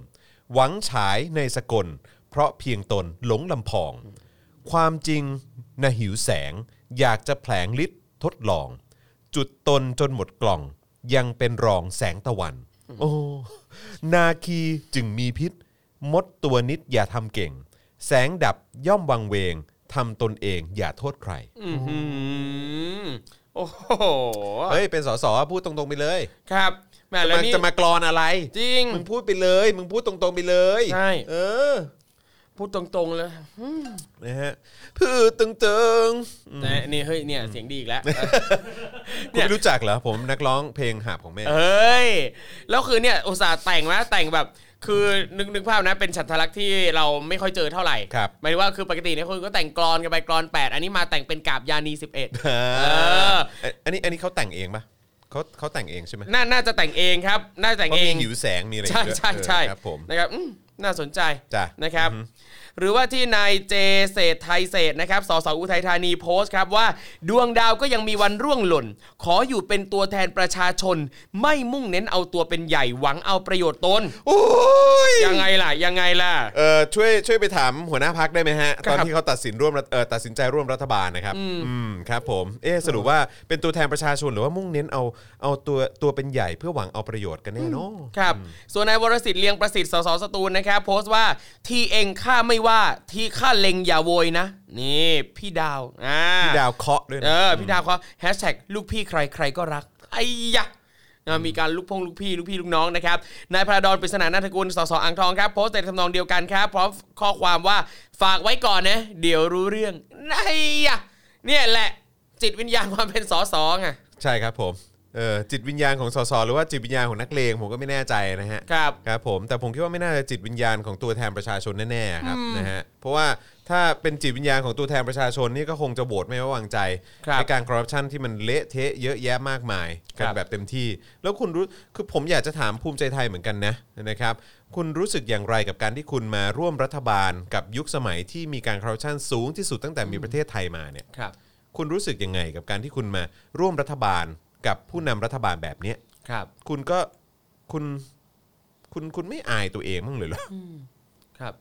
หวังฉายในสกล เพราะเพียงตนหลงลำพอง ความจริงนะหิวแสง อยากจะแผลงฤทธิ์ทดลอง จุดตนจนหมดกล่อง ยังเป็นรองแสงตะวัน โอ้นาคีจึงมีพิษ มดตัวนิดอย่าทำเก่ง แสงดับย่อมวังเวงทำตนเองอย่าโทษใคร อื้อหือโอ้โหเฮ้ย เป็นสสพูดตรงๆไปเลยครับแหม่จะแล้วมานี่จะมากรอนอะไร จริง มึงพูดไปเลย มึงพูดตรงๆไปเลยใช่ เออ พูดตรงๆเลยนะฮะพูดตรงๆนะนี่เฮ้ยเนี่ยเสียงดีอีกแล้วคุณไม่รู้จักเหรอผมนักร้องเพลงหาบของแม่เอ้ยแล้วคือเนี่ยอุตส่าห์แต่งมาแต่งแบบคือนึกนึกภาพนะเป็นฉัตรลักษณ์ที่เราไม่ค่อยเจอเท่าไหร่ครับหมายถึงว่าคือปกติเนี่ยคนก็แต่งกรอนกันไปกรอน 8 อันนี้มาแต่งเป็นกาบยานี11อ่เอาออันนี้อันนี้เขาแต่งเองปะเขาเขาแต่งเองใช่ไหมน่าน่าจะแต่งเองครับ น่าจะแต่งเพราะเอมีงหิวแสงมีอะไรใช่ด้วยใช่ใช่เออครับผมนะครับอืมน่าสนใจจ้ะนะครับ หรือว่าที่นายเจเศรษฐ์ไทยเศรษฐ์นะครับสสอุทัยธานีโพสต์ครับว่าดวงดาวก็ยังมีวันร่วงหล่น ขออยู่เป็นตัวแทนประชาชน ไม่มุ่งเน้นเอาตัวเป็นใหญ่หวังเอาประโยชน์ตนโอ้ยยังไงล่ะยังไงล่ะเออช่วยช่วยไปถามหัวหน้าพักได้ไหมฮะครับตอนที่เขาตัดสินร่วมรัฐเออตัดสินใจร่วมรัฐบาลนะครับอืมครับผมเอ๊ะสรุปว่าเป็นตัวแทนประชาชนหรือว่ามุ่งเน้นเอาเอาตัวตัวเป็นใหญ่เพื่อหวังเอาประโยชน์กันแน่เนอะครับส่วนนายวรสิทธิ์เลียงประสิทธิ์สสสตูลนะครับโพสต์ว่าที่เองข้าไม่ว่าที่ข้าเล็งอย่าโวยนะ นี่พี่ดาวอ่าพี่ดาวเคาะด้วยเอนะอพี่ดาวเขาแฮชแท็กลูกพี่ใครใครก็รักไอ้ยะนะมีการลูกพงลูกพี่ลูกพี่ลูกน้องนะครับ นายพระดอนปริศนานาถกุลสสอ่างทองครับโพสต์ในทำนองเดียวกันครับ พร้อมข้อความว่าฝากไว้ก่อนนะ เดี๋ยวรู้เรื่องไอ้ยะเนี่ยแหละจิตวิญญาณความเป็นสสไงใช่ครับผม เออจิตวิญญาณของสสหรือว่าจิตวิญญาณของนักเลงผมก็ไม่แน่ใจนะฮะครับครับผมแต่ผมคิดว่าไม่น่าจะจิตวิญญาณของตัวแทนประชาชนแน่ๆครับนะฮะเพราะว่าถ้าเป็นจิตวิญญาณของตัวแทนประชาชนนี่ก็คงจะโหวตไม่ไว้วางใจครับในการคอร์รัปชันที่มันเละเทะเยอะแยะมากมายกันครับแบบเต็มที่ แล้วคุณรู้คือผมอยากจะถามภูมิใจไทยเหมือนกันนะนะครับ คุณรู้สึกอย่างไรกับการที่คุณมาร่วมรัฐบาลกับยุคสมัยที่มีการคอร์รัปชันสูงที่สุดตั้งแต่มีประเทศไทยมาเนี่ยครับคุณรู้สึกยังไงกับการที่คุณมาร่วมรัฐบาล กับผู้นำรัฐบาลแบบเนี้ยครับ คุณก็คุณคุณคุณไม่อายตัวเองบ้างเลยเหรอครับ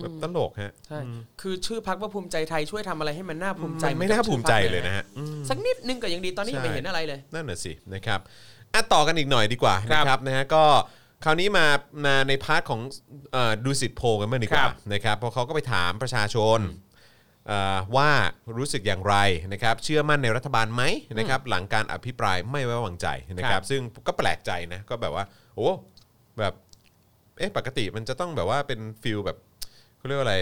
แบบตลกฮะใช่คือชื่อพักว่าภูมิใจไทยช่วยทำอะไรให้มันน่าภูมิใจมันไม่น่าภูมิใจเลยนะฮะอืม สักนิดนึงก็ยังดีตอนนี้ยังไม่ใช่เห็นอะไรเลย นั่นน่ะสินะครับอะต่อกันอีกหน่อยดีกว่าครับนะครับนะฮะก็คราวนี้มามาใน part ของเอ่อดูสิทธิ์โพลกันบ้างดีกว่าครับนะครับเพราะเขาก็ไปถามประชาชนเอ่อ ว่ารู้สึกอย่างไรนะครับ เชื่อมั่นในรัฐบาลไหมนะครับหลังการอภิปรายไม่ไว้วางใจนะครับ ซึ่งก็แปลกใจนะก็แบบว่าโอ้แบบเอ๊ะปกติมันจะต้องแบบว่าเป็น feel แบบเขาเรียกว่าอะไร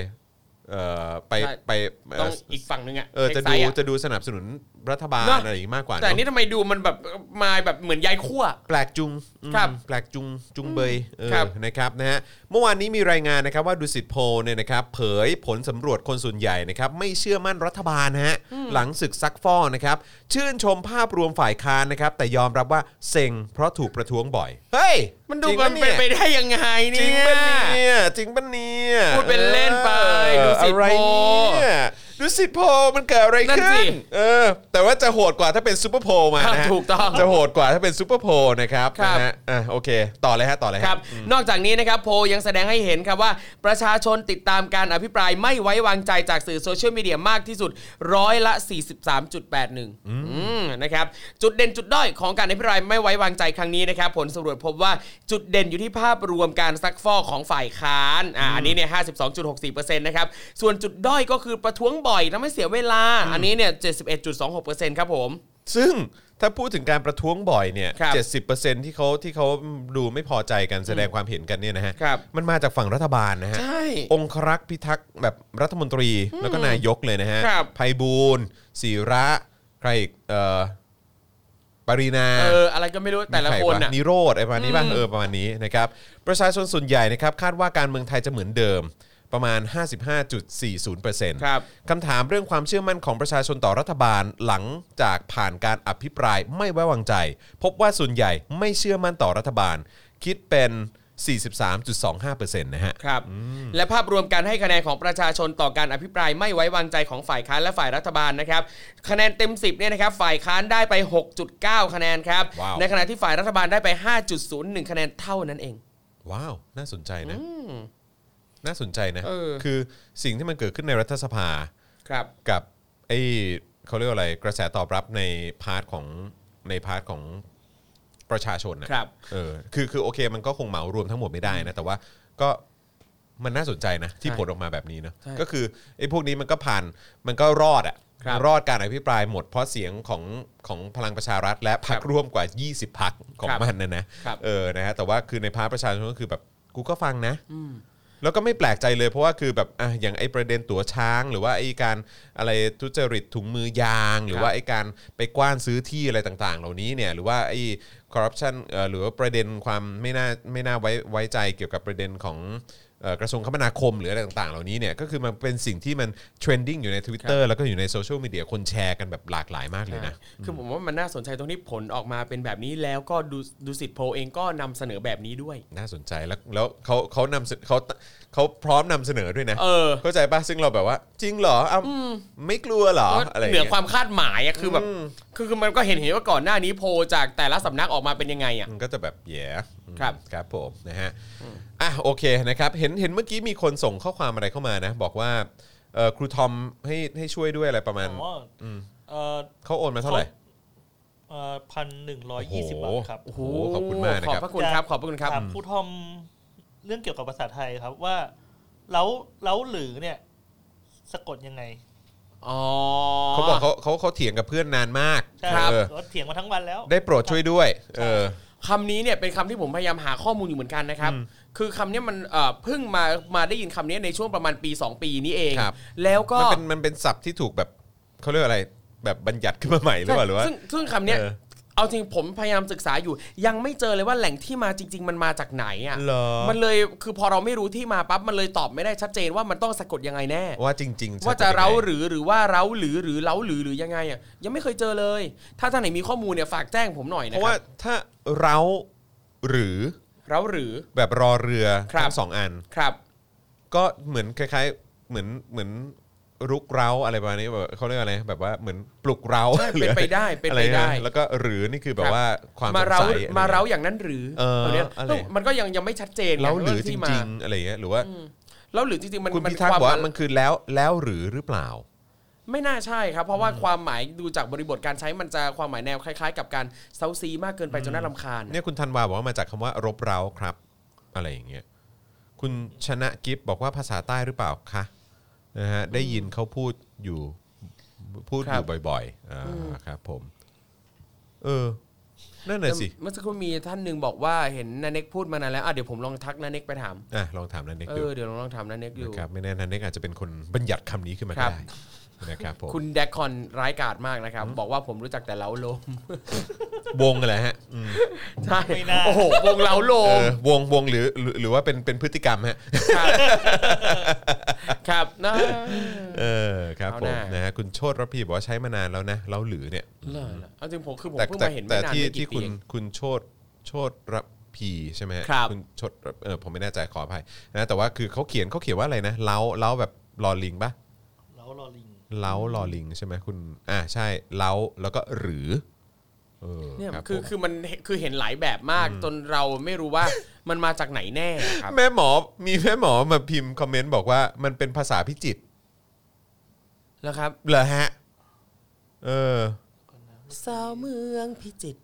เอ่อไปใช่ไปเอ่อต้องอีกฝั่งหนึ่งอะเออจะเทคไซดูด์อะจะดูสนับสนุน รัฐบาลเนอะ อะไรอย่างงี้มากกว่าแต่อันเนนี้อะทำไมดูมันแบบมาแบบเหมือนยายคั่วแปลกจุงอืมครับแปลกจุงจุงเบยเออครับ นะครับนะฮะเมื่อวานนี้มีรายงานนะครับว่าดูสิทธิ์โพลเนี่ยนะครับเผยผลสำรวจคนส่วนใหญ่นะครับไม่เชื่อมั่นรัฐบาลนะฮะหลังศึกซักฟอกนะครับชื่นชมภาพรวมฝ่ายค้านนะครับแต่ยอมรับว่าเซ็งเพราะถูกประท้วงบ่อยเฮ้ยมันดูจริงมัปะนเป็นไปเนี่ยได้ยังไงจริเนี่งย ปะเนี่ยจริงปะเนี่ยพูดเป็นเล่นไปเออดูสิทธิ์อะไรโพลเนี่ย ดูสิทธิ์โพลมันเกิดอะไรนั่นขึ้สินเออ แต่ว่าจะโหดกว่าถ้าเป็นซูเปอร์โพลมานะฮะถูกต้องจะโหดกว่าถ้าเป็นซูเปอร์โพลนะครับครับ นะฮะอะโอเค ต่อเลยฮะต่อเลยฮะ ครับ นอกจากนี้นะครับโพลยังแสดงให้เห็นครับว่า ประชาชนติดตามการอภิปรายไม่ไว้วางใจจากสื่อโซเชียลมีเดียมากที่สุดร้อยละ 43.81อืมนะครับจุดเด่นจุดด้อยของการอภิปรายไม่ไว้วางใจครั้งนี้นะครับผลสำรวจพบว่าจุดเด่นอยู่ที่ภาพรวมการซักฟอกของฝ่ายค้านอ่าอันนี้เนี่ย 52.64%นะครับส่วนจุดด้อยก็คือประท้วงบ่อยทำให้เสียเวลา อันนี้เนี่ย 71.26%ครับผม ซึ่งถ้าพูดถึงการประท้วงบ่อยเนี่ยครับเจ็ดสิบเปอร์เซ็นที่เขาที่เขาดูไม่พอใจกันแสดงความเห็นกันเนี่ยนะฮะ ครับ มันมาจากฝั่งรัฐบาลนะฮะ ใช่ องครักษ์พิทักษ์แบบรัฐมนตรีแล้วก็นายกเลยนะฮะครับไพบูลย์ศิระ ใครอีกเอ่อปรินา เออ อะไรก็ไม่รู้แต่ละใรคนวอะ นิโรธอะไรประมาณนี้ป่ะเออประมาณนี้นะครับประชาชนส่วนใหญ่นะครับคาดว่าการเมืองไทยจะเหมือนเดิม ประมาณ 55.40%ครับคำถามเรื่องความเชื่อมั่นของประชาชนต่อรัฐบาลหลังจากผ่านการอภิปรายไม่ไว้วางใจ พบว่าส่วนใหญ่ไม่เชื่อมั่นต่อรัฐบาล คิดเป็น 43.25%นะฮะ ครับ และภาพรวมการให้คะแนนของประชาชนต่อการอภิปรายไม่ไว้วางใจของฝ่ายค้านและฝ่ายรัฐบาลนะครับ คะแนนเต็ม 10เนี่ยนะครับ ฝ่ายค้านได้ไป 6.9 คะแนนครับ ว้าว ในขณะที่ฝ่ายรัฐบาลได้ไป 5.01 คะแนนเท่านั้นเอง ว้าว น่าสนใจนะ น่าสนใจนะ เออ คือสิ่งที่มันเกิดขึ้นในรัฐสภาครับ กับไอ้เขาเรียกว่าอะไรกระแสตอบรับใน part ของใน part ของประชาชนนะครับ เออคือคือโอเค มันก็คงเหมารวมทั้งหมดไม่ได้นะ แต่ว่าก็มันน่าสนใจนะ ที่ใช่ผลออกมาแบบนี้เนอะใช่ก็คือไอ้พวกนี้มันก็ผ่านมันก็รอดอะครับ รอดการอภิปรายหมดเพราะเสียงของของพลังประชารัฐ และพรรคครับร่วมกว่า 20พรรคของครับมันนะนะ ครับ เออ นะฮะ แต่ว่าคือใน part ประชาชนก็คือแบบกูก็ฟังนะ แล้วก็ไม่แปลกใจเลยเพราะว่าคือแบบอะอย่างไอ้ประเด็นตั๋วช้าง หรือว่าไอ้การอะไรทุจริตถุงมือยาง หรือว่าไอ้การไปกว้านซื้อที่อะไรต่าง ๆ เหล่านี้เนี่ยหรือว่าไอ้คอร์รัปชันหรือว่าประเด็นความไม่น่าไม่น่าไว้ไว้ใจเกี่ยวกับประเด็นของเอ่อ กระทรวงคมนาคมหรืออะไรต่างๆ เหล่านี้เนี่ยก็คือมันเป็นสิ่งที่มัน trending อยู่ใน Twitter แล้วก็อยู่ในโซเชียลมีเดียคนแชร์กันแบบหลากหลายมากเลยนะ คือผมว่ามันน่าสนใจตรงที่ผลออกมาเป็นแบบนี้แล้วก็ดูดูสิทธิ์โพลเองก็นำเสนอแบบนี้ด้วย น่าสนใจแล้วแล้วเขาเขานำเสเขาเขาพร้อมนำเสนอด้วยนะ เออ เข้าใจป่ะซึ่งเราแบบว่า จริงเหรออ้าวไม่กลัวเหรออะไรอย่างเหนือเงี้ยความคาดหมายอะคือแบบคือคือมันก็เห็นเห็นว่าก่อนหน้านี้โพลจากแต่ละสำนักออกมาเป็นยังไงอะ มันก็จะแบบแย่ครับครับผมนะฮะอะโอเคนะครับเห็นเห็นเมื่อกี้มีคนส่งข้อความอะไรเข้ามานะ บอกว่าเอ่อครูทอมให้ให้ช่วยด้วยอะไรประมาณอ๋ออเอ่อเขาโอนมาเท่าไหร่เอ่อพันหนึ่งร้อยยี่สิบบาทครับโอ้โหขอบคุณมากนะขอบครับพระคุณครับ ขอบพระคุณครับถามครูทอม เรื่องเกี่ยวกับภาษาไทยครับว่าแล้วแล้วหรือเนี่ย สะกดยังไงอ๋อเขาบอกเขาเขาเขาเถียงกับเพื่อนนานมากใช่เออรถเถียงมาทั้งวันแล้ว ได้โปรดช่วยด้วย เออ คำนี้เนี่ยเป็นคำที่ผมพยายามหาข้อมูลอยู่เหมือนกันนะครับคือคำเนี้ยมันเอ่อเพิ่งมามาได้ยินคำนี้ในช่วงประมาณปี 2 ปีนี้เอง ครับ แล้วก็มันเป็นมันเป็นศัพท์ที่ถูกแบบเขาเรียกว่าอะไร แบบบัญญัติขึ้นมาใหม่หรือเปล่าหรือว่า ซึ่งซึ่งคำเนี้ยเออ เอาจริงผมพยายามศึกษาอยู่ ยังไม่เจอเลยว่าแหล่งที่มาจริง ๆ มันมาจากไหนอะเหรอ มันเลยคือพอเราไม่รู้ที่มาปั๊บมันเลยตอบไม่ได้ชัดเจนว่ามันต้องสะกดยังไงแน่ ว่าจริงๆว่าจะป็นยังไงเร้าหรือหรือว่าเร้าหรือหรือเร้าหรือหรือยังไงอะยังไม่เคยเจอเลย ถ้าท่านไหนมีข้อมูลเนี่ยฝากแจ้งผมหน่อยเพนะราะคว่ารับถ้าเราหรือเร้าหรือแบบรอเรือครับทั้งสองอันครับ ก็เหมือนคล้าย ๆ เหมือนเหมือน รุกเร้าอะไรประมาณนี้แบบเขาเรียกอะไรแบบว่าเหมือนปลุกเร้าใช่หรือเป็นไปได้เป็นอะไรไปได้นะแล้วก็หรือนี่คือแบครับบว่าความมาสงเร้าสัยอะไร มาเร้าอย่างนั้นหรือเออตัวเนี้ยอะไร มันก็ยังยังไม่ชัดเจนไงเร้าหรือว่าจที่มาริงๆอะไรเงี้ยหรือว่าแล้วหรือจริงๆมันคุณมันพิทักษ์ความบอกว่ามันคือแล้วแล้วหรือหรือเปล่า ไม่น่าใช่ครับ เพราะว่าความหมายดูจากบริบทการใช้มันจะความหมายแนวคล้ายๆ กับการเซาซีมากเกินไปจนน่ารำคาญ เนี่ยคุณธันวาบอกว่ามาจากคำว่ารบเร้าครับ อะไรอย่างเงี้ยคุณชนะกิฟบอกว่าภาษาใต้หรือเปล่าคะ นะฮะได้ยินเขาพูดอยู่พูดคอรับยู่บ่อยๆอ่าครับผม เออนั่นน่ะสิเมื่อสักครู่มีท่านหนึ่งบอกว่าเห็นนันเน็กพูดมานานแล้วอะเดี๋ยวผมลองทักนันเน็กไปถามอะลองถามนันเน็กเอดูอเดี๋ยวลองถามนันเน็กดูนะครับไม่แน่นันเน็กอาจจะเป็นคนบัญญัติคำนี้ขึ้นมาครัก็บได้ นะครับผมคุณแดกคอนร้ายกาจมากนะครับ บอกว่าผมรู้จักแต่เล้าโลมวงอะไรฮะอืมใช่ไม่น่า โอ้โหวงเล้าโลเอมอวงวงหรือหรือหรือว่าเป็นเป็นพฤติกรรมฮะครับครับนะ เออครับเอาผหมน้านะฮะคุณโชตรพีบอกว่าใช้มานานแล้วนะเราหรือเนี่ยเหรอเหรอเอาจริงผมคือผมแต่เพิ่งแต่มาเห็นแต่ไม่นานที่ไม่ที่กี่ปีคุณเอง คุณโชตโชตรพีใช่ไหมฮะครับ ณโชตเออผมไม่แน่ใจขออภัยนะแต่ว่าคือเขาเขียนเขาเขียนว่าอะไรนะเล้าเล้าแบบลอลิงปะแล้วรอลิง เล้าลอลิงใช่ไหมคุณ อ่าใช่เล้าแล้วก็หรือเออเนี่ยรับคือผม คือมันคือเห็นหลายแบบมากจนเราไม่รู้ว่า มันมาจากไหนแน่ครับ แม่หมอมีแม่หมอมาพิมพ์คอมเมนต์บอกว่ามันเป็นภาษาพิจิตรแล้วครับเหรอฮะ เออ สาวเมืองพิจิตร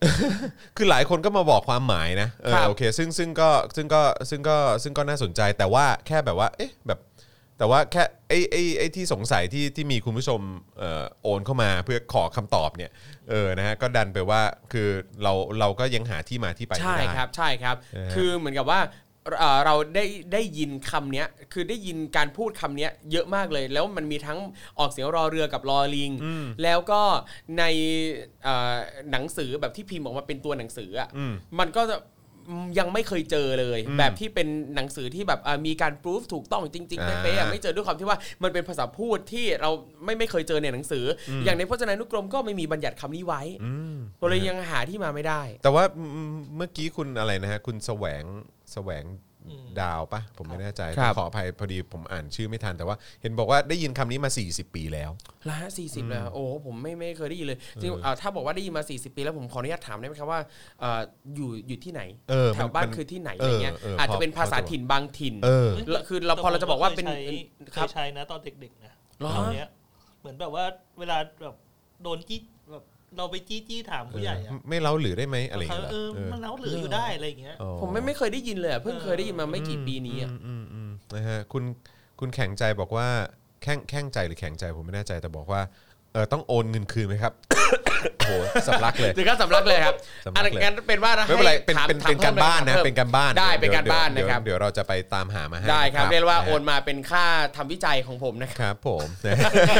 คือหลายคนก็มาบอกความหมายนะเออครับ โอเค ซึ่งซึ่งก็ซึ่งก็ซึ่งก็ซึ่งก็น่าสนใจแต่ว่าแค่แบบว่า เอ๊ะ แบบ แต่ว่าแค่ไอ้ไอ้ไอ้ที่สงสัยที่ที่มีคุณผู้ชมเอ่อโอนเข้ามาเพื่อขอคำตอบเนี่ยเออนะฮะก็ดันไปว่าคือเราเราก็ยังหาที่มาที่ไปไม่ใช่ได้ ครับใช่ครับ นะฮะ คือเหมือนกับว่าเอ่อเราได้ได้ยินคำเนี้ยคือได้ยินการพูดคำเนี้ยเยอะมากเลย แล้วมันมีทั้งออกเสียงรอเรือกับรอลิง แล้วก็ในเอ่อหนังสือแบบที่พิมพ์ออกมาเป็นตัวหนังสืออะอืมมันก็จะ ยังไม่เคยเจอเลย แบบที่เป็นหนังสือที่แบบอะมีการพิสูจถูกต้องจริงๆอ่าเป๊ะๆอะไม่เจอด้วยความที่ว่ามันเป็นภาษาพูดที่เราไม่ไม่เคยเจอในหนังสือออย่างในพจนานุกรมก็ไม่มีบัญญัติคำนี้ไว้ก็เลยยังหาที่มาไม่ได้ แต่ว่าอืมเมื่อกี้คุณอะไรนะฮะคุณแสวงแสวงอืม ดาวปะผมไม่แน่ใจครับ ขออภัยพอดีผมอ่านชื่อไม่ทันแต่ว่าเห็นบอกว่าได้ยินคำนี้มา 40 ปีแล้ว ละสี่สิบแล้วโอ้โหผมไม่ไม่เคยได้ยินเลยจริงๆอ่าถ้าบอกว่าได้ยินมา 40 ปีแล้วผมขออนุญาตถามได้ไหมครับว่าเอ่ออยู่อยู่ที่ไหนเออแถวบ้านมันคือที่ไหนอะไรเงี้ยเออเอออาจจะเป็นพอภาษาพอจะถิ่นบางถิ่นเออ แล้วคือเราพอเราจะบอกว่าเป็นแต่ผมก็เคยใช้เคครับยใช้นะตอนเด็กๆนะเหรอ คำเนี้ยเหมือนแบบว่าเวลาแบบโดนจี้แบบ เราไปจี้จี้ถามผู้ใหญ่อะไม่เล่าหรือได้ไหมอะไรอย่างเขาเงี้ยเออเออมันเล้าหรืออยู่ได้อะไรอย่างเงี้ยอ๋อผมไม่ไม่เคยได้ยินเลยอะเพิ่งเคยได้ยินมาไม่กี่ปีนี้อะอืมอืมอืมนะฮะคุณคุณแข็งใจบอกว่าแข้งแข้งใจหรือแข็งใจผมไม่แน่ใจแต่บอกว่า เออต้องโอนเงินคืนไหมครับ โอ้โหสำลักเลย ถึงก็สำลักเลยครับสำลัอักนเลยนั้นเป็นว่าไม่เป็นไรให้เป็นถามเป็นถมเป็นการบ้านนะ พิ่มเป็นการบ้านได้ดี๋ยวเป็นการบ้านเดี๋ยวนะครับเดี๋ยวเราจะไปตามหามาให้ได้ครับะเรียกว่าะฮะโอนมาเป็นค่าทำวิจัยของผมนะครับครับผมนะ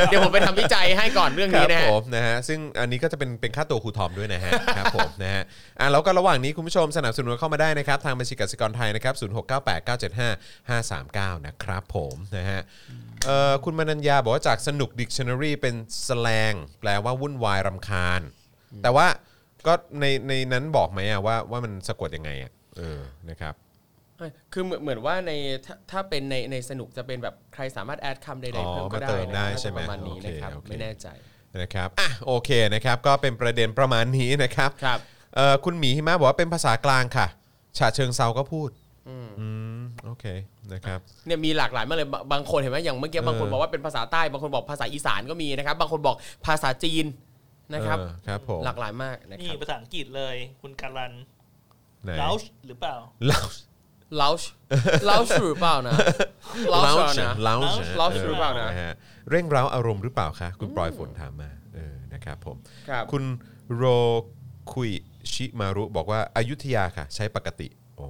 เดี๋ยวผมไปทำวิจัยให้ก่อนเรื่องครันี้บนะฮะ ผมนะฮะซึ่งอันนี้ก็จะเป็นเป็นค่าตัวครูทอมด้วยนะฮะครับผมนะฮะอะแล้วก็ระหว่างนี้คุณผู้ชมสนับสนุนเข้ามาได้นะครับ ทางบัญชีกสิกรไทยนะครับ0698975539นะครับผมนะฮะเอ่อคุณมนัญญาบอกว่าจากสนุก Dictionary เป็นสแลงแปลว่าวุ่นวายรำคาญ แต่ว่าก็ในในนั้นบอกไหมอะว่าว่ามันสะกดยังไงอะเออนะครับคือเหมือนเหมือนว่าในถ้าถ้าเป็นในในสนุกจะเป็นแบบใครสามารถแอดคำใดอ๋อๆเพิ่มก็มาได้เติมได้นะใช่ไหมประมาณนี้นะครับโอเคโอเค ไม่แน่ใจ นะครับอะโอเคนะครับก็เป็นประเด็นประมาณนี้นะครับครับ เอ่อคุณหมีหิมะบอกว่าเป็นภาษากลางค่ะฉะเชิงเซาก็พูด อืมโอเคนะครับเนี่ยมีหลากหลายมากเลยบางบางคนเห็นไหมอย่างเมื่อกี้บางคนเออบอกว่าเป็นภาษาใต้บางคนบอกภาษาอีสานก็มีนะครับ บางคนบอกภาษาจีนนะครับเออครับผมหลากหลายมากนะคนี่รับภาษาอังกฤษเลยคุณการันไหนลาวหรือเปล่าลาวลาวชลาวชหรือเปล่านะลาวชนะลาวลาวชหรือเปล่านะฮเร่งเร้าอารมณ์หรือเปล่าคะคุณปลอยฝนถามมาเออนะครับผมครับคุณโรคุยชิมารุบอกว่าอายุทยาค่ะ ใช้ปกติโอ้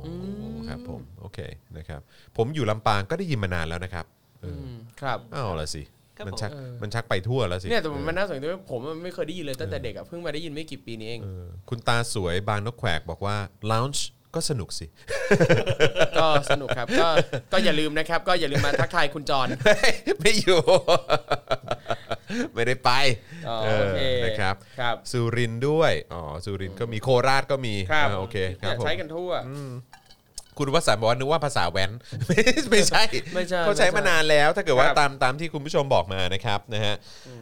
ครับผมโอเคนะครับผมอยู่ลำปางก็ได้ยินมานานแล้วนะครับเอออืมครับเอาละสิครับมันชักผมเออมันชักไปทั่วแล้วสิเนี่ยแต่มันน่าสนใจว่าผมไม่เคยได้ยินเลยตั้งแต่เด็กอะเพิ่งมาได้ยินไม่กี่ปีนี้เอง เออคุณตาสวยบางนกแขวกบอกว่า lounge ก็สนุกสิ ก็สนุกครับ ก็ก็อย่าลืมนะครับ ก็อย่าลืมมาทักทายคุณจรไม่อยู่ ไม่ได้ไปอ๋อเอโออเคนะครับ ครับ สุรินทร์ด้วย อ๋อ สุรินทร์ก็มี โคราชก็มีครับอ่าโอเคครับเนี่ยผมใช้กันทั่ว คุณวสันต์บอกว่านึกว่าภาษาแว้นไม่ไม่ใช่ไม่ใช่เขาใช้ไม่ใช่มานานแล้วถ้าเกิดว่าครับตามตามที่คุณผู้ชมบอกมานะครับนะฮะ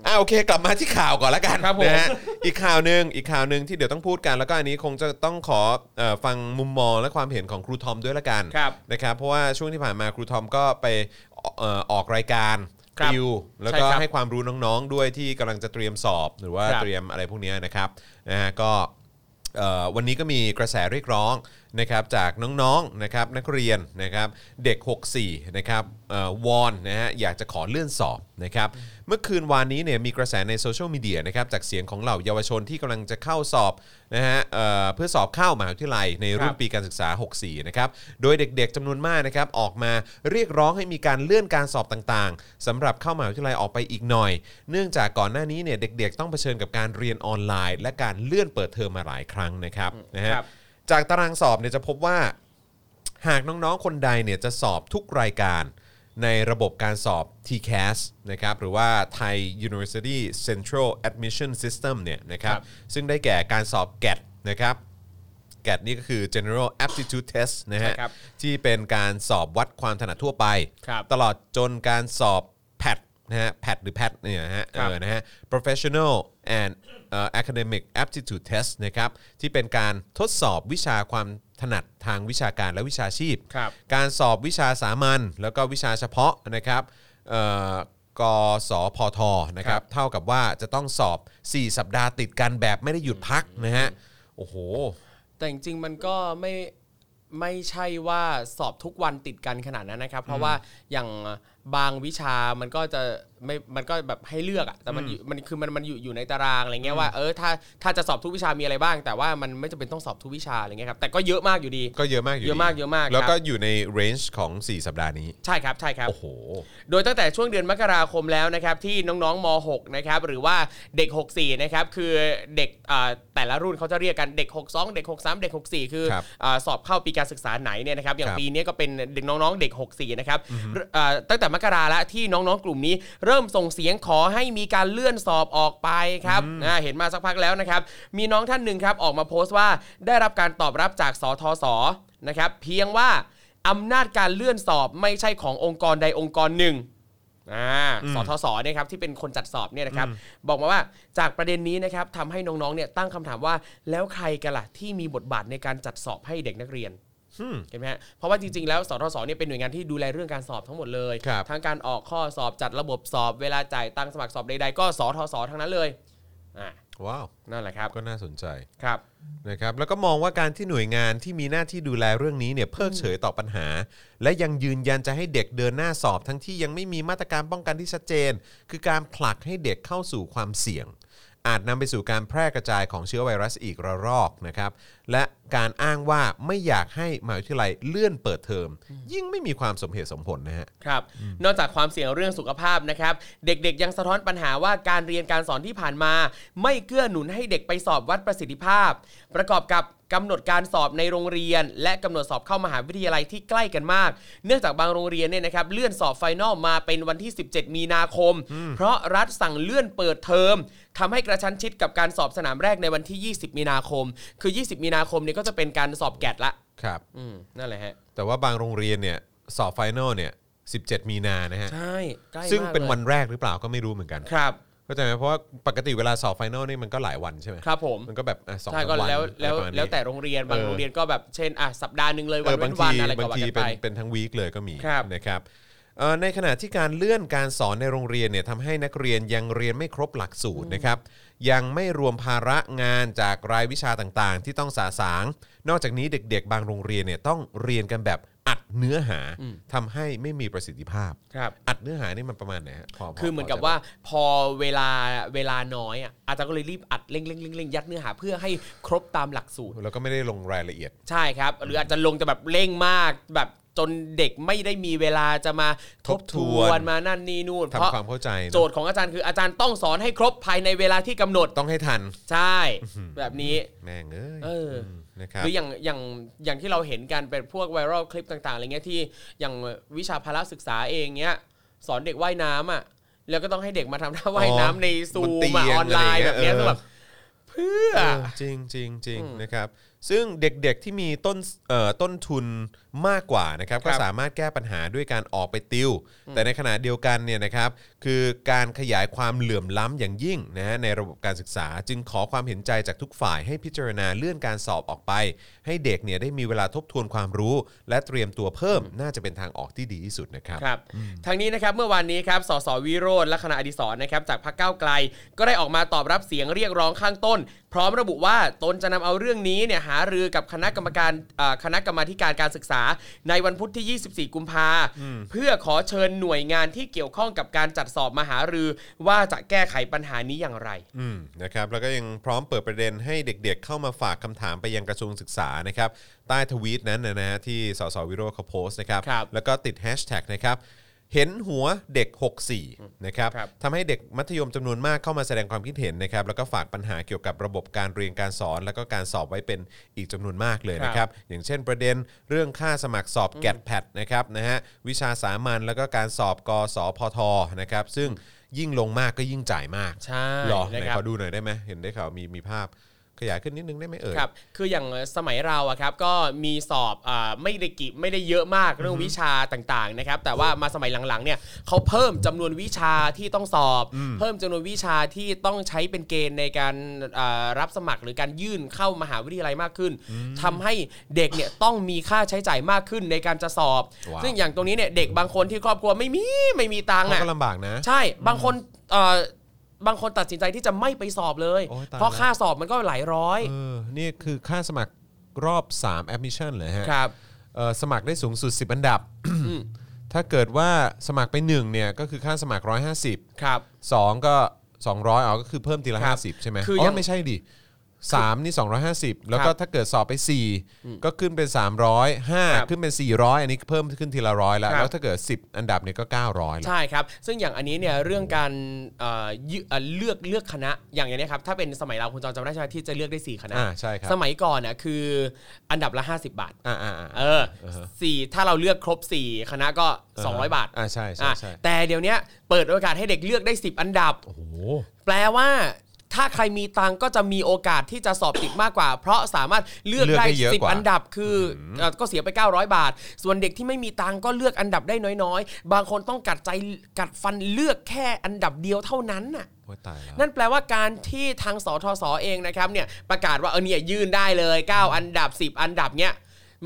อ่าโอเคกลับมาที่ข่าวก่อนละกันครับผม นะฮะอีกข่าวหนึ่งอีกข่าวหนึ่งที่เดี๋ยวต้องพูดกันแล้วก็อันนี้คงจะต้องขอเอ่อฟังมุมมองและความเห็นของครูทอมด้วยละกัน ครับ นะครับเพราะว่าช่วงที่ผ่านมาครูทอมก็ไปเอ่อออกรายการครับติวแล้วก็ใช่ครับให้ความรู้น้องๆด้วยที่กำลังจะเตรียมสอบหรือว่าครับเตรียมอะไรพวกเนี้ยนะครับนะฮะก็เอ่อวันนี้ก็มีกระแสเรียกร้อง นะครับจากน้องๆนะครับนักเรียนนะครับเด็ก 64นะครับเอ่อวอนนะฮะอยากจะขอเลื่อนสอบนะครับเมื่อคืนวานนี้เนี่ยมีกระแสในโซเชียลมีเดียนะครับจากเสียงของเหล่าเยาวชนที่กำลังจะเข้าสอบนะฮะเอ่อเพื่อสอบเข้ามหาวิทยาลัยในรุ่นครับปีการศึกษา 64นะครับโดยเด็กๆจำนวนมากนะครับออกมาเรียกร้องให้มีการเลื่อนการสอบต่างๆสำหรับเข้ามหาวิทยาลัยออกไปอีกหน่อย เนื่องจากก่อนหน้านี้เนี่ยเด็กๆ ต้องเผชิญกับการเรียนออนไลน์ และการเลื่อนเปิดเทอมมาหลายครั้งนะครับนะฮะครับ จากตารางสอบเนี่ยจะพบว่า หากน้องๆคนใดเนี่ยจะสอบทุกรายการในระบบการสอบ TCAS นะครับหรือว่า Thai University Central Admission System เนี่ยนะครับครับซึ่งได้แก่การสอบ GAT นะครับ GAT นี่ก็คือ General Aptitude Test นะฮะใช่ครับที่เป็นการสอบวัดความถนัดทั่วไปครับตลอดจนการสอบ PAT นะฮะ PAT หรือ PAT เนี่ยนะฮะครับเออนะฮะ Professional and เอ่อ Academic Aptitude Test นะครับที่เป็นการทดสอบวิชาความถนัดทางวิชาการและวิชาชีพ ครับ การสอบวิชาสามัญแล้วก็วิชาเฉพาะนะครับเอ่อกสพทนะครับ เท่ากับว่าจะต้องสอบ 4 สัปดาห์ติดกันแบบไม่ได้หยุดพักนะฮะโอ้โห แต่จริงๆมันก็ไม่ไม่ใช่ว่าสอบทุกวันติดกันขนาดนั้นนะครับ เพราะว่าอย่าง บางวิชามันก็จะไม่มันก็แบบให้เลือกอะแต่มันอยู่มันคือมันมันอยู่อยู่ในตารางอะไรเงี้ยว่าเออถ้าถ้าจะสอบทุกวิชามีอะไรบ้าง แต่ว่ามันไม่จำเป็นต้องสอบทุกวิชาอะไรเงี้ยครับแต่ก็เยอะมากอยู่ดี ก็เยอะมากอยู่เยอะมากดีเยอะมากแล้วก็ครับอยู่ในเรนจ์ของ 4 สัปดาห์นี้ ใช่ครับใช่ครับโอ้โหโดยตั้งแต่ช่วงเดือนมกราคมแล้วนะครับที่น้องๆม .6 นะครับหรือว่าเด็ก 64นะครับคือเด็กอ่าแต่ละรุ่นเขาจะเรียกกันเด็ก 62 เด็ก 63 เด็ก 64 คือครับอาสอบเข้าปีการศึกษาไหนเนี่ยนะครับอย่าคงรับปีนี้ก็เป็นเด็กน้องๆเด็ก 64นะครับอ่าตั้งแต่มกราแล้วที่น้องๆกลุ่มนี้ เริ่มส่งเสียงขอให้มีการเลื่อนสอบออกไปครับอ่าเห็นมาสักพักแล้วนะครับ มีน้องท่านหนึ่งครับออกมาโพสต์ว่าได้รับการตอบรับจากสทศนะครับ เพียงว่าอำนาจการเลื่อนสอบไม่ใช่ขององค์กรใดองค์กรหนึ่งอ่าสทศเนี่ยครับที่เป็นคนจัดสอบเนี่ยนะครับ บอกมาว่าจากประเด็นนี้นะครับทำให้น้องๆเนี่ยตั้งคำถามว่าแล้วใครกันล่ะที่มีบทบาทในการจัดสอบให้เด็กนักเรียนอืม เห็นไหมฮะเพราะว่าจริงๆแล้วสทศเนี่ยเป็นหน่วยงานที่ดูแลเรื่องการสอบทั้งหมดเลยครับทั้งการออกข้อสอบจัดระบบสอบเวลาจ่ายตังค์สมัครสอบใดๆก็สทศทั้งนั้นเลยอ่าว้าวนั่นแหละครับก็น่าสนใจครับนะครับแล้วก็มองว่าการที่หน่วยงานที่มีหน้าที่ดูแลเรื่องนี้เนี่ยเพิกเฉยต่อปัญหา และยังยืนยันจะให้เด็กเดินหน้าสอบ ทั้งที่ยังไม่มีมาตรการป้องกันที่ชัดเจน คือการผลักให้เด็กเข้าสู่ความเสี่ยง อาจนำไปสู่การแพร่กระจายของเชื้อไวรัสอีกระลอกนะครับและการอ้างว่าไม่อยากให้มหาวิทยาลัยเลื่อนเปิดเทอม ยิ่งไม่มีความสมเหตุสมผลนะฮะครับนอกจากความเสี่ยงเรื่องสุขภาพนะครับเด็กๆ ยังสะท้อนปัญหาว่าการเรียนการสอนที่ผ่านมา ไม่เกื้อหนุนให้เด็กไปสอบวัดประสิทธิภาพ ประกอบกับ กำหนดการสอบในโรงเรียน และกำหนดสอบเข้ามหาวิทยาลัยที่ใกล้กันมาก เนื่องจากบางโรงเรียนเนี่ยนะครับเลื่อนสอบ final มาเป็นวันที่ 17 มีนาคม เพราะรัฐสั่งเลื่อนเปิดเทอมทำให้กระชั้นชิดกับการสอบสนามแรกในวันที่ 20 มีนาคม คือ 20 มีนาคมเนี่ยก็จะเป็นการสอบ GAT ละครับอืมนั่นแหละฮะแต่ว่าบางโรงเรียนเนี่ยสอบ final เนี่ย 17 มีนานะฮะใช่ใกล้มากซึ่งเป็นลยวันแรกหรือเปล่าก็ไม่รู้เหมือนกันครับ เข้าใจไหมเพราะว่าปกติเวลาสอบ final นี่มันก็หลายวันใช่ไหมครับผมมันก็แบบอะสองใช่สามก็วันแล้วแล้วอะไรประมาณนี้ แล้วแต่โรงเรียนบางเออ โรงเรียนก็แบบเช่นอะสัปดาห์หนึ่งเลยเอวันอบาเว้งนวันทีอะไรก็บางว่าทีกันเป็ไป นเป็นทั้ง week เลยก็มีครับนะครับเอ่อในขณะที่การเลื่อนการสอนในโรงเรียนเนี่ยทำให้นักเรียนยังเรียนไม่ครบหลักสูตรนะครับยังไม่รวมภาระงานจากรายวิชาต่างๆ ที่ต้องสาสาง นอกจากนี้เด็กๆ บางโรงเรียนเนี่ยต้องเรียนกันแบบ อัดเนื้อหาทำให้ไม่มีประสิทธิภาพ ครับ อัดเนื้อหานี่มันประมาณไหนฮะพพคือเหมือนกับพจะว่าพอเวลาเวลาน้อยอะอาจารย์ก็เลยรีบอัดเร่งเร่งเร่งเร่งยัดเนื้อหาเพื่อให้ครบตามหลักสูตร แล้วก็ไม่ได้ลงรายละเอียด ใช่ครับ หรืออาจจะลงจะแบบเร่งมากแบบจนเด็กไม่ได้มีเวลาจะมาทบทวทบทวนนมานั่นนี่นู่นเพราะทำความเข้าใจเนอะโจทย์ของอาจารย์คืออาจารย์ต้องสอนให้ครบภายในเวลาที่กำหนดต้องให้ทัน ใช่ แบบนี้ แม่งเอ้ย เออม นะครับหรืออย่างอย่างอย่างที่เราเห็นกันเป็นพวกไวรัลคลิปต่างๆอะไรเงี้ยที่อย่างวิชาพละศึกษาเองเนี้ยสอนเด็กว่ายน้ำอะแล้วก็ต้องให้เด็กมาทำท่าว่ายน้ำในซูบนมเตียงออนไลน์อะไรแบบเนี้ยเงี้ยคือแบบเพื่อเออจริงจริงจริงอืมนะครับ ซึ่งเด็กๆที่มีต้นเอ่อต้นทุน มากกว่านะครับคก็รับสามารถแก้ปัญหาด้วยการออกไปติว แต่ในขณะเดียวกันเนี่ยนะครับคือการขยายความเหลื่อมล้ำอย่างยิ่งนะฮะในระบบการศึกษา จึงขอความเห็นใจจากทุกฝ่ายให้พิจารณาเลื่อนการสอบออกไป ให้เด็กเนี่ยได้มีเวลาทบทวนความรู้ และเตรียมตัวเพิ่มน่าจะเป็นทางออกที่ดีที่สุดนะครับครับทางนี้นะครับเมื่อวานนี้ครับสสวิโรธและคณะอดิศรนะครับจากพรรคก้าวไกล ก็ได้ออกมาตอบรับเสียงเรียกร้องข้างต้น พร้อมระบุว่าตนจะนำเอาเรื่องนี้เนี่ยหารือกับคณะกรรมการเอ่อคณะกรรมาธิการการศึกษาในวันพุธที่ 24 กุมภาเพื่อขอเชิญหน่วยงานที่เกี่ยวข้องกับการจัดสอบมาหารือ ว่าจะแก้ไขปัญหานี้อย่างไรอืมนะครับแล้วก็ยังพร้อมเปิดประเด็นให้เด็กๆ เข้ามาฝากคำถามไปยังกระทรวงศึกษานะครับใต้ทวีตนั้นนะฮะที่สสวิโรจน์เขาโพสต์นะครับครับแล้วก็ติดแฮชแท็กนะครับ เห็นหัวเด็ก 64 นะครับครับ ทำให้เด็กมัธยมจำนวนมากเข้ามาแสดงความคิดเห็นนะครับ แล้วก็ฝากปัญหาเกี่ยวกับระบบการเรียนการสอน แล้วก็การสอบไว้เป็นอีกจำนวนมากเลยนะครับ อย่างเช่นประเด็นเรื่องค่าสมัครสอบแกดแพดนะครับนะฮะวิชาสามัญแล้วก็การสอบกสพทนะครับซึ่งยิ่งลงมากก็ยิ่งจ่ายมากใช่หรอไหนนะครับ ขอดูหน่อยได้ไหมเห็นได้ข่าวมีมีภาพ ขยายขึ้นนิดนึงได้ไหมเอ่ยครับคืออย่างสมัยเราอะครับก็มีสอบอ่าไม่ได้กิไม่ได้เยอะมากเรื่องวิชาต่างๆนะครับแต่ว่ามาสมัยหลังๆเนี่ยเขาเพิ่มจำนวนวิชาที่ต้องสอบ เพิ่มจำนวนวิชาที่ต้องใช้เป็นเกณฑ์ในการอ่ารับสมัครหรือการยื่นเข้ามหาวิทยาลัยมากขึ้นทำให้เด็กเนี่ยต้องมีค่าใช้จ่ายมากขึ้นในการจะสอบว้าวซึ่งอย่างตรงนี้เนี่ยเด็กบางคนที่ครอบครัวไม่มีไม่มีตังค์เขาอะก็ลำบากนะ ใช่บางคนเอ่อ บางคนตัดสินใจที่จะไม่ไปสอบเลย โอ้ยตาย เพราะแล้วค่าสอบมันก็หลายร้อย เออนี่คือค่าสมัครรอบ 3 admission เลยฮะครับ เอ่อสมัครได้สูงสุด 10 อันดับ ถ้าเกิดว่าสมัครไป 1 เนี่ย ก็คือค่าสมัคร 150 ครับ 2 ก็ 200อ๋อก็คือเพิ่มทีละ ครับ50 ใช่ไหมคืออ๋ยัองไม่ใช่ดิ 3 นี่ 250 แล้วก็ครับถ้าเกิดสอบไป 4 ก็ขึ้นเป็น 300ครับ5ขึ้นเป็น 400 อันนี้เพิ่มขึ้นทีละร้อยแล้วครับแล้วถ้าเกิด 10 อันดับเนี่ยก็ 900แล้ว ใช่ครับ ซึ่งอย่างอันนี้เนี่ยเรื่องการเอ่อยึเอ่อเลือกเลือกคณะอย่างอย่างนี้ครับ ถ้าเป็นสมัยเราคุณจอมจำได้ใช่ไหมที่จะเลือกได้ 4 คณะ อ่าใช่ครับ สมัยก่อนน่ะคืออันดับละ 50 บาท อ่าอ่าอ่า เออสี่ถ้าเราเลือกครบ 4 คณะก็200 บาทอ่าใช่ใช่อะใช่ แต่เดี๋ยวเนี้ยเปิดโอกาสให้เด็กเลือกได้ 10 อันดับ โอ้โห แปลว่า ถ้าใครมีตังค์ก็จะมีโอกาสที่จะสอบติดมากกว่า เพราะสามารถเลือกเลือกได้ได้เยอะสิบกว่าอันดับคืออเอ่อก็เสียไป 900 บาท ส่วนเด็กที่ไม่มีตังค์ก็เลือกอันดับได้น้อยๆ บางคนต้องกัดใจกัดฟันเลือกแค่อันดับเดียวเท่านั้นน่ะโอ้ยตายแล้วนั่นแปลว่าการที่ทางสทศเองนะครับเนี่ยประกาศว่าเออเนี่ยยื่นได้เลย 9 อันดับ 10 อันดับเนี่ย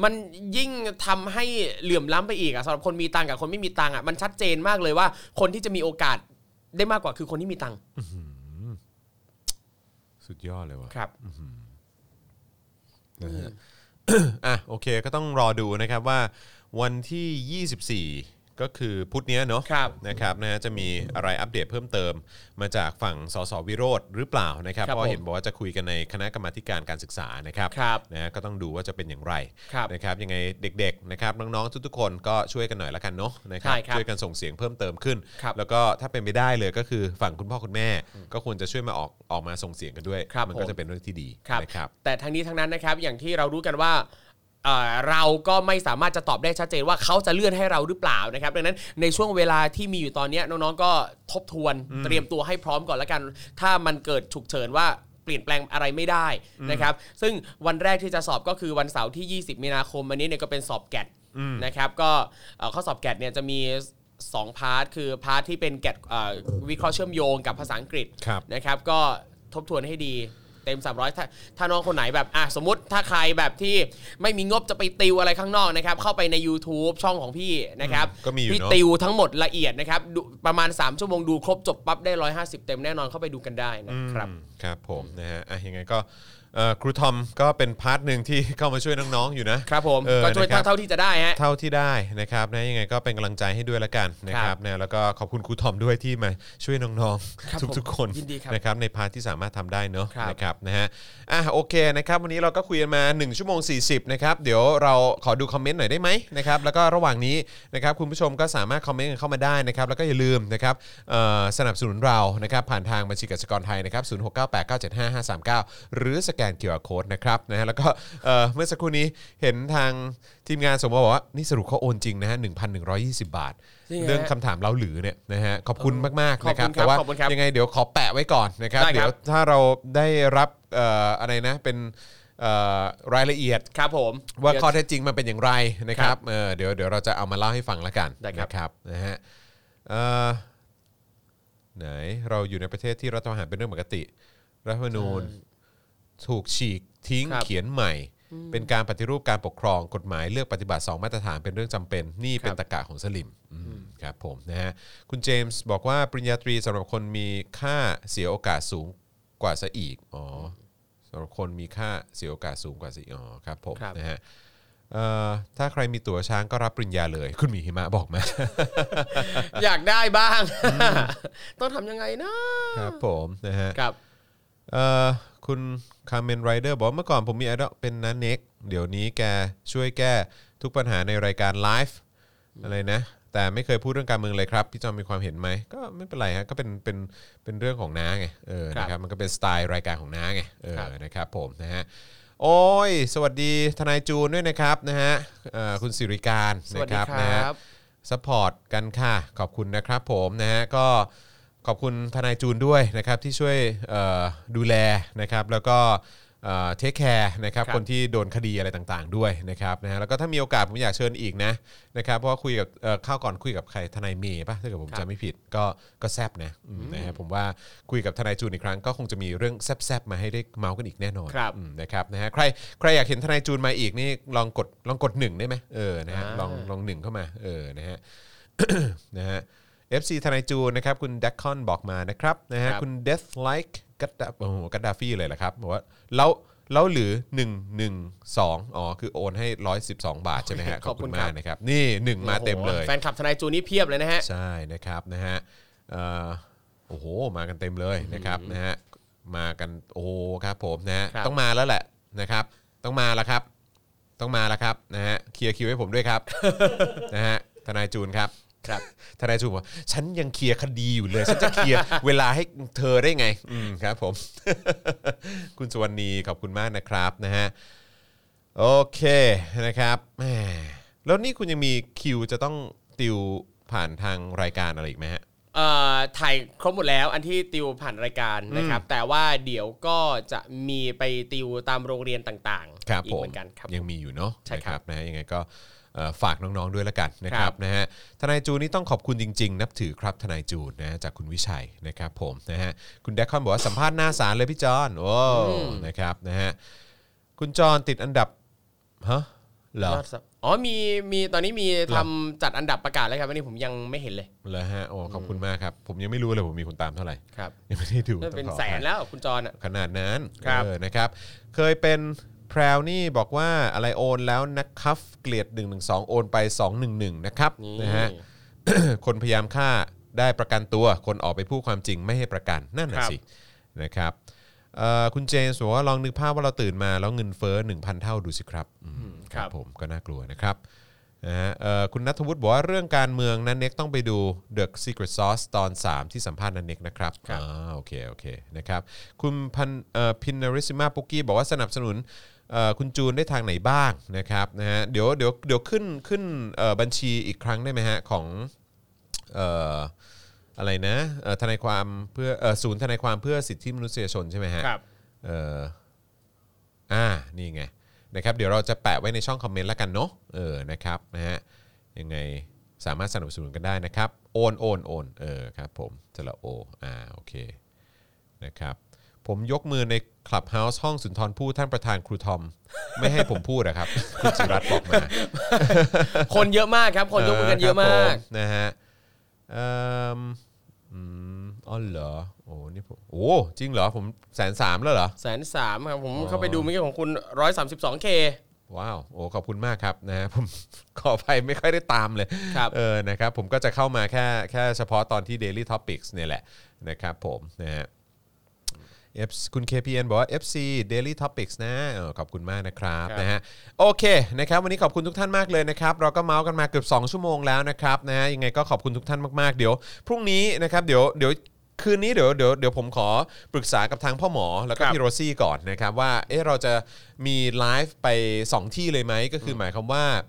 มันยิ่งทำให้เหลื่อมล้ำไปอีกอะสำหรับคนมีตังค์กับคนไม่มีตังค์อะมันชัดเจนมากเลยว่า คนที่จะมีโอกาสได้มากกว่าคือคนที่มีตังค์ สุดยอดเลยว่ะครับนะฮะอะโอเคก็ต้องรอดูนะครับว่าวันที่ 24 ก็คือพุธเนี้ยเนาะครับนะครับนะฮะจะมีอะไรอัปเดตเพิ่มเติม มาจากฝั่งสสวิโรธหรือเปล่านะครับครับเพราะเห็นผมบอกว่าจะคุยกันในคณะกรรมาธิการการศึกษานะครับครับนะฮะก็ต้องดูว่าจะเป็นอย่างไรครับนะครับยังไงเด็กๆนะครับน้องๆทุกๆคนก็ช่วยกันหน่อยละกันเนาะนะครัใช่ครับช่วยกันส่งเสียงเพิ่มเติมขึ้น ครับแล้วก็ถ้าเป็นไปได้เลยก็คือฝั่งคุณพ่อคุณแม่ ก็ควรจะช่วยมาออกออกมาส่งเสียงกันด้วย ครับมันก็ผม จะเป็นเรื่องที่ดีครับ นะครับ แต่ทั้งนี้ทั้งนั้นนะครับอย่างที่เรารู้กันว่า เอ่อเราก็ไม่สามารถจะตอบได้ชัดเจนว่าเขาจะเลื่อนให้เราหรือเปล่านะครับดังนั้นในช่วงเวลาที่มีอยู่ตอนเนี้ยน้องๆก็ทบทวนเตรียมตัวให้พร้อมก่อนแล้วกัน ถ้ามันเกิดฉุกเฉินว่าเปลี่ยนแปลงอะไรไม่ได้นะครับ ซึ่งวันแรกที่จะสอบก็คือวันเสาร์ที่ 20 มีนาคมวันนี้เนี่ยก็เป็นสอบ GAT นะครับ ก็เอ่อข้อสอบ GAT เนี่ยจะมี2 part คือ part ที่เป็น GAT เอ่อวิเคราะห์เชื่อมโยงกับภาษาอังกฤษครับนะครับ ก็ทบทวนให้ดี เต็ม 300 ถ้าถ้าน้องคนไหนแบบอะสมมติถ้าใครแบบที่ไม่มีงบจะไปติวอะไรข้างนอกนะครับเข้าไปใน YouTube ช่องของพี่นะครับอืมก็มีอยู่พี่เนอะ ติวทั้งหมดละเอียดนะครับดูประมาณ 3 ชั่วโมงดูครบจบปั๊บได้ 150 เต็มแน่นอนเข้าไปดูกันได้นะครับ อืมครับผมนะฮะอะยังไงก็เอ่อ ครูทอมก็เป็น part หนึ่งที่เข้ามาช่วยน้องๆอยู่นะครับผมเออก็ช่วยนะครับเท่าที่จะได้ฮะเท่าที่ได้นะครับนะยังไงก็เป็นกำลังใจให้ด้วยละกันนะคครัรับบนะแล้วก็ขอบคุณครูทอมด้วยที่มาช่วยน้องครับๆทุกๆคนยินดีครับนะครับใน part ที่สามารถทำได้เนอะครับนะครับนะฮะอะโอเคนะครับวันนี้เราก็คุยกันมา 1 ชั่วโมง 40นะครับเดี๋ยวเราขอดูคอมเมนต์หน่อยได้ไหมนะครับแล้วก็ระหว่างนี้นะครับคุณผู้ชมก็สามารถคอมเมนต์กันเข้ามาได้นะครับแล้วก็อย่าลืมนะครับเอ่อสนับสนุนเรานะครับผ่านทางบัญชีกสิกรไทยนะครับ0698975539หรือสแกน QR Code นะครับนะฮะแล้วก็เอ่อเมื่อสักครู่นี้เห็นทางทีมงานส่งมาบอกว่า นี่สรุปเขาโอนจริงนะฮะ1,120 บาท จริงเหรอฮะเรื่องคำถามเราหรือเนี่ยนะฮะขอบคุณมากขอบๆนะครับคุณครับแต่ว่าขอบคุณครับยังไงเดี๋ยวขอแปะไว้ก่อนนะครับได้ครับ เดี๋ยวถ้าเราได้รับเอ่ออะไรนะเป็นเอ่อรายละเอียด ครับผม ว่าเดี๋ยข้อเท็จจริงมันเป็นอย่างไรนะคครัรับบเออเดี๋ยวเดี๋ยวเราจะเอามาเล่าให้ฟังละกันได้ครับ นะครับนะฮะเอ่อไหนเราอยู่ในประเทศที่รัฐประหารเป็นเรื่องปกติ รัฐธรรมนูญ ถูกฉีกทิ้งครับ เขียนใหม่ เป็นการปฏิรูปการปกครองกฎหมายเลือกปฏิบัติ 2 มาตรฐานเป็นเรื่องจำเป็น นี่เป็นครับตะกะของสลิมอืมครับผมนะฮะคุณเจมส์บอกว่าปริญญาตรีสำหรับคนมีค่าเสียโอกาสสูงกว่าซะอีกอ๋อสำหรับคนมีค่าเสียโอกาสสูงกว่าซะอีกอ๋อครับผมครับ นะฮะเอ่อถ้าใครมีตั๋วช้างก็รับปริญญาเลย คุณหมีหิมะบอกมา อยากได้บ้าง ต้องทำยังไงนะครับผมนะฮะ ครับ เอ่อ คุณคาร์เมนไรเดอร์บอกว่าเมื่อก่อนผมมีไอดอลเป็นน้าเน็กเดี๋ยวนี้แกช่วยแก้ทุกปัญหาในรายการไลฟ์อะไรนะ แต่ไม่เคยพูดเรื่องการเมืองเลยครับ พี่จอมมีความเห็นไหมก็ไม่เป็นไรฮะก็เป็นเป็นเป็นเรื่องของน้าไงเออครับ นะครับมันก็เป็นสไตล์รายการของน้าไงเออครับนะครับผมนะฮะโอ้ย สวัสดีทนายจูนด้วยนะครับนะฮะเอ่อคุณสิริการสวัสนะดีครับคนะฮะรับ support กันค่ะ ขอบคุณนะครับผมนะฮะก็ ขอบคุณทนายจูนด้วยนะครับที่ช่วยเอ่อดูแลนะครับแล้วก็ take care นะครับครับคนที่โดนคดีอะไรต่างๆ ด้วยนะครับนะฮะแล้วก็ถ้ามีโอกาสผมอยากเชิญอีกนะนะครับเพราะว่าคุยกับเอ่อข้าวก่อนคุยกับใครทนายเมย์ป่ะถ้าเกิดผมครับจำไม่ผิดก็ก็แซบนะอืมนะฮะผมว่าคุยกับทนายจูนอีกครั้งก็คงจะมีเรื่องแซบๆมาให้ได้เมาส์กันอีกแน่นอนครับอืมนะครับนะฮะใครใครอยากเห็นทนายจูนมาอีกนี่ลองกดลองกดหนึ่งได้ไหมเออนะฮะอ่าลองลองหนึ่งเข้ามาเออนะฮะนะฮะ FC ทนายจูนนะครับ คุณดักคอนบอกมานะครับนะฮะครับ คุณ Death Like กัดดาโอ้โหกัดดาฟี่เลยแหละครับบอกว่าแล้วแล้วหรือ 112 อ๋อ คือโอนให้ 112 บาทใช่ไหมฮะขอบคุณครับมากนะครับ นี่ 1 มาเต็มเลย แฟนคลับทนายจูนี่เพียบเลยนะฮะ ใช่นะครับนะฮะเอ่อโอ้โหมากันเต็มเลยนะครับนะฮะมากันโอ้โหครับผมนะฮะครับ ต้องมาแล้วแหละนะครับ ต้องมาแล้วครับ ต้องมาแล้วครับนะฮะเคลียร์คิวให้ผมด้วยครับ นะฮะทนายจูนครับ ครับทนายจูนบอกฉันยังเคลียร์คดีอยู่เลย ฉันจะเคลียร์เวลาให้เธอได้ไง อืมครับ ผม คุณสุวรรณีขอบคุณมากนะครับนะฮะโอเคนะครับแหมแล้วนี่คุณยังมีคิวจะต้องติวผ่านทางรายการอะไรอีกไหมฮะ เอ่อถ่ายครบหมดแล้วอันที่ติวผ่านรายการนะครับ แต่ว่าเดี๋ยวก็จะมีไปติวตามโรงเรียนต่างครับๆอีผกมเหมือนกันครับ ยังมีอยู่เนาะใช่ครับ นะนะฮะยังไงก็เอ่อ ฝากน้องๆด้วยละกันนะคครัรับบนะฮะทนายจูนนี่ต้องขอบคุณจริง ๆ นับถือครับทนายจูนนะฮะจากคุณวิชัยนะครับผมนะฮะคุณแดคคอนบอกว่าสัมภาษณ์หน้าศาลเลยพี่จอนโอ้นะครับนะฮะคุณจอนติดอันดับฮะเหรอยอดสับอ๋อมีมีตอนนี้มีเหรอทำจัดอันดับประกาศแล้วครับวันนี้ผมยังไม่เห็นเลยเหรอฮะโอ้ขอบคุณมากครับ ผมยังไม่รู้เลยผมมีคนตามเท่าไหร่ครับยังไม่ได้ดูน่าจะเป็นต้องขอแสนอภัยแล้วคุณจรอะขนาดนั้นครับเออนะครับ เคยเป็น แพรวนี่บอกว่าอะไรโอนแล้วนะครับเกลียด112โอนไป 211 นะครับนี่นะฮะคนพยายามฆ่าได้ประกันตัว คนออกไปพูดความจริงไม่ให้ประกันนั่นน่ะสินะครับเอ่อคุณเจนส์บอกว่าลองนึกภาพว่าเราตื่นมา แล้วเงินเฟ้อ1,000 เท่าดูสิครับอืมครับผมก็น่ากลัวนะครับนะฮะเอ่อคุณนัทวุฒิบอกว่าเรื่องการเมืองนั้นเน็กต้องไปดู The Secret Sauce ตอน 3 ที่สัมภาษณ์นันเน็กนะครับครับอ่าโอเคโอเคนะครับคุณพันเอ่อพินนาริซิมาปุกกี้บอกว่าสนับสนุนเอ่อ คุณจูนได้ทางไหนบ้างนะครับนะฮะเดี๋ยวเดี๋ยวเดี๋ยวขึ้นขึ้นเอ่อบัญชีอีกครั้งได้ไหมฮะของเอ่ออะไรนะเอ่อทนายความเพื่อเอ่อศูนย์ทนายความเพื่อสิทธิมนุษยชนใช่ไหมฮะครับเอ่ออ่านี่ไงนะครับเดี๋ยวเราจะแปะไว้ในช่องคอมเมนต์แล้วกันเนาะเออนะครับนะฮะยังไงสามารถสนับสนุนกันได้นะครับ โอนโอนโอนเออครับผมจะละโออ่าโอเคนะครับ ผมยกมือในคลับเฮาส์ห้องสุนทรภู่ท่านประธานครูทอม ไม่ให้ผมพูดนะครับ คุณจิรัตน์บอกมา คนเยอะมากครับ คนยกมือกันเยอะมากครับผนะฮะเอิ่มอืมอ๋อเหรอโอ้นี่ผมโอ้จริงเหรอผมแสนสามแล้วเหรอแสนสามครับผมอ๋อเข้าไปดูเมื่อกี้ของคุณร้อยสามสิบสองเคว้าวโอ้ขอบคุณมากครับนะฮะผมขออภัยไม่ค่อยได้ตามเลยครับเออนะครับผมก็จะเข้ามาแค่แค่เฉพาะตอนที่ Daily Topics เนี่ยแหละนะครับผมนะฮะ F คุณ KPN บอกว่า FC Daily Topics นะเออขอบคุณมากนะครับครับนะฮะโอเคนะครับวันนี้ขอบคุณทุกท่านมากเลยนะครับเราก็เมาส์กันมาเกือบ 2 ชั่วโมงแล้วนะครับนะฮะยังไงก็ขอบคุณทุกท่านมากๆเดี๋ยว พรุ่งนี้นะครับเดี๋ยวเดี๋ยวคืนนี้เดี๋ยวเดี๋ยวเดี๋ยวผมขอปรึกษากับทางพ่อหมอแล้วก็ครับพี่โรซี่ก่อนนะครับว่าเอ๊ะเราจะมีไลฟ์ไป 2 ที่เลยไหมก็คือหมายความว่าเอ่อ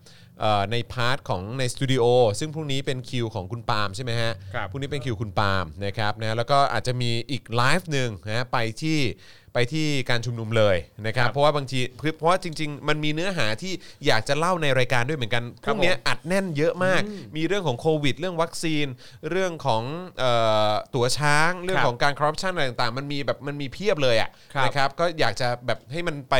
ใน part ของในสตูดิโอซึ่งพรุ่งนี้เป็นคิวของคุณปาล์มใช่ไหมฮะครับ พรุ่งนี้เป็นคิวคุณปาล์มนะครับนะแล้วก็อาจจะมีอีกไลฟ์หนึ่งนะไปที่ ไปที่การชุมนุมเลยนะครับครับเพราะว่าบางทีคือเพราะว่าจริง ๆ มันมีเนื้อหาที่อยากจะเล่าในรายการด้วยเหมือนกันพครับรุ่งเนี้ยอัดแน่นเยอะมาก มีเรื่องของโควิด เรื่องวัคซีน เรื่องของเอ่อตั๋วช้าง เรื่องของการคอร์รัปชันอะไรต่างๆ มันมีแบบมันมีเพียบเลยอะครับนะครับก็อยากจะแบบให้มันไป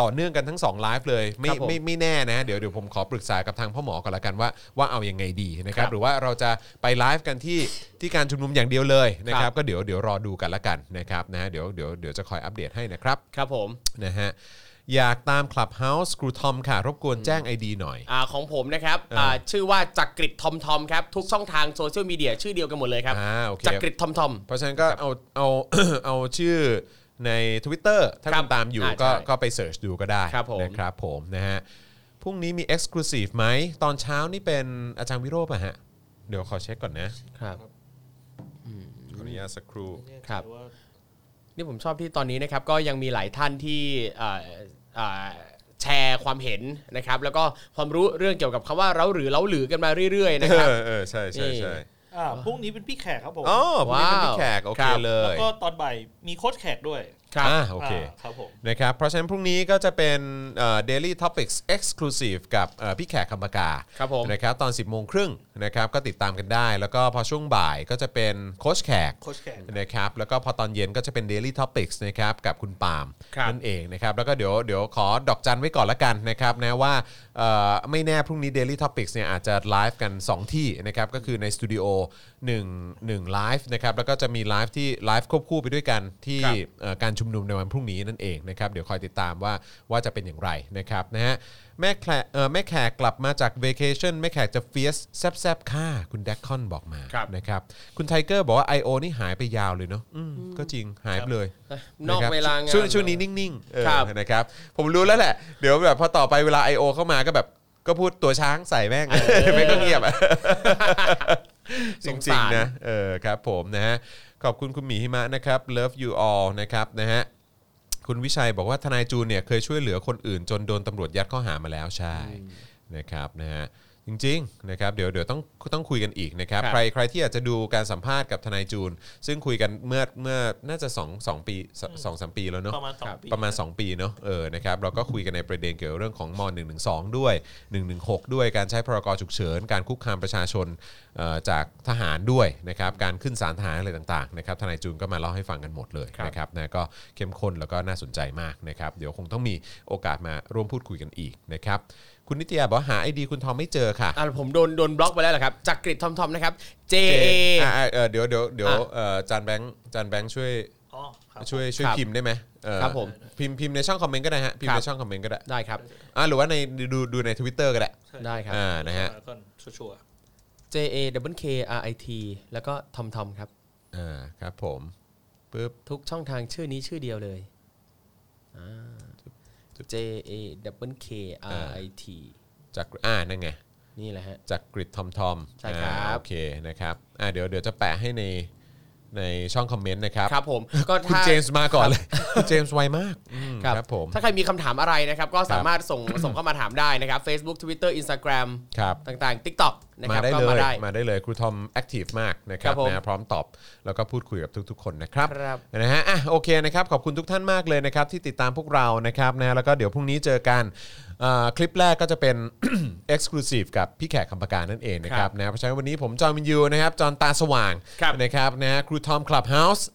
ต่อเนื่องกันทั้ง2ไลฟ์เลยไม่ครับผมไม่ไม่แน่นะเดี๋ยวเดี๋ยวผมขอปรึกษากับทางพ่อหมอก่อนละกันว่าว่าเอายังไงดีนะครับครับหรือว่าเราจะไปไลฟ์กันที่ที่การชุมนุมอย่างเดียวเลยนะคครัรับบก็เดี๋ยวเดี๋ยวรอดูกันละกันนะครับนะฮะเดี๋ยวเดี๋ยวเดี๋ยวจะคอยอัปเดตให้นะครับ ครับผมนะฮะอยากตาม Clubhouse ครูทอมค่ะ รบกวนแจ้ง ID หน่อยอ่าของผมนะครับอ่าชื่อว่าจักริดทอมทอมครับ ทุกช่องทางโซเชียลมีเดียชื่อเดียวกันหมดเลยครับอ่าโอเคจักริดทอมทอม เพราะฉะนั้นก็เอาเอา เอาชื่อใน Twitter ถ้าครัคุบณตามอยู่อ่าก็ใช่ก็ไปเสิร์ชดูก็ได้ครับผม นะครับผมนะฮะพรุ่งนี้มี Exclusive ไหม ตอนเช้านี่เป็นอาจารย์วิโรจน์ป่ะฮะ เดี๋ยวขอเช็คก่อนนะ ครับ ขออนุญาตสักครู่ ครับ ว่า นี่ผมชอบที่ตอนนี้นะครับก็ยังมีหลายท่านที่อ่าอ่าแชร์ความเห็นนะครับแล้วก็ความรู้เรื่องเกี่ยวกับคำว่าเล้าหรือเล้าหรือกันมาเรื่อยๆนะครับเออเออใช่ใช่ใช่อ่าพรุ่งนี้เป็นพี่แขกครับผมอ๋อพรุ่งนี้เป็นพี่ว้าวแขกโอเคครับเลแล้วยก็ตอนบ่ายมีโค้ชแขกด้วยครับอ่าโอเคาครับผมนะครับเพราะฉะนั้นพรุ่งนี้ก็จะเป็นเอ่อ Daily Topics Exclusive กับเอ่อพี่แขกคำปากาครับผมนะครับตอน 10โมงครึ่งนะครับก็ติดตามกันได้ แล้วก็พอช่วงบ่ายก็จะเป็นโค้ชแขกโค้ชแขกนะครับแล้วก็พอตอนเย็นก็จะเป็น Daily Topics นะครับกับคุณปาล์มครับนั่นเองนะครับแล้วก็เดี๋ยวเดี๋ยวขอดอกจันไว้ก่อนละกันนะครับนะว่าเอ่อไม่แน่พรุ่งนี้ Daily Topics เนี่ยอาจจะไลฟ์กัน 2 ที่นะครับก็คือในสตูดิโอ1 1ไลฟ์นะครับแล้วก็จะมีไลฟ์ที่ไลฟ์ควบคู่ไปด้วยกันที่ครับเอ่อการชุมนุมในวันพรุ่งนี้นั่นเองนะครับเดี๋ยวคอยติดตามว่าว่าจะเป็นอย่างไรนะครับนะฮะแม่แขกเอ่อแม่แขกกลับมาจากเวเคชั่นแม่แขกจะ fierce แซบๆค่าคุณแดกคอนบอกมาครับ นะครับคุณไทเกอร์บอกว่า I.O. นี่หายไปยาวเลยเนาะอืมก็จริงหายไปเลยนอกะครับเวลางานช่วงช่วงนี้นิ่งๆเออครับ นะครับผมรู้แล้วแหละ เดี๋ยวแบบพอต่อไปเวลา I.O. เข้ามาก็แบบก็พูดตัวช้างใส่แม่ง ไม่ก็เงียบอะ จสงริสางรๆนะเออครับผมนะฮะ ขอบคุณคุณหมีหิมะนะครับ love you all นะครับนะฮะคุณวิชัยบอกว่าทนายจูนเนี่ยเคยช่วยเหลือคนอื่นจนโดนตำรวจยัดข้อหามาแล้วใช่นะครับนะฮะ จริงๆนะครับเดี๋ยวเดี๋ยวต้องต้องคุยกันอีกนะครับครับใครใครที่อยากจะดูการสัมภาษณ์กับทนายจูน ซึ่งคุยกันเมื่อเมื่อน่าจะ2 2ปี2 2 3ปีแล้วเนอะประมาณสองปี ประมาณ 2 ปีเนาะเออนะครับเราก็คุยกันในประเด็นเกี่ยวกับเรื่องของม .112 ด้วย 116 ด้วยการใช้พรกฉุกเฉิน การคุกคามประชาชนเอ่อจากทหารด้วยนะครับการขึ้นศาลทหารอะไรต่างๆนะครับทนายจูนก็มาเล่าให้ฟังกันหมดเลยครับ นะครับนะก็เข้มข้นแล้วก็น่าสนใจมากนะครับเดี๋ยวคงต้องมีโอกาสมาร่วมพูดคุยกันอีกนะครับ คุณนิตยาบอกว่าหา ID คุณทอมไม่เจอค่ะ อ่าผมโดนโดนบล็อกไปแล้วเหรอครับจากกริดทอมทอมนะครับ J A อะอะเออเดี๋ยวเดี๋ยวเดี๋ยวอะเอ่อจานแบงค์จานแบงค์ช่วยอ๋อครับ ช่วยช่วยครับพิมพ์ได้ไหมเออครับผมพิมพ์พิมพ์ในช่องคอมเมนต์ก็ได้ฮะพิมพ์ครัในบ ช่องคอมเมนต์ก็ได้ได้ครับ อะหรือว่าในดูดูในทวิตเตอร์ก็ได้ได้ครับ อ่านะฮะก่อนชัวร์ J A W K R I T แล้วก็ทอมทอมครับ อ่าครับผมปึ๊บทุกช่องทางชื่อนี้ชื่อเดียวเลยอ่า J A W K R I T จากอ่านั่นไงนี่แหละฮะจากกริดทอมทอมใช่ครับอ่าโอเคนะครับอ่าเดี๋ยวเดี๋ยวจะแปะให้ใน ในช่องคอมเมนต์นะครับครับผมก็คุณถ้า เจมส์มาก่อนเลยคุณเจมส์ไวมากอืมครับครับ ผม ถ้าใครมีคำถามอะไรนะครับ ก็สามารถส่งส่งเข้ามาถามได้นะครับ Facebook Twitter Instagram ครับ ต่างๆ TikTok นะคมารับได้ก็เลมายได้ มาได้เลยครูทอม active มากนะครับครับผมนะพร้อมตอบแล้วก็พูดคุยกับทุก ๆ คนนะครับครับ นะฮะอะโอเคนะครับขอบคุณทุกท่านมากเลยนะครับที่ติดตามพวกเรานะครับนะแล้วก็เดี๋ยวพรุ่งนี้เจอกันอ่า คลิปแรกก็จะเป็น Exclusive กับพี่แขกคำปากานั่นเองนะคครัรับบนะเพราะฉะนั้นวันนี้ผมจอห์นวินยูนะครับจอห์นตาสว่างครับนะครับนะฮะครูทอมคลับเฮาส์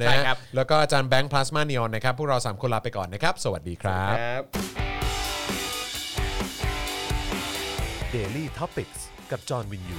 นะใช่ฮะครับแล้วก็อาจารย์แบงค์พลาสมานีออนนะครับพวกเราสามคนลาไปก่อนนะครับ สวัสดีครับครับ Daily Topics กับจอห์นวินยู